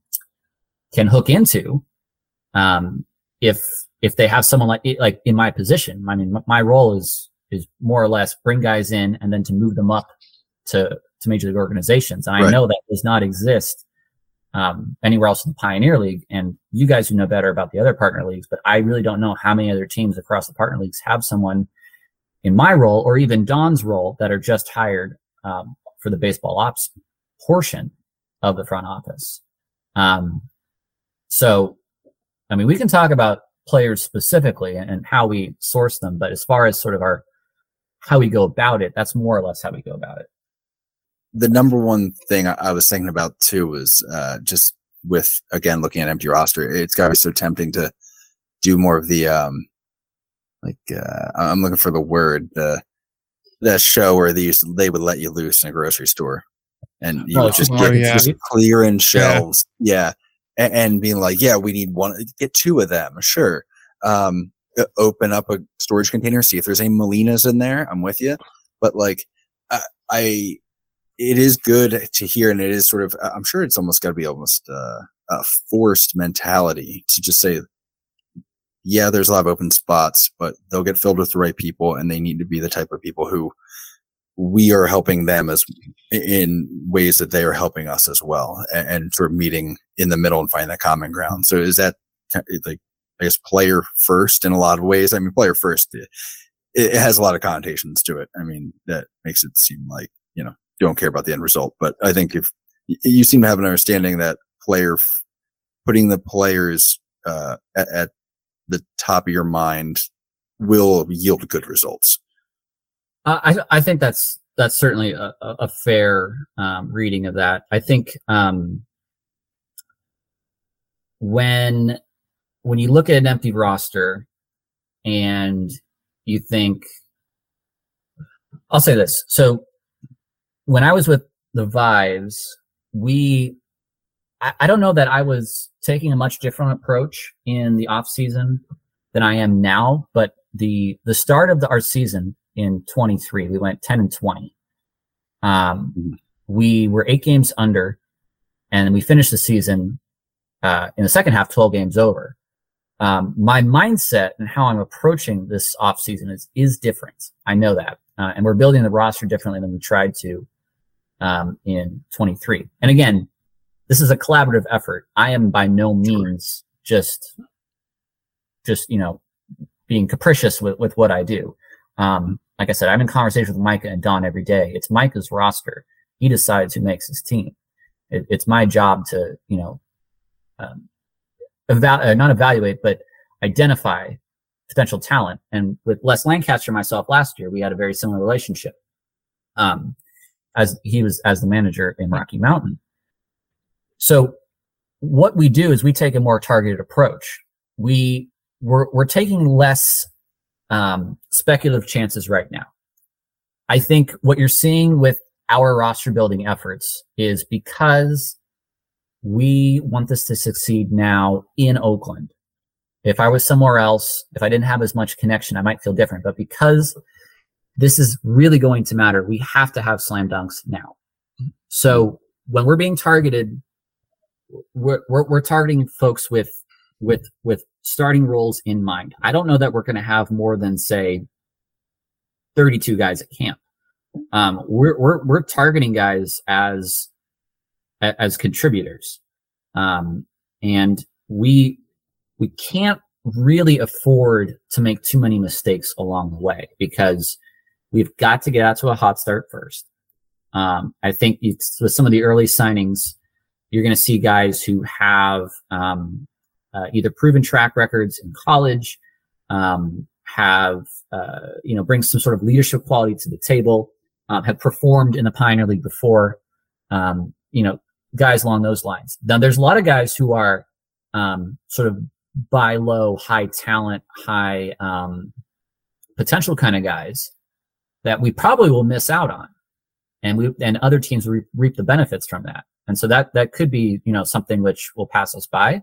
can hook into, um, if, if they have someone like, like in my position, I mean, my role is is more or less bring guys in and then to move them up to to major league organizations. And I know that does not exist um, anywhere else in the Pioneer League. And you guys who know better about the other partner leagues, but I really don't know how many other teams across the partner leagues have someone in my role or even Don's role that are just hired um, for the baseball ops portion of the front office. Um, so I mean, we can talk about players specifically and, and how we source them, but as far as sort of our how we go about it, that's more or less how we go about it. The number one thing I, I was thinking about too was uh, just with again looking at empty roster. It's got to be so tempting to do more of the um, like uh, I'm looking for the word the that show where they used to, they would let you loose in a grocery store and you oh, would just get yeah. just clearing shelves. Yeah. yeah. And, and, being like, yeah, we need one, get two of them. Sure. Um, open up a storage container, see if there's any Molinas in there. I'm with you. But like, I, I it is good to hear. And it is sort of, I'm sure it's almost got to be almost uh, a forced mentality to just say, yeah, there's a lot of open spots, but they'll get filled with the right people and they need to be the type of people who we are helping them as in ways that they are helping us as well and, and sort of meeting in the middle and finding that common ground. So is that like, I guess player first in a lot of ways? I mean, player first, it, it has a lot of connotations to it. I mean, that makes it seem like, you know, you don't care about the end result. But I think if you seem to have an understanding that player, putting the players uh, at, at the top of your mind will yield good results. I I think that's that's certainly a, a fair um, reading of that. I think um, when when you look at an empty roster and you think, I'll say this. So when I was with the Vibes, we I, I don't know that I was taking a much different approach in the off season than I am now, but the the start of the, our season in 23. We went 10 and 20. Um, we were eight games under, and we finished the season uh, in the second half, 12 games over. Um, my mindset and how I'm approaching this off season is is different. I know that, uh, and we're building the roster differently than we tried to um, in 23. And again, this is a collaborative effort. I am by no means just just you know being capricious with with what I do. Um, like I said, I'm in conversation with Micah and Don every day. It's Micah's roster. He decides who makes his team. It, it's my job to, you know, um, eval- uh, not evaluate, but identify potential talent. And with Les Lancaster and myself last year, we had a very similar relationship. Um, as he was as the manager in Rocky Mountain. So what we do is we take a more targeted approach. We we're, we're taking less um, speculative chances right now. I think what you're seeing with our roster building efforts is because we want this to succeed now in Oakland. If I was somewhere else, if I didn't have as much connection, I might feel different. But because this is really going to matter, we have to have slam dunks now. So when we're being targeted, we're, we're, we're targeting folks with with with starting roles in mind. I don't know that we're going to have more than say 32 guys at camp. Um, we're we're we're targeting guys as as contributors, um, and we we can't really afford to make too many mistakes along the way because we've got to get out to a hot start first. Um, I think with some of the early signings, you're going to see guys who have um, uh, either proven track records in college, um, have uh, you know bring some sort of leadership quality to the table, um, have performed in the Pioneer League before, um, you know guys along those lines. Now there's a lot of guys who are um, sort of buy low, high talent, high um, potential kind of guys that we probably will miss out on, and we and other teams re- reap the benefits from that. And so that that could be you know something which will pass us by.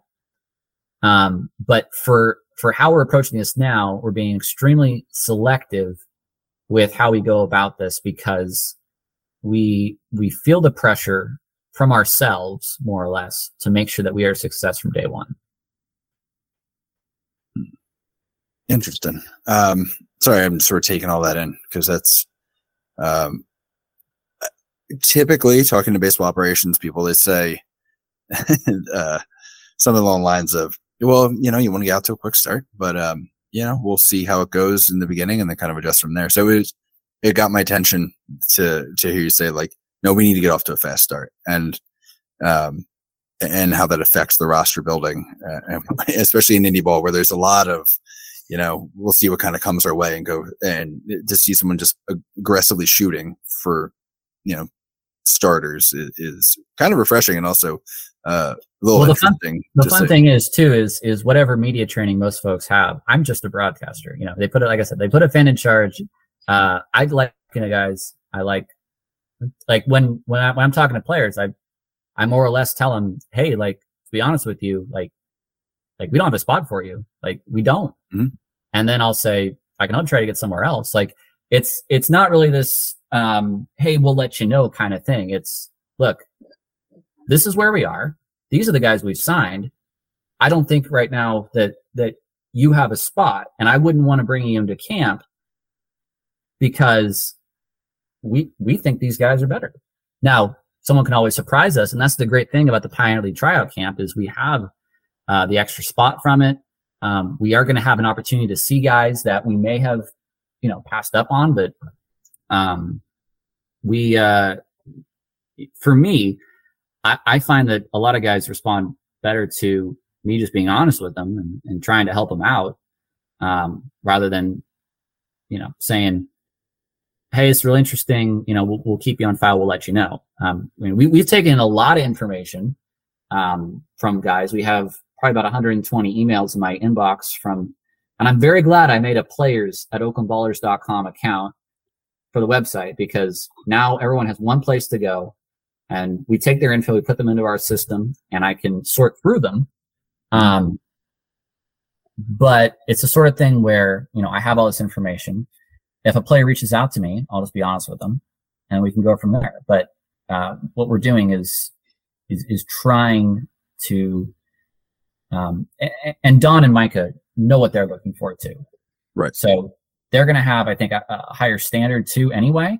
Um, but for for how we're approaching this now, we're being extremely selective with how we go about this because we we feel the pressure from ourselves more or less to make sure that we are a success from day one. Interesting. Um, sorry, I'm sort of taking all that in because that's um, typically talking to baseball operations people. They say uh, something along the lines of well, you know, you want to get out to a quick start, but um, you know, we'll see how it goes in the beginning and then kind of adjust from there. So it was, it got my attention to to hear you say like, no, we need to get off to a fast start. And um, and how that affects the roster building, uh, especially in indie ball where there's a lot of, you know, we'll see what kind of comes our way and go and to see someone just aggressively shooting for, you know, starters is, is kind of refreshing and also uh, a little well, the. Fun, the fun thing is too is is whatever media training most folks have. I'm just a broadcaster. You know, they put it like I said, they put a fan in charge. Uh, I like you know guys. I like like when when, I, when I'm talking to players, I I more or less tell them, hey, like to be honest with you, like like we don't have a spot for you, like we don't. Mm-hmm. And then I'll say I can try to get somewhere else. Like it's it's not really this um, hey, we'll let you know kind of thing. It's look, this is where we are. These are the guys we've signed. I don't think right now that that you have a spot, and I wouldn't want to bring you into camp because we we think these guys are better. Now, someone can always surprise us, and that's the great thing about the Pioneer League tryout camp is we have uh, the extra spot from it. Um, we are going to have an opportunity to see guys that we may have, you know, passed up on, but um, we, uh, for me, I, I, find that a lot of guys respond better to me just being honest with them and, and trying to help them out, um, rather than, you know, saying, Hey, it's really interesting. You know, we'll, we'll keep you on file. We'll let you know. Um, I mean, we, we've taken a lot of information, um, from guys. We have probably about 120 emails in my inbox from, and I'm very glad I made a players at oaklandballers.com account for the website because now everyone has one place to go and we take their info, we put them into our system and I can sort through them. Um, but it's the sort of thing where, you know, I have all this information. If a player reaches out to me, I'll just be honest with them and we can go from there. But, uh, what we're doing is, is, is trying to, um, and Don and Micah know what they're looking for too. Right. So they're going to have, I think, a, a, higher standard too anyway.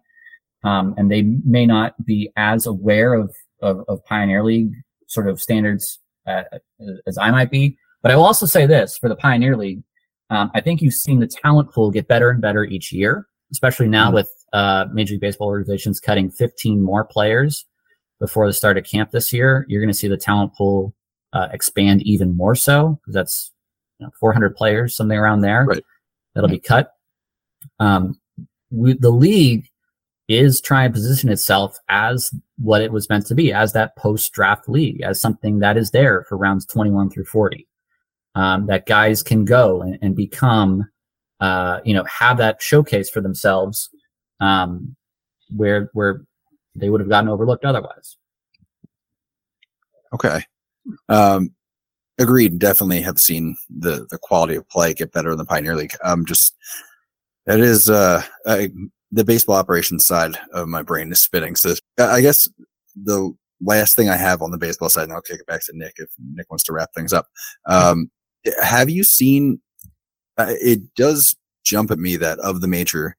Um, and they may not be as aware of, of, of Pioneer League sort of standards uh, as I might be. But I will also say this for the Pioneer League, um, I think you've seen the talent pool get better and better each year, especially now mm-hmm. with uh, Major League Baseball organizations cutting 15 more players before the start of camp this year. You're going to see the talent pool uh, expand even more so because that's you know, 400 players, something around there. Right. That'll be cut. Um, we, the league is trying to position itself as what it was meant to be, as that post draft league, as something that is there for rounds 21 through 40. Um, that guys can go and, and become, uh, you know, have that showcase for themselves, um, where, where they would have gotten overlooked otherwise. Okay. Um, agreed. Definitely have seen the, the quality of play get better in the Pioneer League. Um, just, that is uh, I, the baseball operations side of my brain is spinning. So I guess the last thing I have on the baseball side, and I'll kick it back to Nick if Nick wants to wrap things up. Um, have you seen? Uh, it does jump at me that of the major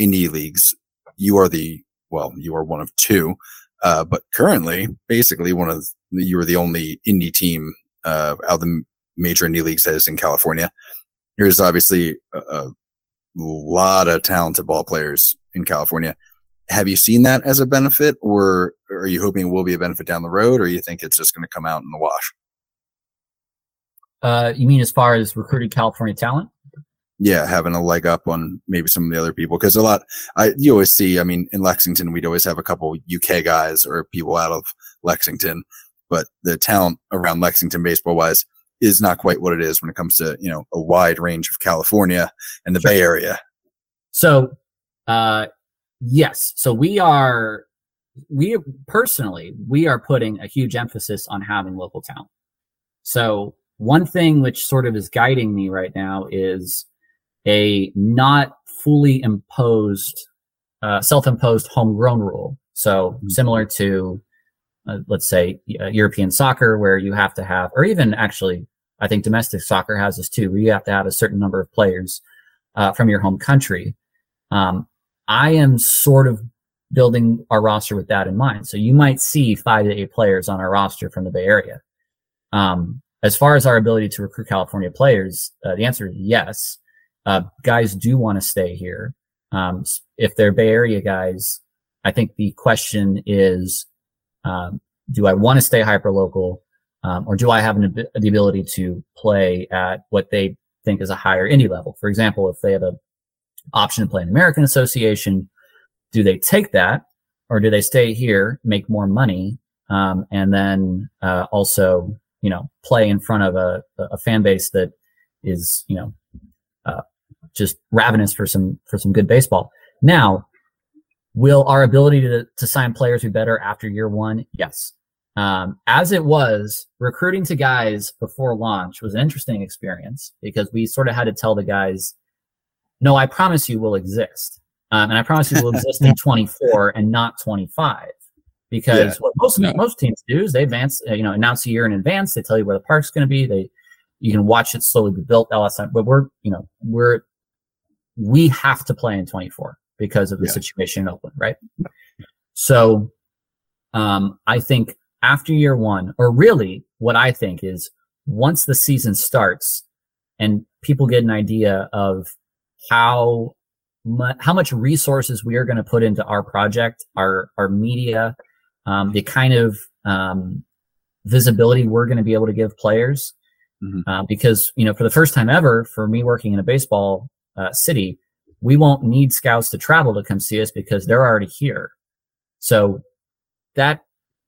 indie leagues, you are the well, you are one of two, uh, but currently, basically, one of you are the only indie team uh, out of the major indie leagues that is in California. There's obviously a, a lot of talented ball players in California. Have you seen that as a benefit, or are you hoping it will be a benefit down the road, or you think it's just going to come out in the wash? Uh, you mean as far as recruiting California talent? Yeah, having a leg up on maybe some of the other people because a lot I you always see. I mean, in Lexington, we'd always have a couple UK guys or people out of Lexington, but the talent around Lexington baseball wise is not quite what it is when it comes to you know a wide range of California and the sure. Bay Area. So, uh, yes, so we are we personally we are putting a huge emphasis on having local talent. So one thing which sort of is guiding me right now is a not fully imposed, uh, self-imposed homegrown rule. So mm-hmm. similar to uh, let's say uh, European soccer, where you have to have, or even actually I think domestic soccer has this too, where you have to have a certain number of players uh, from your home country. Um, I am sort of building our roster with that in mind. So you might see five to eight players on our roster from the Bay Area. Um, as far as our ability to recruit California players, uh, the answer is yes. Uh, guys do want to stay here. Um, if they're Bay Area guys, I think the question is, um, do I want to stay hyper local Um, or do I have an, the ability to play at what they think is a higher indie level? For example, if they have an option to play in American Association, do they take that or do they stay here, make more money, um, and then uh, also, you know, play in front of a, a fan base that is, you know, uh, just ravenous for some for some good baseball. Now, will our ability to to sign players be better after year one? Yes. Um, as it was, recruiting to guys before launch was an interesting experience because we sort of had to tell the guys, no, I promise you will exist. Um, and I promise you will exist in 24 and not 25. Because yeah. what most no. most teams do is they advance, uh, you know, announce a year in advance. They tell you where the park's going to be. They, you can watch it slowly be built. All that stuff. But we're, you know, we're, we have to play in 24 because of the yeah. situation in Oakland, right? So, um, I think after year one, or really what I think is once the season starts and people get an idea of how mu- how much resources we are going to put into our project, our our media, um, the kind of um, visibility we're going to be able to give players. Mm-hmm. Uh, because you know, for the first time ever, for me working in a baseball uh, city, we won't need scouts to travel to come see us because they're already here. So that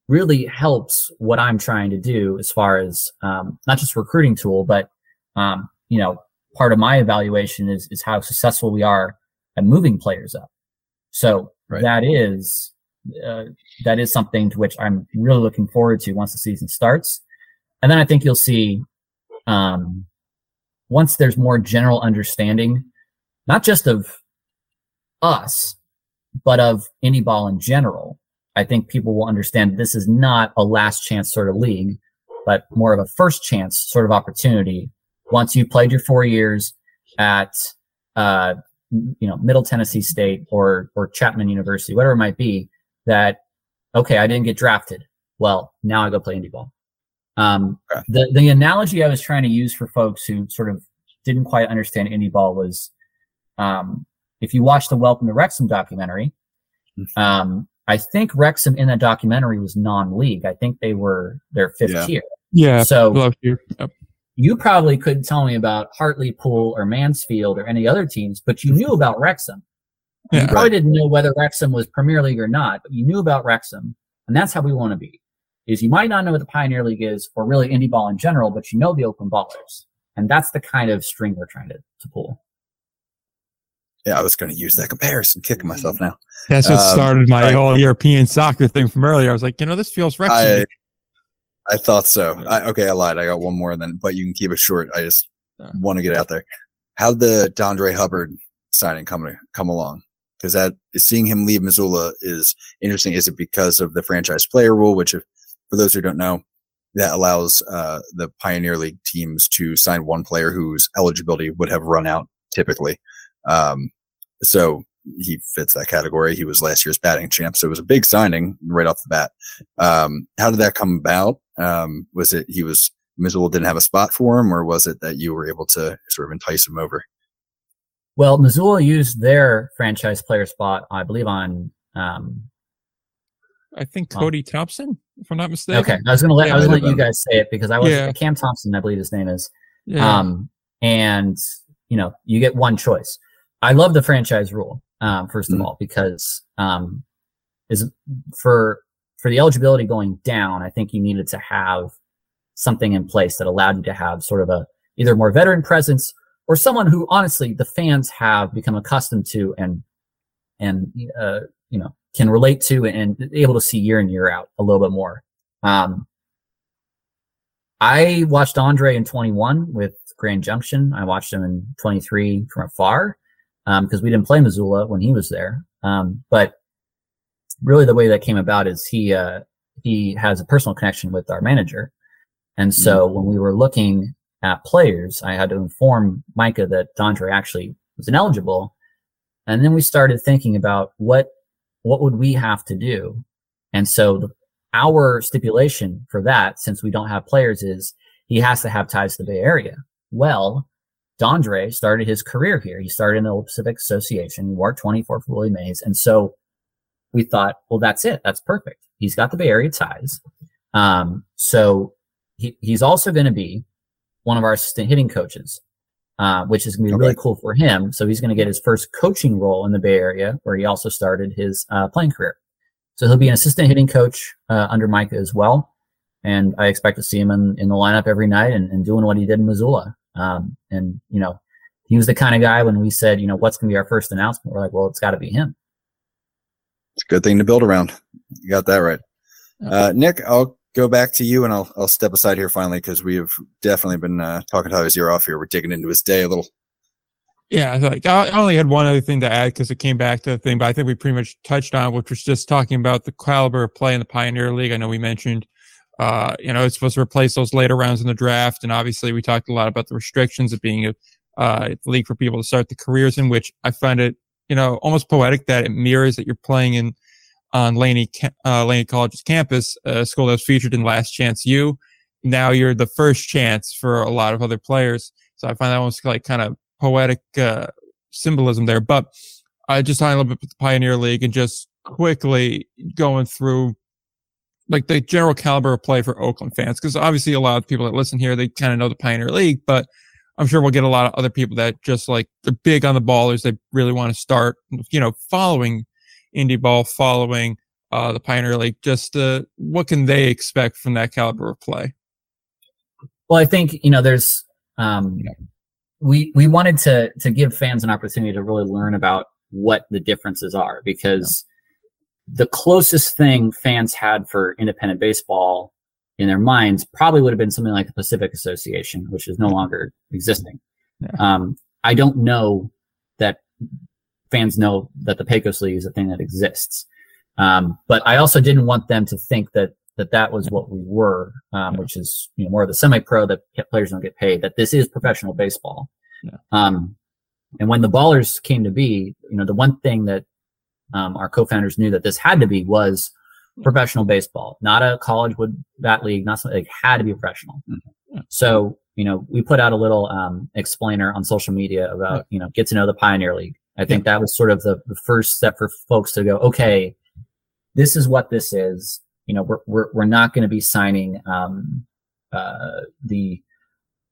really helps what I'm trying to do as far as um, not just recruiting tool, but um, you know, part of my evaluation is is how successful we are at moving players up. So right. that is uh, that is something to which I'm really looking forward to once the season starts, and then I think you'll see um, once there's more general understanding, not just of us, but of indie ball in general. I think people will understand this is not a last chance sort of league, but more of a first chance sort of opportunity. Once you've played your four years at, uh, you know, Middle Tennessee State or, or Chapman University, whatever it might be, that, okay, I didn't get drafted. Well, now I go play indie ball. Um, the, the analogy I was trying to use for folks who sort of didn't quite understand indie ball was, um, if you watch the Welcome to Wrexham documentary, um, I think Wrexham in that documentary was non-league. I think they were their fifth yeah. tier. Yeah. So you. Yep. you probably couldn't tell me about Hartlepool or Mansfield or any other teams, but you knew about Wrexham. Yeah, you probably right. didn't know whether Wrexham was Premier League or not, but you knew about Wrexham, and that's how we want to be. Is you might not know what the Pioneer League is or really indie ball in general, but you know the Oakland ballers, and that's the kind of string we're trying to, to pull yeah, I was going to use that comparison, kicking myself now. That's what um, started my I, whole European soccer thing from earlier. I was like, you know, this feels I, I thought so. I, okay, I lied. I got one more then, but you can keep it short. I just uh, want to get out there. How'd the Dondre Hubbard signing come come along? Because that seeing him leave Missoula is interesting. Is it because of the franchise player rule, which, if, for those who don't know, that allows uh, the Pioneer League teams to sign one player whose eligibility would have run out typically. Um, so he fits that category. He was last year's batting champ, so it was a big signing right off the bat. Um, how did that come about? Um, was it he was Missoula didn't have a spot for him, or was it that you were able to sort of entice him over? Well, Missoula used their franchise player spot, I believe, on. Um, I think Cody Thompson, if I'm not mistaken. Okay, I was gonna let yeah, I was gonna let you guys say it because I was yeah. Cam Thompson, I believe his name is. Yeah. Um, and you know, you get one choice. I love the franchise rule, um, 1st mm-hmm. of all, because um, is for for the eligibility going down. I think you needed to have something in place that allowed you to have sort of a either more veteran presence or someone who honestly the fans have become accustomed to and and uh, you know can relate to and able to see year in year out a little bit more. Um, I watched Andre in 21 with Grand Junction. I watched him in 23 from afar because um, we didn't play Missoula when he was there. Um, but really, the way that came about is he uh, he has a personal connection with our manager, and so mm-hmm. when we were looking at players, I had to inform Micah that Dondre actually was ineligible, and then we started thinking about what what would we have to do, and so the, our stipulation for that, since we don't have players, is he has to have ties to the Bay Area. Well, Dondre started his career here. He started in the Old Pacific Association. He worked 24 for Willie Mays. And so we thought, well, that's it. That's perfect. He's got the Bay Area ties. Um, so he, he's also going to be one of our assistant hitting coaches, uh, which is going to be okay. really cool for him. So he's going to get his first coaching role in the Bay Area, where he also started his uh, playing career. So he'll be an assistant hitting coach uh, under Micah as well. And I expect to see him in, in the lineup every night and, and doing what he did in Missoula. Um, and, you know, he was the kind of guy when we said, you know, what's going to be our first announcement? We're like, well, it's got to be him. It's a good thing to build around. You got that right. Uh, Nick, I'll go back to you and I'll, I'll step aside here finally because we have definitely been uh, talking to his ear off here. We're digging into his day a little. Yeah, like I only had one other thing to add because it came back to the thing, but I think we pretty much touched on, which was just talking about the caliber of play in the Pioneer League. I know we mentioned, uh, you know, it's supposed to replace those later rounds in the draft, and obviously we talked a lot about the restrictions of being a uh, league for people to start the careers in, which I find it, you know, almost poetic that it mirrors that you're playing in on Laney, uh, Laney College's campus, a school that was featured in Last Chance U. Now you're the first chance for a lot of other players. So I find that almost like kind of poetic uh, symbolism there. But I just talking a little bit about the Pioneer League and just quickly going through like the general caliber of play for Oakland fans. Cause obviously a lot of people that listen here, they kind of know the Pioneer League, but I'm sure we'll get a lot of other people that just like they're big on the ballers. They really want to start, you know, following indie ball, following uh, the Pioneer League. Just uh, what can they expect from that caliber of play? Well, I think you know there's um, we we wanted to to give fans an opportunity to really learn about what the differences are because the closest thing fans had for independent baseball in their minds probably would have been something like the Pacific Association, which is no longer existing. Yeah. Um, I don't know that fans know that the Pecos League is a thing that exists. Um, but I also didn't want them to think that that that was what we were, um, which is you know more of the semi-pro that players don't get paid. That this is professional baseball. Yeah. Um, and when the Ballers came to be, you know, the one thing that um, our co-founders knew that this had to be was professional baseball, not a college would that league, not something It had to be professional. Mm-hmm. So you know, we put out a little um, explainer on social media about you know get to know the Pioneer League. I think that was sort of the, the first step for folks to go, okay, this is what this is. You know, we're, we're, we're not going to be signing, um, uh, the,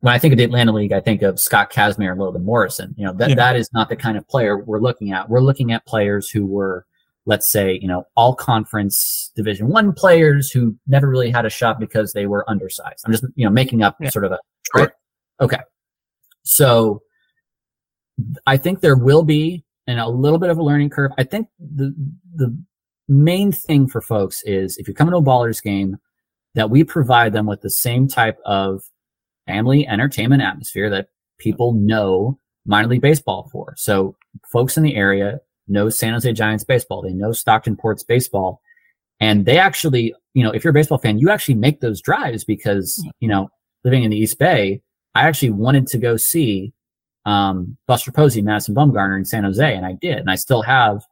when I think of the Atlantic League, I think of Scott Kazmir and Logan Morrison. You know, that, yeah. that is not the kind of player we're looking at. We're looking at players who were, let's say, you know, all conference division one players who never really had a shot because they were undersized. I'm just, you know, making up yeah. sort of a, right? Okay. So I think there will be and a little bit of a learning curve. I think the the main thing for folks is if you come into a ballers game, that we provide them with the same type of family entertainment atmosphere that people know minor league baseball for. So folks in the area know San Jose Giants baseball. They know Stockton Ports baseball. And they actually, you know, if you're a baseball fan, you actually make those drives because, you know, living in the East Bay, I actually wanted to go see um, Buster Posey, Madison Bumgarner in San Jose, and I did, and I still have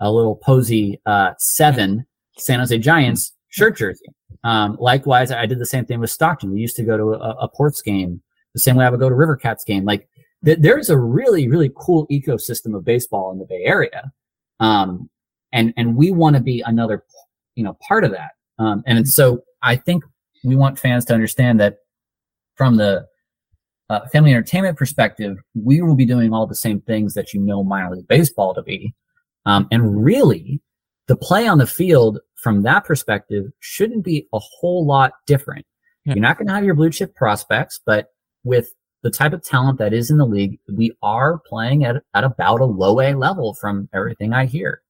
a little Posey uh, seven San Jose Giants shirt jersey. Um, likewise, I did the same thing with Stockton. We used to go to a, a Ports game the same way I would go to River Cats game. Like th- there's a really really cool ecosystem of baseball in the Bay Area, um, and and we want to be another you know part of that. Um, and so I think we want fans to understand that from the uh, family entertainment perspective, we will be doing all the same things that you know minor league baseball to be. Um, and really, the play on the field from that perspective shouldn't be a whole lot different. Yeah. You're not going to have your blue chip prospects, but with the type of talent that is in the league, we are playing at, at about a low A level from everything I hear.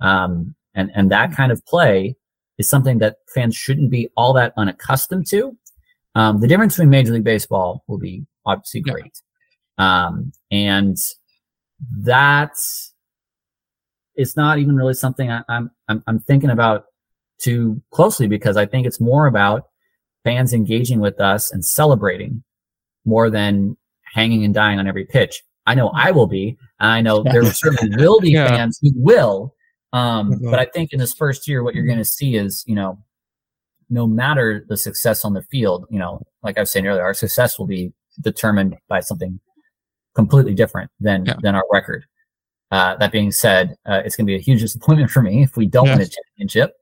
Um, and, and that kind of play is something that fans shouldn't be all that unaccustomed to. Um, the difference between Major League Baseball will be obviously great. Yeah. Um, and that is it's not even really something I, I'm, I'm, I'm thinking about too closely because I think it's more about fans engaging with us and celebrating more than hanging and dying on every pitch. I know I will be, and I know there certainly will be yeah. fans who will. Um, mm-hmm. But I think in this first year, what you're going to see is, you know, no matter the success on the field, you know, like I was saying earlier, our success will be determined by something completely different than yeah. than our record. Uh, that being said, uh, it's going to be a huge disappointment for me if we don't yes. win a championship,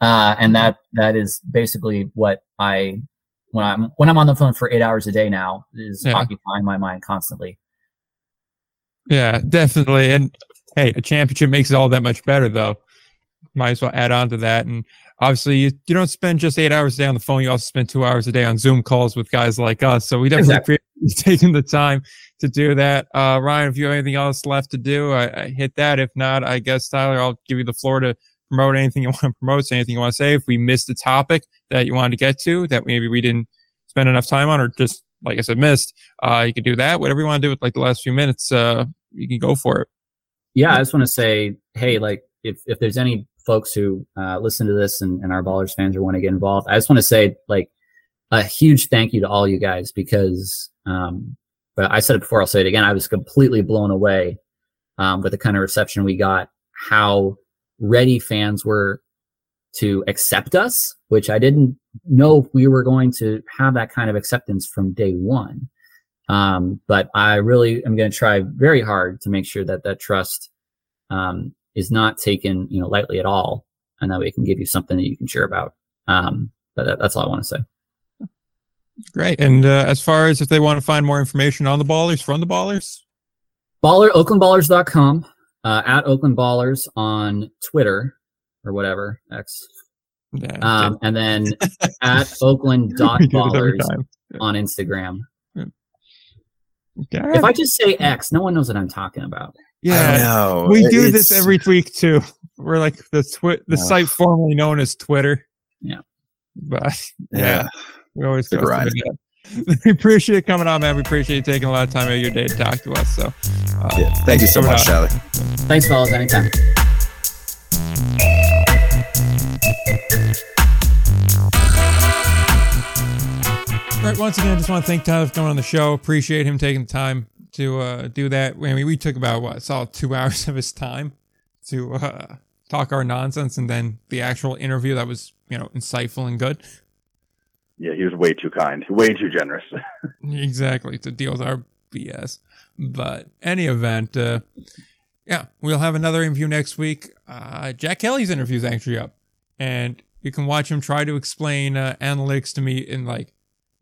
uh, and that that is basically what I when I'm when I'm on the phone for eight hours a day now is Yeah. occupying my mind constantly. Yeah, definitely. And hey, a championship makes it all that much better, though. Might as well add on to that. And obviously, you, you don't spend just eight hours a day on the phone. You also spend two hours a day on Zoom calls with guys like us. So we definitely Exactly. appreciate taking the time to do that. Uh, Ryan, if you have anything else left to do, I, I hit that. If not, I guess Tyler, I'll give you the floor to promote anything you want to promote, say anything you want to say. If we missed a topic that you wanted to get to that maybe we didn't spend enough time on, or just like I said, missed, uh, you could do that. Whatever you want to do with like the last few minutes, uh, you can go for it. Yeah, I just want to say, hey, like if if there's any folks who uh, listen to this and, and our ballers fans or want to get involved, I just want to say like a huge thank you to all you guys because um, but I said it before, I'll say it again. I was completely blown away um, with the kind of reception we got, how ready fans were to accept us, which I didn't know we were going to have that kind of acceptance from day one. Um, but I really am going to try very hard to make sure that that trust um, is not taken, you know, lightly at all, and that we can give you something that you can cheer about. Um, but that, that's all I want to say. Great. And uh, as far as if they want to find more information on the ballers, from the ballers, Baller, OaklandBallers.com, uh, at Oakland Ballers on Twitter or whatever, X. yeah, Um, and then at Oakland dot we do this every ballers on Instagram. Okay. If I just say X, no one knows what I'm talking about. I yeah, know. we do It's- this every week too. We're like the twi- the Yeah. site formerly known as Twitter. Yeah. But yeah, Yeah. we always The go through We appreciate you coming on, man. We appreciate you taking a lot of time out of your day to talk to us. So, uh, yeah. Thank you so much, on. Tyler. Thanks, fellas. Anytime. All right. Once again, I just want to thank Tyler for coming on the show. Appreciate him taking the time to uh, do that. I mean, we took about what, solid two hours of his time to uh, talk our nonsense, and then the actual interview that was, you know, insightful and good. Yeah, he was way too kind, way too generous. exactly to deal with our BS. But any event, uh, yeah, we'll have another interview next week. Uh, Jack Kelly's interview is actually up, and you can watch him try to explain uh, analytics to me in like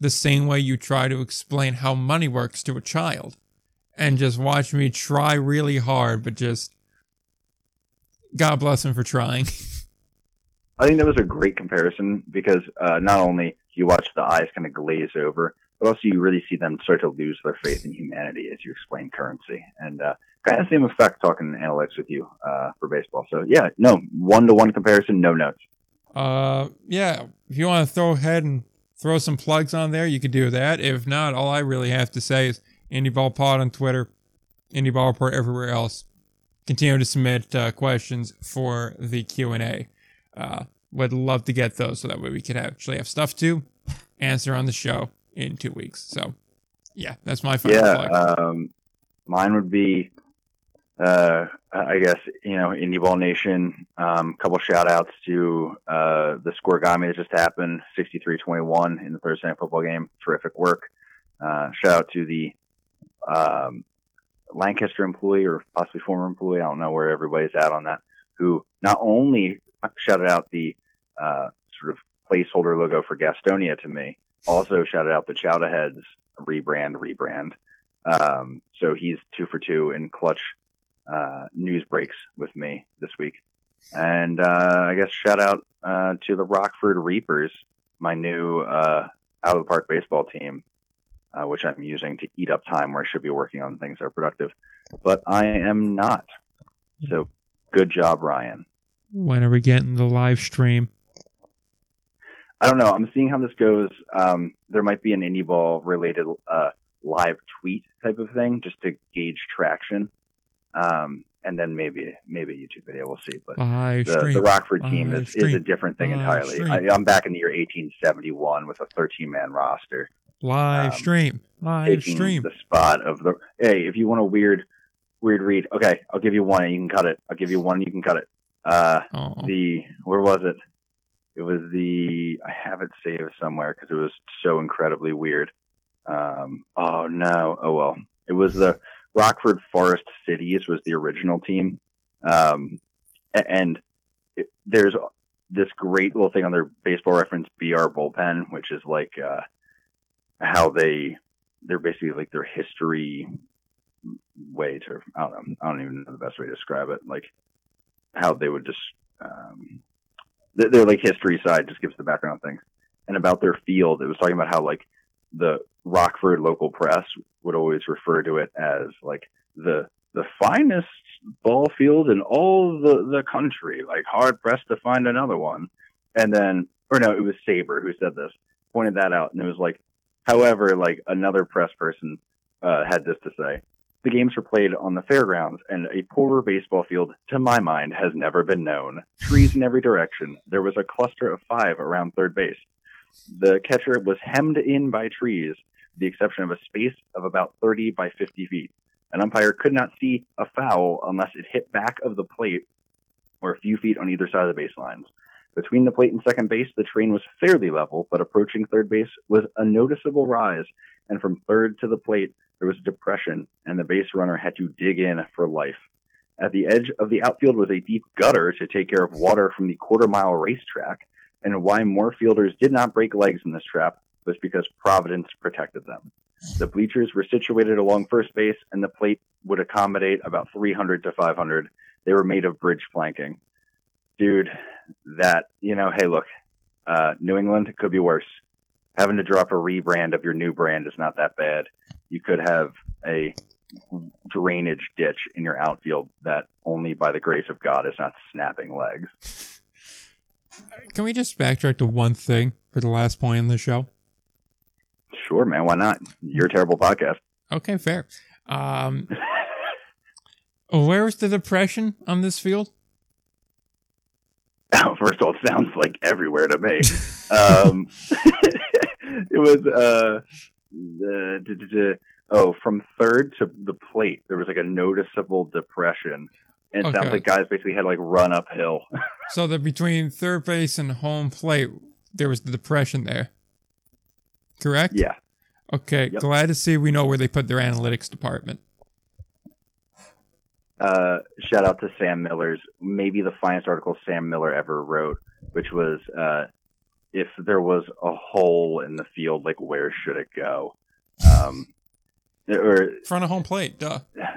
the same way you try to explain how money works to a child, and just watch me try really hard, but just God bless him for trying. I think that was a great comparison because uh, not only do you watch the eyes kind of glaze over, but also you really see them start to lose their faith in humanity as you explain currency. And uh, kind of same effect talking analytics with you uh, for baseball. So yeah, no one to one comparison, no notes. Uh, yeah. If you want to throw ahead and throw some plugs on there, you could do that. If not, all I really have to say is Indie Ball Pod on Twitter, Indie Ball Report everywhere else. Continue to submit uh, questions for the Q and A. Uh, would love to get those so that way we could actually have stuff to answer on the show in two weeks. So, yeah, that's my final. Yeah, um, mine would be, uh, I guess you know, Indie Ball Nation. Um, couple shout outs to uh, the scorigami that just happened, 63-21 in the Thursday night football game. Terrific work. Uh, shout out to the um, Lancaster employee or possibly former employee. I don't know where everybody's at on that. Who not only shouted out the uh, sort of placeholder logo for Gastonia to me, also shouted out the Chowda Heads rebrand, rebrand. Um, so he's two for two in clutch uh, news breaks with me this week. And uh, I guess shout out uh, to the Rockford Reapers, my new uh, out of the park baseball team, uh, which I'm using to eat up time where I should be working on things that are productive. But I am not. So good job, Ryan. when are we getting the live stream? I don't know. I'm seeing how this goes. Um, there might be an indie ball related uh, live tweet type of thing just to gauge traction, um, and then maybe maybe a YouTube video. We'll see. But Live the, stream. the Rockford team Live is, is a different thing Live entirely. stream. I, I'm back in the year 1871 with a 13 man roster, live um, stream. Live stream. the spot of the. Hey, if you want a weird weird read, okay, I'll give you one and you can cut it. I'll give you one and you can cut it. Uh, Oh, the where was it? It was the I have it saved somewhere because it was so incredibly weird. Um, oh no, oh well, it was the Rockford Forest Cities was the original team, um, and it, there's this great little thing on their baseball reference BR bullpen, which is like uh, how they they're basically like their history way to I don't know I don't even know the best way to describe it. Like how they would just um, their, like history side just gives the background things. And about their field it was talking about how like the Rockford local press would always refer to it as like the the finest ball field in all the the country. Like hard pressed to find another one. And then or no it was SABR who said this pointed that out. And it was like however like another press person uh, had this to say the games were played on the fairgrounds, and a poorer baseball field, to my mind, has never been known. Trees in every direction. There was a cluster of five around third base. The catcher was hemmed in by trees, the exception of a space of about 30 by 50 feet. An umpire could not see a foul unless it hit back of the plate or a few feet on either side of the baselines. Between the plate and second base, the train was fairly level, but approaching third base was a noticeable rise, and from third to the plate, there was a depression, and the base runner had to dig in for life. At the edge of the outfield was a deep gutter to take care of water from the quarter mile racetrack, and why more fielders did not break legs in this trap was because Providence protected them. The bleachers were situated along first base, and the plate would accommodate about 300 to 500. They were made of bridge planking. Dude, that, you know, hey, look, uh, New England could be worse. Having to drop a rebrand of your new brand is not that bad you could have a drainage ditch in your outfield that only by the grace of God is not snapping legs. Can we just backtrack to one thing for the last point in the show? Sure, man. Why not? You're a terrible podcast. Okay, fair. Um, where was the depression on this field? First of all, it sounds like everywhere to me. um, it was uh, the, oh, from third to the plate, there was like a noticeable depression. And it okay. sounds like guys basically had like run uphill. so that between third base and home plate, there was the depression there. Correct? Yeah. Okay. Yep. Glad to see we know where they put their analytics department. Uh, shout out to Sam Miller's, maybe the finest article Sam Miller ever wrote, which was uh, if there was a hole in the field, like where should it go? Um, or front of home plate, duh.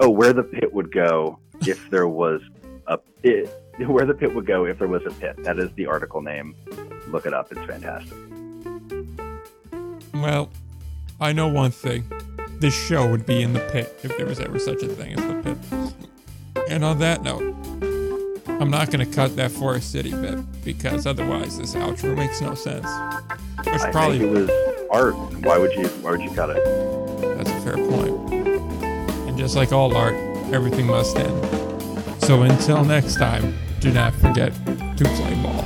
Oh, where the pit would go if there was a pit. Where the pit would go if there was a pit. That is the article name. Look it up. It's fantastic. Well, I know one thing. This show would be in the pit if there was ever such a thing as the pit. And on that note, I'm not going to cut that Forest City bit because otherwise this outro makes no sense. Which I probably think it was art. Why would you? Why would you cut it? That's a fair point. And just like all art, everything must end. So until next time, do not forget to play ball.